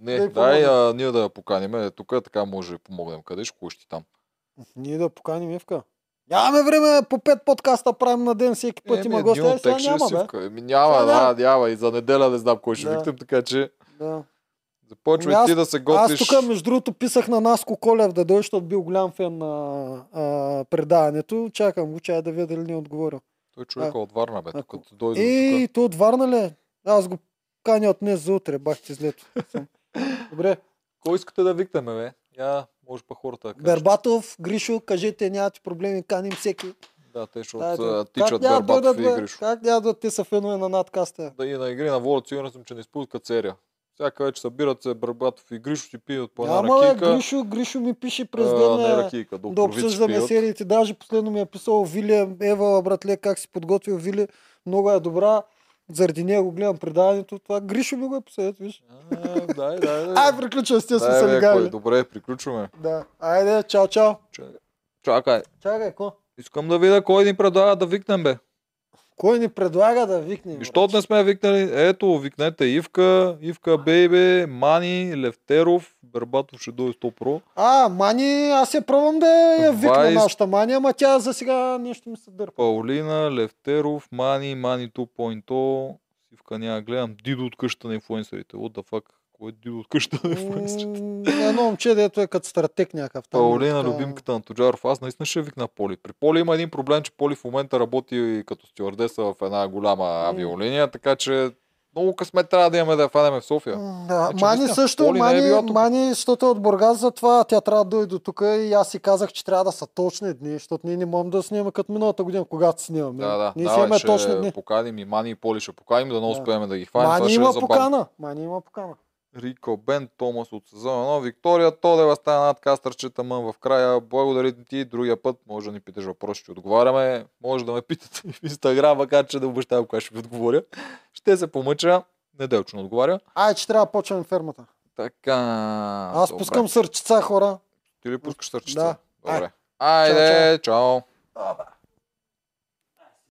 Не, Да й дай а, ние да я поканим. Е, Тук така може да помогнем. Къде ще кушти там? Ние да поканим Ивка. Нямаме време по пет подкаста правим на ден, всеки път има гости. Е, сега няма, бе. Еми, няма, Сега да, няма. И за неделя не знам кой ще Да. викнем, така че Да. започвай Ами аз- ти да се Аз готвиш. тук, между другото, писах на Наско Колев да дойде, защото бил голям фен на а, предаването. Чакам го, чая да видя дали ни е отговорил. Той човека от Варна, бе. Ако- като дойде Ей, тук. то от Варна ли? е? Аз го каня от днес за утре, бах ти злето. Добре. Кой искате да викнем, бе? Я, може па хората да кажат. Бербатов, Гришо, кажете, нямате проблеми, каним всеки. Да, те ще Да, от, а, тичат да Бербатов дойдат, и? Гришо. Как няма да те са фенове на надкаста? Да и на игри на волят, сигурен съм, че не изпускат серия. Всяка вече събират се Бербатов и Гришо си пият по една бе, ракийка. Гришо, Гришо ми пише през а, ден не е, ракийка, да обсъждаме сериите. Даже последно ми е писал Вили, Ева, братле, как си подготвил Вили. Много е добра. Заради нея го гледам предаването. Това Гришо ми го е посъдет, виж. Дай, дай, дай. Ай, приключвам с тези Дай, бе, са кой, Добре, приключваме. Да. Айде, чао, чао. Чакай. Чакай, ко? искам да видя кой ни предлага да викнем, бе. Кой ни предлага да викнем? Защото не сме викнали, ето, викнете Ивка, Ивка Бейбе, Мани, Левтеров, Бербатов ще дойде 100 про. А, Мани, аз я пробвам да я викна Вайс. нашата Мани, ама тя за сега нещо ми се дърпа. Паулина, Левтеров, Мани, Мани 2.0, Ивка няма гледам, Дидо от къщата на инфуенсерите. What the fuck? Кой е от на инфуенсерите? М, Едно момче, дето е като стратег някакъв. там, Паулина, така. любимката на Тоджаров. Аз наистина ще викна Поли. При Поли има един проблем, че Поли в момента работи като стюардеса в една голяма авиолиния, така че много късмет трябва да имаме да я фанеме в София. Да, Значи, Мани наистина, също, Поли не е Мани, била. Мани, защото е от Бургас, затова тя трябва да дойде до тук и аз си казах, че трябва да са точни дни, защото ние не можем да снимаме като миналата година, когато снимаме. Да, да. Ние Давай, имаме точни дни. поканим и Мани и Поли ще поканим, да не Да. успеем да ги хванем. Мани е има забавно. покана. Мани има покана. Рико Бен Томас от сезон 1. Виктория Тодева стана над кастърчета мън в края. Благодаря ти. Другия път може да ни питаш въпрос, ще отговаряме. Може да ме питате в Инстаграм, макар че да обещавам кога ще ви отговоря. Ще се помъча. Неделчно отговаря. Ай, че трябва да почваме фермата. Така. Аз добре. пускам сърчица, хора. Ти ли пускаш сърчица? Да. Добре. Ай. Айде, чао. Абе.